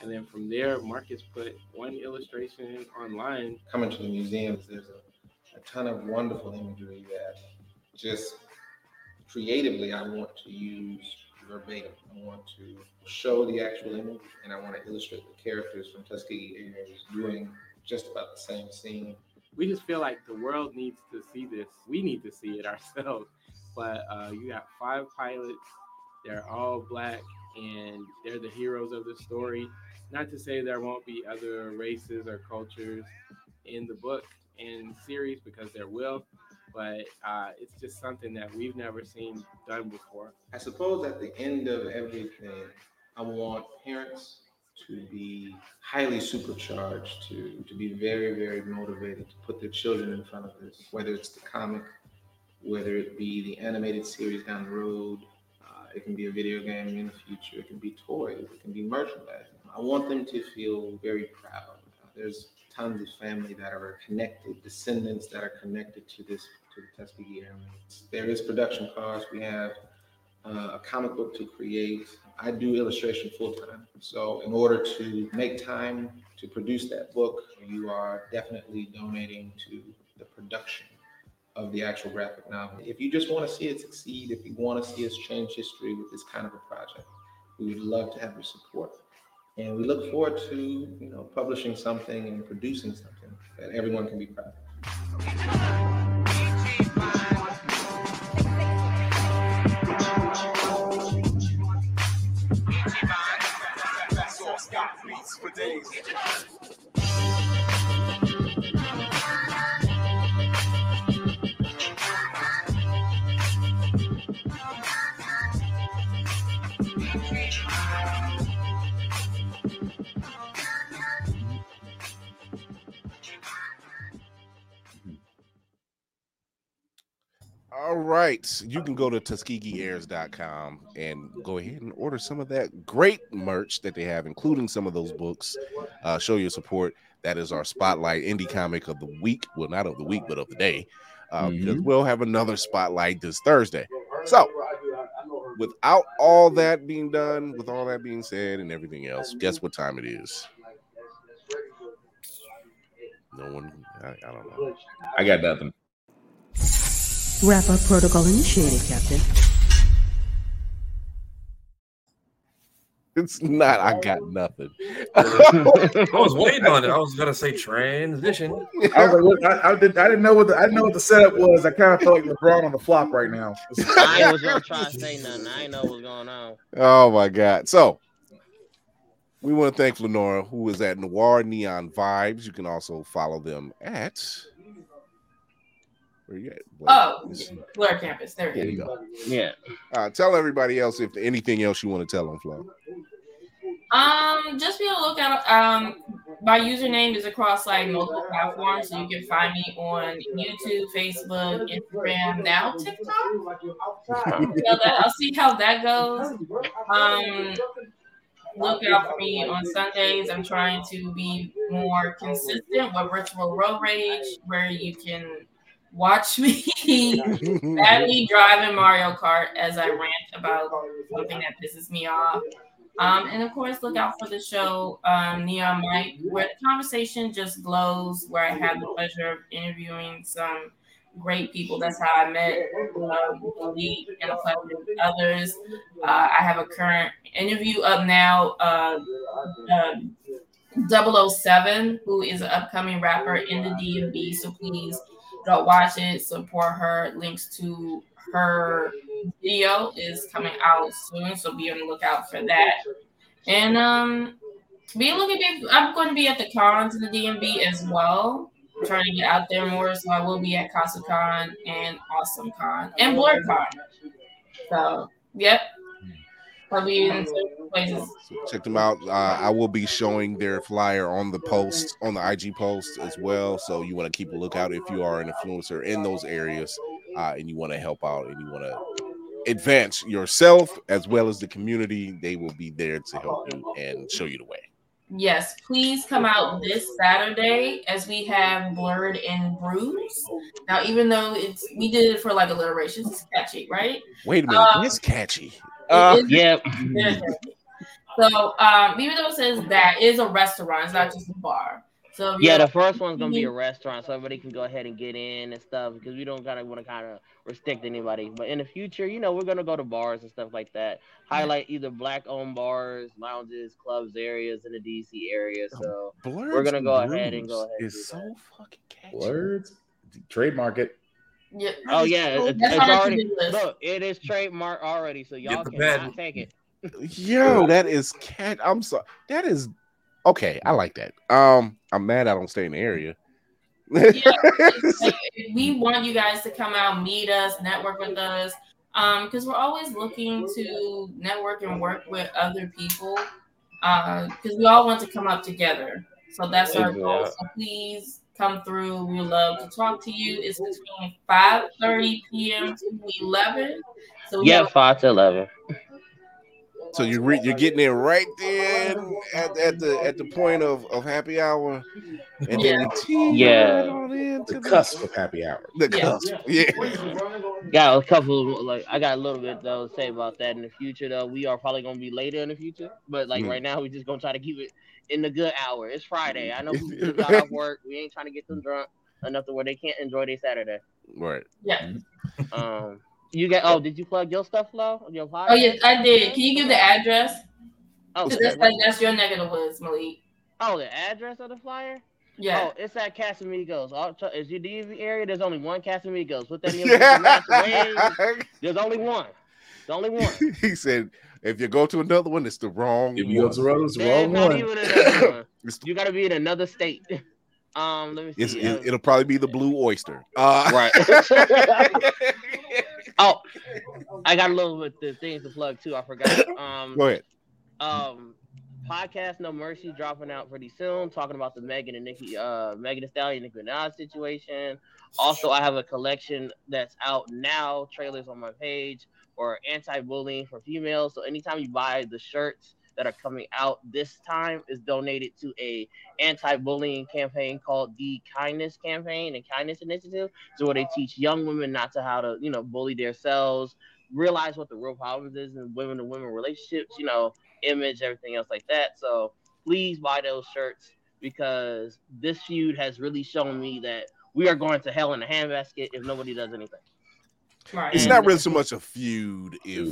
Speaker 18: And then from there, Marcus put one illustration online.
Speaker 17: Coming to the museums, there's a, a ton of wonderful imagery that just creatively I want to use verbatim. I want to show the actual image and I want to illustrate the characters from Tuskegee Heirs doing just about the same scene.
Speaker 18: we just feel like the world needs to see this. We need to see it ourselves. But uh, you got five pilots. They're all black, and they're the heroes of the story. Not to say there won't be other races or cultures in the book and series because there will, but uh, it's just something that we've never seen done before.
Speaker 17: I suppose at the end of everything, I want parents to be highly supercharged, to, to be very, very motivated to put their children in front of this, whether it's the comic, whether it be the animated series down the road, uh, it can be a video game in the future, it can be toys, it can be merchandise. I want them to feel very proud. There's tons of family that are connected, descendants that are connected to this, to the Tuskegee Airmen. There is production costs. We have uh, a comic book to create. I do illustration full time. So, in order to make time to produce that book, you are definitely donating to the production of the actual graphic novel. If you just want to see it succeed, if you want to see us change history with this kind of a project, we would love to have your support. And we look forward to, you know, publishing something and producing something that everyone can be proud of.
Speaker 4: All right. You can go to TuskegeeHeirs.com and go ahead and order some of that great merch that they have, including some of those books. Uh, show your support. That is our spotlight indie comic of the week. Well, not of the week, but of the day. Uh, Because we'll have another spotlight this Thursday. So, without all that being done, with all that being said and everything else, guess what time it is? No one, I, I don't know.
Speaker 19: I got nothing.
Speaker 20: Wrap up protocol initiated, Captain.
Speaker 4: It's not. I got nothing.
Speaker 8: I was waiting on it. I was gonna say transition.
Speaker 5: I, was like, what- I, I, did, I didn't know what the, I didn't know what the setup was. I kind of felt like LeBron on the flop right now.
Speaker 6: I ain't was gonna try to say nothing. I ain't know what's going on.
Speaker 4: Oh my god. So we want to thank Lenora, who is at Noir Neon Vibes. You can also follow them at Where you at?
Speaker 7: Oh, Blerd Campus. There
Speaker 4: There
Speaker 7: you
Speaker 4: you
Speaker 7: go.
Speaker 4: go.
Speaker 6: Yeah.
Speaker 4: Uh, tell everybody else if anything else you want to tell them, Flo.
Speaker 7: Um, just be on the lookout. Um, my username is across like multiple platforms, so you can find me on YouTube, Facebook, Instagram, now TikTok. So that, I'll see how that goes. Um, look out for me on Sundays. I'm trying to be more consistent with Virtual Road Rage, where you can watch me me driving Mario Kart as I rant about something that pisses me off. Um, and of course, look out for the show um, Neon Mike, where the conversation just glows. Where I had the pleasure of interviewing some great people. That's how I met um, and a pleasure with others. Uh, I have a current interview up now. Uh, uh, 007, who is an upcoming rapper in the DMV. So please go watch it, support her. Links to her video is coming out soon, so be on the lookout for that. And um, be looking. I'm going to be at the cons in the DMV as well. Trying to get out there more, so I will be at CasaCon and Awesome Con and BlerdCon. So, yep, I'll be in certain places.
Speaker 4: Check them out. Uh, I will be showing their flyer on the post, on the IG post as well. So you want to keep a lookout if you are an influencer in those areas uh, and you want to help out and you want to advance yourself as well as the community. They will be there to help you and show you the way.
Speaker 7: Yes, please come out this Saturday as we have Blurred and Bruised. Now, even though it's we did it for like alliteration, it's catchy, right?
Speaker 4: Wait a minute,
Speaker 7: Um,
Speaker 4: it's catchy.
Speaker 7: It
Speaker 4: Uh,
Speaker 7: is- it is. So, um, even though it says that it is a restaurant, it's not just a bar. So,
Speaker 6: Yeah, the first one's gonna be a restaurant, so everybody can go ahead and get in and stuff because we don't kind of want to kind of restrict anybody. But in the future, you know, we're gonna go to bars and stuff like that. Highlight either black-owned bars, lounges, clubs, areas in the DC area. So we're gonna go ahead and go ahead. and
Speaker 4: Is so fucking catchy.
Speaker 5: Words, trademark it.
Speaker 7: Yeah.
Speaker 6: Oh yeah, it's, it's already look. It is trademark already, so y'all
Speaker 4: the
Speaker 6: can
Speaker 4: patent.
Speaker 6: take it.
Speaker 4: Yo, that is cat. I'm sorry. That is okay. I like that. Um, I'm mad I don't stay in the area.
Speaker 7: Like, we want you guys to come out, meet us, network with us, um, because we're always looking to network and work with other people, because we all want to come up together. So that's our goal. So please come through. We would love to talk to you. It's between five thirty p.m. to eleven. So we
Speaker 6: Yeah,
Speaker 7: have
Speaker 6: five to eleven.
Speaker 4: So you're re- you're getting there right there at, at the at the point of, of happy hour, and then you tease
Speaker 6: Yeah.
Speaker 4: right on into
Speaker 5: The cusp of happy hour.
Speaker 4: The cusp, yeah.
Speaker 6: Got a couple of, like I got a little bit though to say about that in the future though. We are probably gonna be later in the future, but like
Speaker 4: Mm.
Speaker 6: right now we're just gonna try to keep it in the good hour. It's Friday. I know people just got off work. We ain't trying to get them drunk enough to where they can't enjoy their Saturday.
Speaker 4: Right.
Speaker 7: Yeah.
Speaker 6: Um. You got? Oh, did you plug your stuff, Flo? Your podcast?
Speaker 7: Oh yes, I did. Can you give the address?
Speaker 6: Oh,
Speaker 7: 'Cause that's like that's your neck of the woods, Malik.
Speaker 6: Oh, the address of the flyer?
Speaker 7: Yeah.
Speaker 6: Oh, it's at Casamigos. All- Is your DV area? There's only one Casamigos. Put that in your Google Maps ways. There's only one. There's only one.
Speaker 4: he said, if you go to another one, it's the wrong
Speaker 5: If you go
Speaker 4: one.
Speaker 5: to Rhodes, the wrong one.
Speaker 6: even another one. You got to be in another state. Um, let me see.
Speaker 4: It's,
Speaker 6: Uh,
Speaker 4: it, will probably be the blue oyster. Uh,
Speaker 6: Right. oh, I got a little bit the things to plug too. I forgot. Um,
Speaker 4: Go ahead.
Speaker 6: um podcast No Mercy dropping out pretty soon, talking about the Megan and Nicki uh Megan Thee Stallion Nicki Minaj situation. Also, I have a collection that's out now, trailers on my page for anti-bullying for females. So anytime you buy the shirts that are coming out this time is donated to a anti-bullying campaign called the Kindness Campaign and Kindness Initiative. So where they teach young women not to how to, you know, bully themselves, realize what the real problems is in women to women relationships, you know, image, everything else like that. So please buy those shirts because this feud has really shown me that we are going to hell in a handbasket if nobody does anything.
Speaker 7: Right.
Speaker 4: It's not really so much a feud if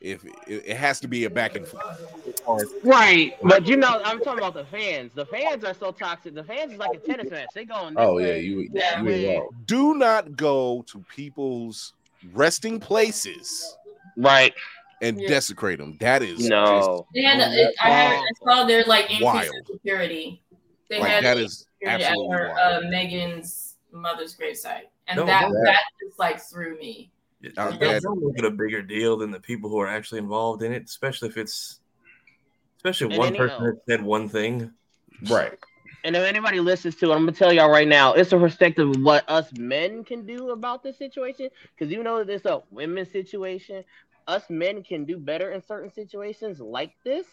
Speaker 4: if it, it has to be a back and forth.
Speaker 6: Right, but you know, I'm talking about the fans. The fans are so toxic. The fans is like a tennis match. They going. This
Speaker 4: Oh, yeah, you-
Speaker 6: that
Speaker 4: you
Speaker 6: way.
Speaker 4: Do not go to people's resting places,
Speaker 6: right,
Speaker 4: and
Speaker 7: Yeah.
Speaker 4: desecrate them. That is
Speaker 6: No.
Speaker 7: They had, a, I had, I saw their like increase
Speaker 4: Wild.
Speaker 7: in security. They
Speaker 4: Like,
Speaker 7: had
Speaker 4: that
Speaker 7: the
Speaker 4: is
Speaker 7: security
Speaker 4: absolutely
Speaker 7: uh, Megan's mother's gravesite, and
Speaker 8: No,
Speaker 7: that
Speaker 8: no.
Speaker 7: that just like threw me.
Speaker 8: Don't,
Speaker 4: that-
Speaker 8: don't make it a bigger deal than the people who are actually involved in it, especially if it's especially if one person has said one thing.
Speaker 5: Right.
Speaker 6: And if anybody listens to it, I'm gonna tell y'all right now, it's a perspective of what us men can do about this situation. Because you know this a women's situation, us men can do better in certain situations like this,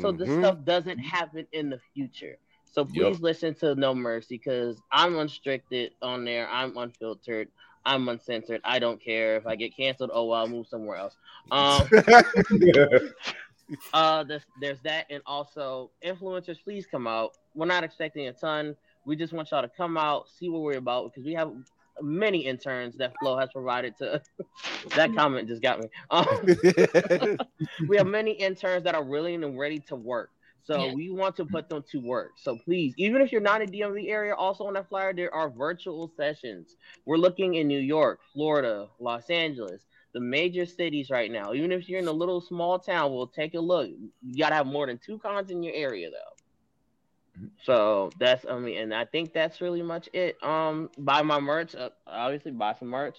Speaker 6: so this
Speaker 4: Mhm.
Speaker 6: stuff doesn't happen in the future. So please
Speaker 5: Yup.
Speaker 6: listen to No Mercy because I'm unstricted on there. I'm unfiltered. I'm uncensored. I don't care if I get canceled. Oh, well, I'll move somewhere else. Um, uh, there's, there's that, and also influencers, please come out. We're not expecting a ton. We just want y'all to come out, see what we're about, because we have many interns that Flo has provided to. that comment just got me. Um, we have many interns that are willing and ready to work. So
Speaker 7: Yeah.
Speaker 6: we want to put them to work. So please, even if you're not in DMV area, also on that flyer, there are virtual sessions. We're looking in New York, Florida, Los Angeles, the major cities right now. Even if you're in a little small town, we'll take a look. You gotta have more than two cons in your area though. So that's I mean, and I think that's really much it. Um, buy my merch. Uh, obviously, buy some merch.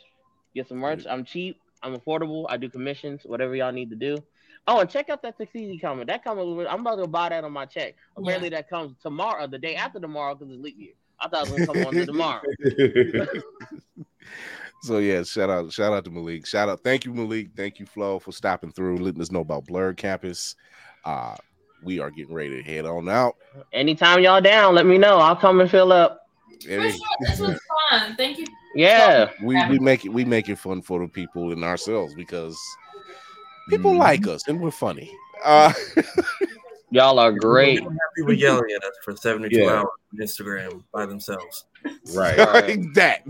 Speaker 6: Get some merch. I'm cheap. I'm affordable. I do commissions. Whatever y'all need to do. Oh, and check out that Tuxedo comment. That comment, I'm about to buy that on my check. Apparently, that comes tomorrow, the day after tomorrow, because it's leap year. I thought it was gonna come on to tomorrow.
Speaker 4: So yeah, shout out, shout out to Malik. Shout out, thank you, Malik. Thank you, Flo, for stopping through, letting us know about Blerd Campus. Uh, we are getting ready to head on out.
Speaker 6: Anytime y'all down, let me know. I'll come and fill up.
Speaker 7: For sure, this was fun. Thank you.
Speaker 6: Yeah.
Speaker 4: we we make it we make it fun for the people and ourselves because people like us and we're funny. Uh,
Speaker 6: Y'all are great.
Speaker 8: We don't have people yelling at us for 72
Speaker 4: Yeah.
Speaker 8: hours on Instagram by themselves.
Speaker 5: Right.
Speaker 4: that.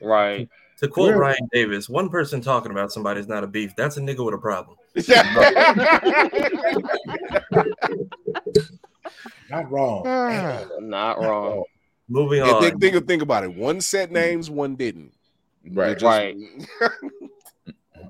Speaker 6: Right.
Speaker 8: To quote
Speaker 5: We're-
Speaker 8: Ryan Davis, one person talking about somebody somebody's not a beef. That's a nigga with a problem.
Speaker 5: Not wrong.
Speaker 6: Not wrong.
Speaker 8: Moving
Speaker 4: And
Speaker 8: on.
Speaker 4: think, think think about it. One said names, one didn't.
Speaker 5: Right.
Speaker 4: Just-
Speaker 6: Right.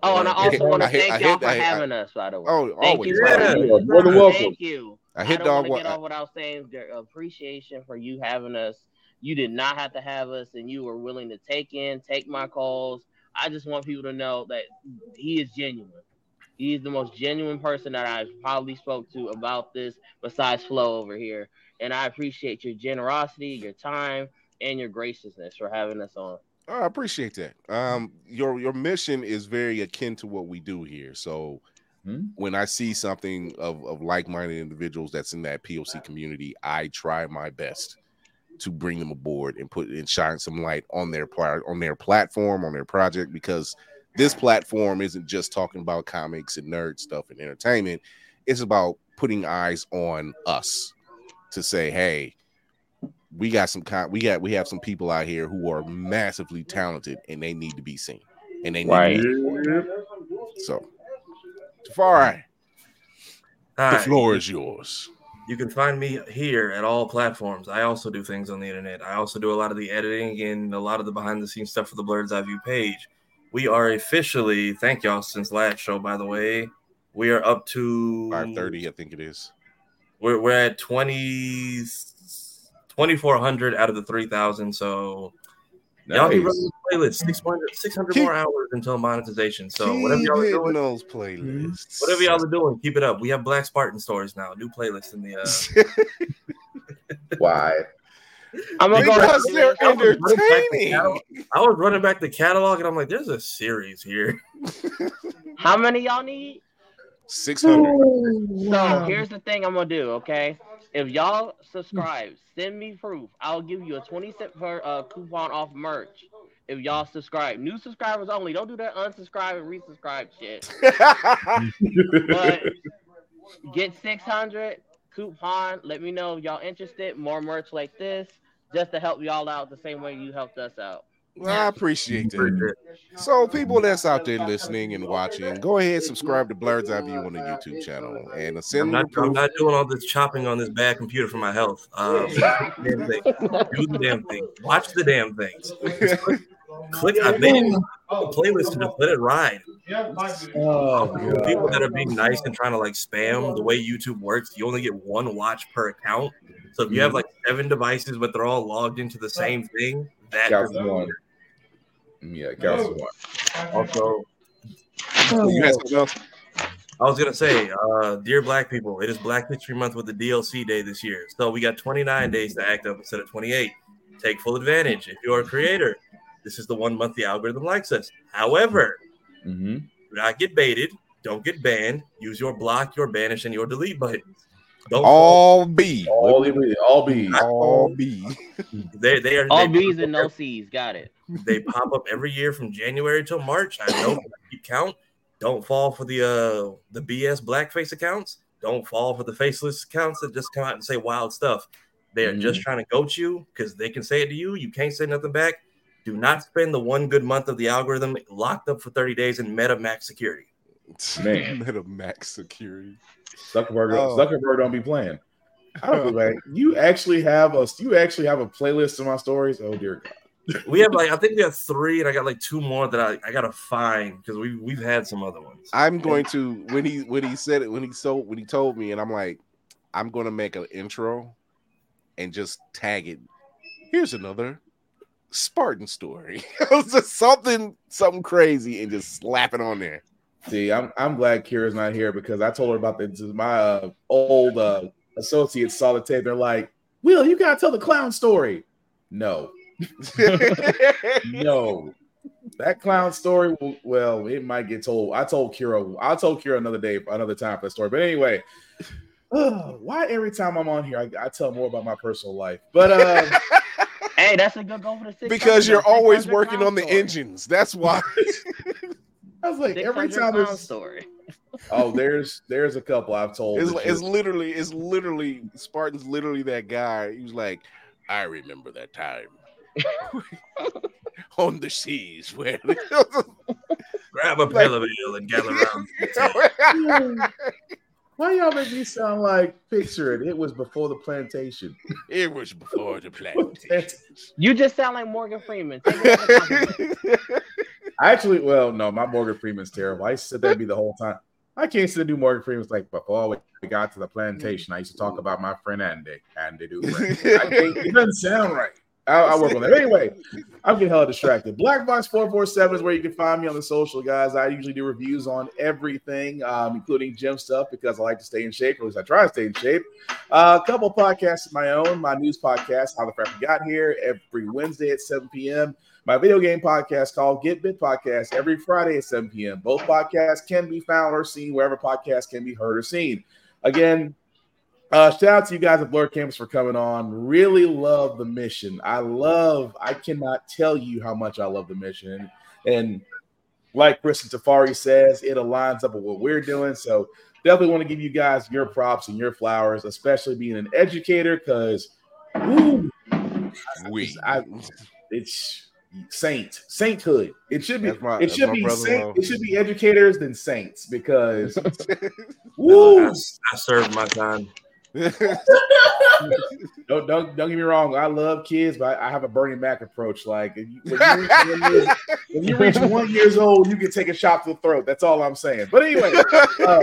Speaker 6: Oh, and I
Speaker 4: I hit-
Speaker 6: also want to thank
Speaker 4: I
Speaker 6: y'all
Speaker 4: hit-
Speaker 6: for
Speaker 4: I- I-
Speaker 6: having us, by the way.
Speaker 4: Oh,
Speaker 6: thank
Speaker 4: always.
Speaker 6: you.
Speaker 4: Yeah,
Speaker 5: you're more than welcome.
Speaker 6: Thank you.
Speaker 4: I hit
Speaker 6: don't
Speaker 4: dog
Speaker 6: wanna
Speaker 4: wa-
Speaker 6: get off without saying their appreciation for you having us. You did not have to have us, and you were willing to take in, take my calls. I just want people to know that he is genuine. He is the most genuine person that I've probably spoke to about this, besides Flo over here. And I appreciate your generosity, your time, and your graciousness for having us on.
Speaker 4: Oh, I appreciate that. Um, your your mission is very akin to what we do here. So
Speaker 5: Hmm?
Speaker 4: when I see something of, of like-minded individuals that's in that POC community, I try my best to bring them aboard and put and shine some light on their pla- on their platform, on their project, because this platform isn't just talking about comics and nerd stuff and entertainment. It's about putting eyes on us to say, hey, we got some con- we got we have some people out here who are massively talented and they need to be seen and they need
Speaker 6: Right.
Speaker 4: to be so Tafari,
Speaker 8: All
Speaker 4: the floor is yours.
Speaker 8: You can find me here at all platforms. I also do things on the internet. I also do a lot of the editing and a lot of the behind the scenes stuff for the Blerd's Eye View page. We are officially, thank y'all since last show, by the way. We are up to
Speaker 4: 530, I think it is.
Speaker 8: We're, we're at 20, 2,400 out of the 3,000. So y'all
Speaker 5: be
Speaker 8: running the playlist 600, 600
Speaker 4: Keep-
Speaker 8: more hours until monetization. So whatever y'all are doing,
Speaker 4: those playlists.
Speaker 8: whatever y'all are doing, keep it up. We have Black Spartan stories now, new playlist in the. Uh,
Speaker 5: Why?
Speaker 6: I'm gonna go
Speaker 4: because
Speaker 6: to-
Speaker 4: they're
Speaker 8: I was running back the
Speaker 4: entertaining.
Speaker 8: catalog- I was running back the catalog and I'm like, there's a series here.
Speaker 6: How many y'all need?
Speaker 4: 600.
Speaker 6: So here's the thing I'm gonna do, okay? If y'all subscribe, send me proof. I'll give you a 20 cent per uh, coupon off merch. If y'all subscribe, new subscribers only. Don't do that unsubscribe and resubscribe shit. but get 600 coupon. Let me know if y'all interested. More merch like this, just to help y'all out the same way you helped us out.
Speaker 4: Well, I appreciate that. So, people that's out there listening and watching, go ahead subscribe to Blerd's Eye View on the YouTube channel and
Speaker 8: I'm not. I'm not doing all this chopping on this bad computer for my health. Um, damn thing. Do the damn thing. Watch the damn things. Click. click I made it a playlist to just let it ride.
Speaker 5: Oh,
Speaker 8: For people that are being nice and trying to like spam the way YouTube works, you only get one watch per account. So if you have like seven devices, but they're all logged into the same thing, that
Speaker 5: Scouts is one. Yeah, Scouts is one.
Speaker 8: Also,
Speaker 4: You had something else?
Speaker 8: I was gonna say, uh, dear Black people, it is Black History Month with the DLC Day this year, so we got 29 days to act up instead of 28. Take full advantage. If you're a creator, this is the one month the algorithm likes us. However,
Speaker 5: Mm-hmm.
Speaker 8: do not get baited. Don't get banned. Use your block, your banish, and your delete buttons. Don't
Speaker 4: All B.
Speaker 5: All B. All B.
Speaker 4: All B.
Speaker 8: They they are
Speaker 6: All
Speaker 8: they,
Speaker 6: B's and no C's. Got it.
Speaker 8: they pop up every year from January till March. I know I keep count. Don't fall for the uh the BS blackface accounts. Don't fall for the faceless accounts that just come out and say wild stuff. They are just trying to goat you because they can say it to you. You can't say nothing back. Do not spend the one good month of the algorithm locked up for 30 days in meta max security.
Speaker 5: Man.
Speaker 4: Meta max security.
Speaker 5: Zuckerberg,
Speaker 4: Oh.
Speaker 5: Zuckerberg don't be playing. I don't feel like you actually have a you actually have a playlist of my stories. Oh dear God.
Speaker 8: We have like I think we have three, and I got like two more that I, I gotta find because we we've had some other ones.
Speaker 4: I'm going to when he when he said it when he so when he told me and I'm like I'm going to make an intro and just tag it. Here's another Spartan story. it was just something something crazy and just slap it on there.
Speaker 5: See, I'm I'm glad Kira's not here because I told her about this. My uh, old uh, associates saw the tape. They're like, "Will, you gotta tell the clown story." No, no, that clown story. Well, it might get told. I told Kira. I told Kira another day, another time for the story. But anyway, uh, why every time I'm on here, I, I tell more about my personal life. But uh,
Speaker 6: Hey, that's a good goal for the six.
Speaker 4: Because you're always working on the engines. That's why.
Speaker 5: I was like, every
Speaker 6: 600
Speaker 5: time
Speaker 6: clown
Speaker 5: there's
Speaker 6: story.
Speaker 5: oh, there's there's a couple I've told.
Speaker 4: It's, it's literally, it's literally Spartan's literally that guy. He was like, I remember that time on the seas where
Speaker 8: Grab a pillow and gather around.
Speaker 5: Why y'all make me sound like picture it? It was before the plantation.
Speaker 4: It was before the plantation.
Speaker 6: You just sound like Morgan Freeman. Take it as a compliment.
Speaker 5: Actually, well, no, my Morgan Freeman's terrible. I used to sit there and be the whole time. I can't sit and do Morgan Freeman's like before we got to the plantation. I used to talk about my friend Andy. Andy do. It doesn't sound right. I, I work on that. Anyway, I'm getting hella distracted. Black Box 447 is where you can find me on the social, guys. I usually do reviews on everything, um, including gym stuff, because I like to stay in shape, or at least I try to stay in shape. Uh, a couple podcasts of my own, my news podcast, How the Frapper Got Here, every Wednesday at 7 p.m. My video game podcast called Get Bit Podcast every Friday at 7 p.m. Both podcasts can be found or seen wherever podcasts can be heard or seen. Again, uh, shout out to you guys at Blerd Campus for coming on. Really love the mission. I love, I cannot tell you how much I love the mission. And like Chris and Tafari says, it aligns up with what we're doing. So definitely want to give you guys your props and your flowers, especially being an educator, because
Speaker 4: we
Speaker 5: I, it's saint sainthood. It should be
Speaker 4: my-
Speaker 5: it should be saint, it should be educators than saints because
Speaker 8: I,
Speaker 5: woo,
Speaker 8: I served my time.
Speaker 5: don't, don't don't get me wrong. I love kids, but I, I have a Bernie Mac approach. Like if you, when, you reach one years, when you reach one years old, you can take a shot to the throat. That's all I'm saying. But anyway, um,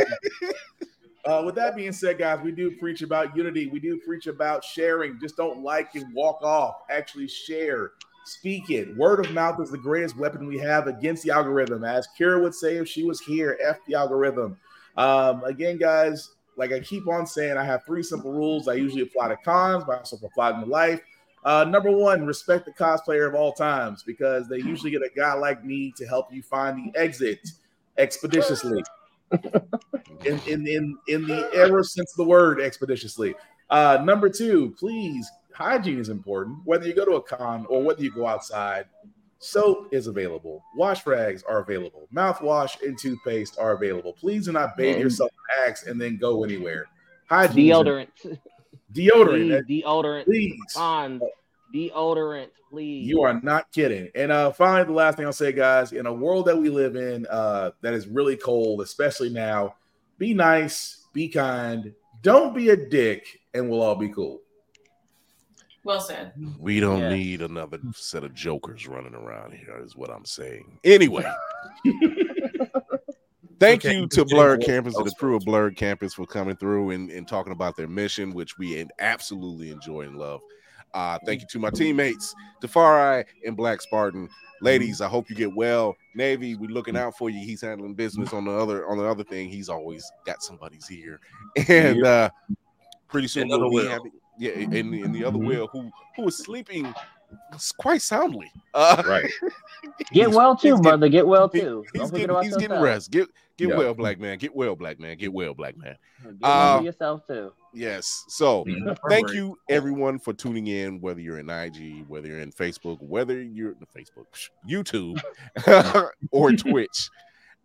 Speaker 5: uh, with that being said, guys, we do preach about unity. We do preach about sharing. Just don't like and walk off. Actually, share. Speak it. Word of mouth is the greatest weapon we have against the algorithm. As Kira would say if she was here, F the algorithm. Um, again, guys, like I keep on saying, I have three simple rules. I usually apply to cons, but I also apply them to life. Uh, number one, respect the cosplayer of all times because they usually get a guy like me to help you find the exit expeditiously. in, in in in the ever since the word expeditiously. Uh, number two, please, hygiene is important. Whether you go to a con or whether you go outside, soap is available. Wash rags are available. Mouthwash and toothpaste are available. Please do not bathe
Speaker 6: And-
Speaker 5: yourself in Axe and then go anywhere. Hygiene,
Speaker 6: Deodorant.
Speaker 5: deodorant.
Speaker 6: Please, deodorant.
Speaker 5: Please.
Speaker 6: Bonds. Deodorant, please.
Speaker 5: You are not kidding. And uh finally, the last thing I'll say, guys, in a world that we live in uh that is really cold, especially now, be nice, be kind, don't be a dick, and we'll all be cool.
Speaker 7: Well said.
Speaker 4: We don't
Speaker 6: Yeah.
Speaker 4: need another set of jokers running around here, is what I'm saying. Anyway, thank
Speaker 8: Okay,
Speaker 4: you to
Speaker 8: just Blerd
Speaker 4: Campus and the crew of Blerd Campus for coming through and, and talking about their mission, which we absolutely enjoy and love. Uh, thank you to my teammates, Tafari and Black Spartan. Ladies, I hope you get well. Navy, we're looking out for you. He's handling business on the other on the other thing. He's always got somebody's here. And uh pretty soon we'll be
Speaker 8: Will.
Speaker 4: having yeah, in, in the other will who who was sleeping quite soundly. Uh,
Speaker 5: right.
Speaker 6: Get well too,
Speaker 4: he's
Speaker 6: brother. Get well too.
Speaker 4: He's
Speaker 6: Don't
Speaker 4: getting, he's getting rest. Get get
Speaker 5: Yeah.
Speaker 4: well, black man. Get well, black man. Get well, black man.
Speaker 6: Get well
Speaker 4: Uh,
Speaker 6: to yourself too.
Speaker 4: Yes. So
Speaker 8: Mhm.
Speaker 4: thank you everyone for tuning in, whether you're in IG, whether you're in Facebook, whether you're in Facebook, YouTube, or Twitch.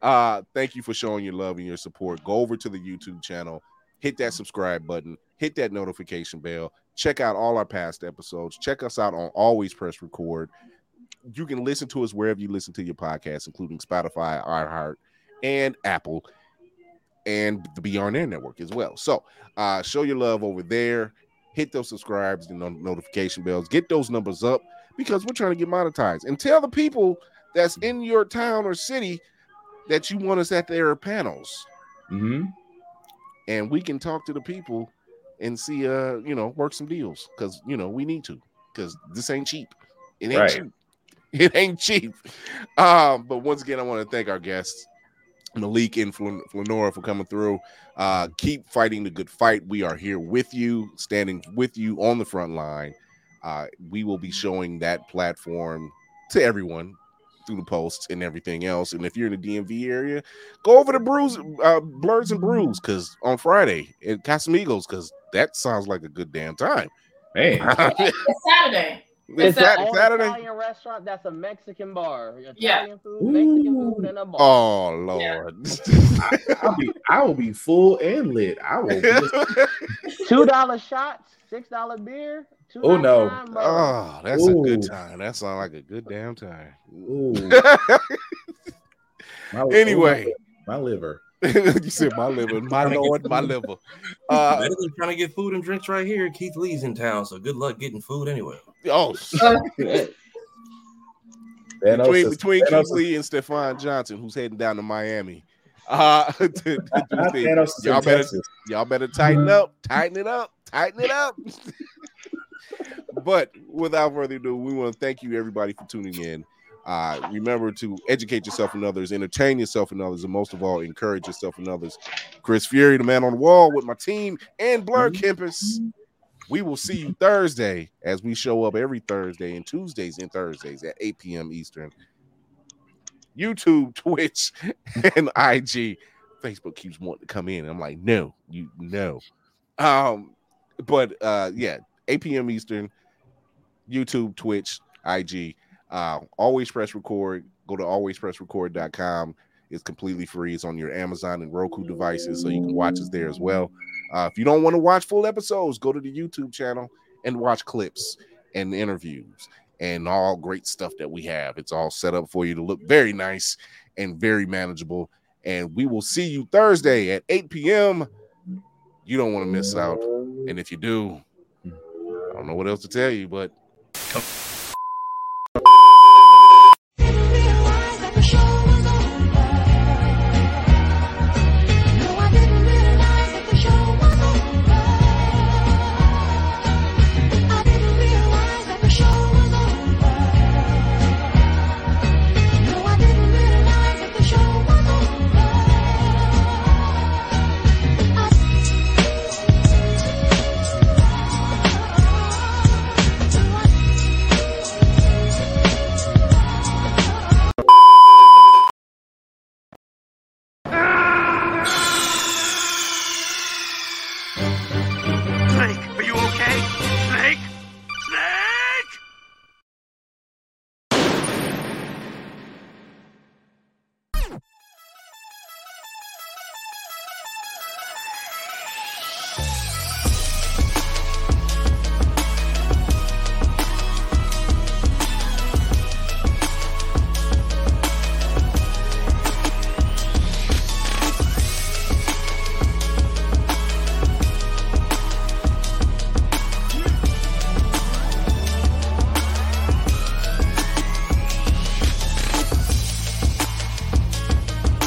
Speaker 4: Uh, thank you for showing your love and your support. Go over to the YouTube channel, hit that subscribe button, hit that notification bell, check out all our past episodes, check us out on Always Press Record. You can listen to us wherever you listen to your podcasts, including Spotify, iHeart, and Apple and the Beyond Air Network as well. So uh show your love over there, hit those subscribes and no- notification bells, get those numbers up because we're trying to get monetized. And tell the people that's in your town or city that you want us at their panels.
Speaker 5: Mm-hmm.
Speaker 4: And we can talk to the people and see uh, you know, work some deals because you know we need to because this ain't cheap. It ain't
Speaker 5: Right.
Speaker 4: cheap. It ain't cheap. Um, but once again, I want to thank our guests. Malik and Flan- Flanora for coming through. Uh, keep fighting the good fight. We are here with you, standing with you on the front line. Uh, we will be showing that platform to everyone through the posts and everything else. And if you're in the DMV area, go over to Brews, uh, Blerds and Brews, because on Friday at Casamigos, because that sounds like a good damn time.
Speaker 5: Man,
Speaker 7: It's Saturday.
Speaker 4: It's
Speaker 6: an
Speaker 4: Sat-
Speaker 6: all
Speaker 4: Saturday.
Speaker 6: Italian restaurant that's a Mexican bar. Italian
Speaker 7: Yeah.
Speaker 6: food, Mexican food, and a bar.
Speaker 4: Oh Lord.
Speaker 5: I'll be, I will be full and lit. I will. Be,
Speaker 6: Two dollar shots, six dollar beer.
Speaker 5: Oh no.
Speaker 4: oh, that's a good time. That sounds like a good damn time.
Speaker 5: ooh, my,
Speaker 4: Anyway.
Speaker 5: my liver.
Speaker 4: you said my liver, my lord, my liver. Uh,
Speaker 8: Better than trying to get food and drinks right here. Keith Lee's in town, so good luck getting food anyway.
Speaker 4: oh,
Speaker 5: Thanos
Speaker 4: between
Speaker 5: is-
Speaker 4: between Keith Lee and Stefan Johnson, who's heading down to Miami. Uh, to, to do things.
Speaker 5: Thanos is in
Speaker 4: y'all better y'all better tighten up, tighten it up, tighten it up. but without further ado, we want to thank you everybody for tuning in. Uh, remember to educate yourself and others, entertain yourself and others, and most of all, encourage yourself and others. Chris Fury, the man on the wall, with my team and Blerd Campus. We will see you Thursday as we show up every Thursday and Tuesdays and Thursdays at 8 p.m. Eastern. YouTube, Twitch, and IG. Facebook keeps wanting to come in. I'm like, no, you no. Um, but uh yeah, 8 p.m. Eastern, YouTube, Twitch, IG. Uh, always press record. Go to alwayspressrecord.com. It's completely free. It's on your Amazon and Roku devices, so you can watch us there as well. Uh, if you don't want to watch full episodes, go to the YouTube channel and watch clips and interviews and all great stuff that we have. It's all set up for you to look very nice and very manageable. And we will see you Thursday at 8 p.m. You don't want to miss out. And if you do, I don't know what else to tell you, but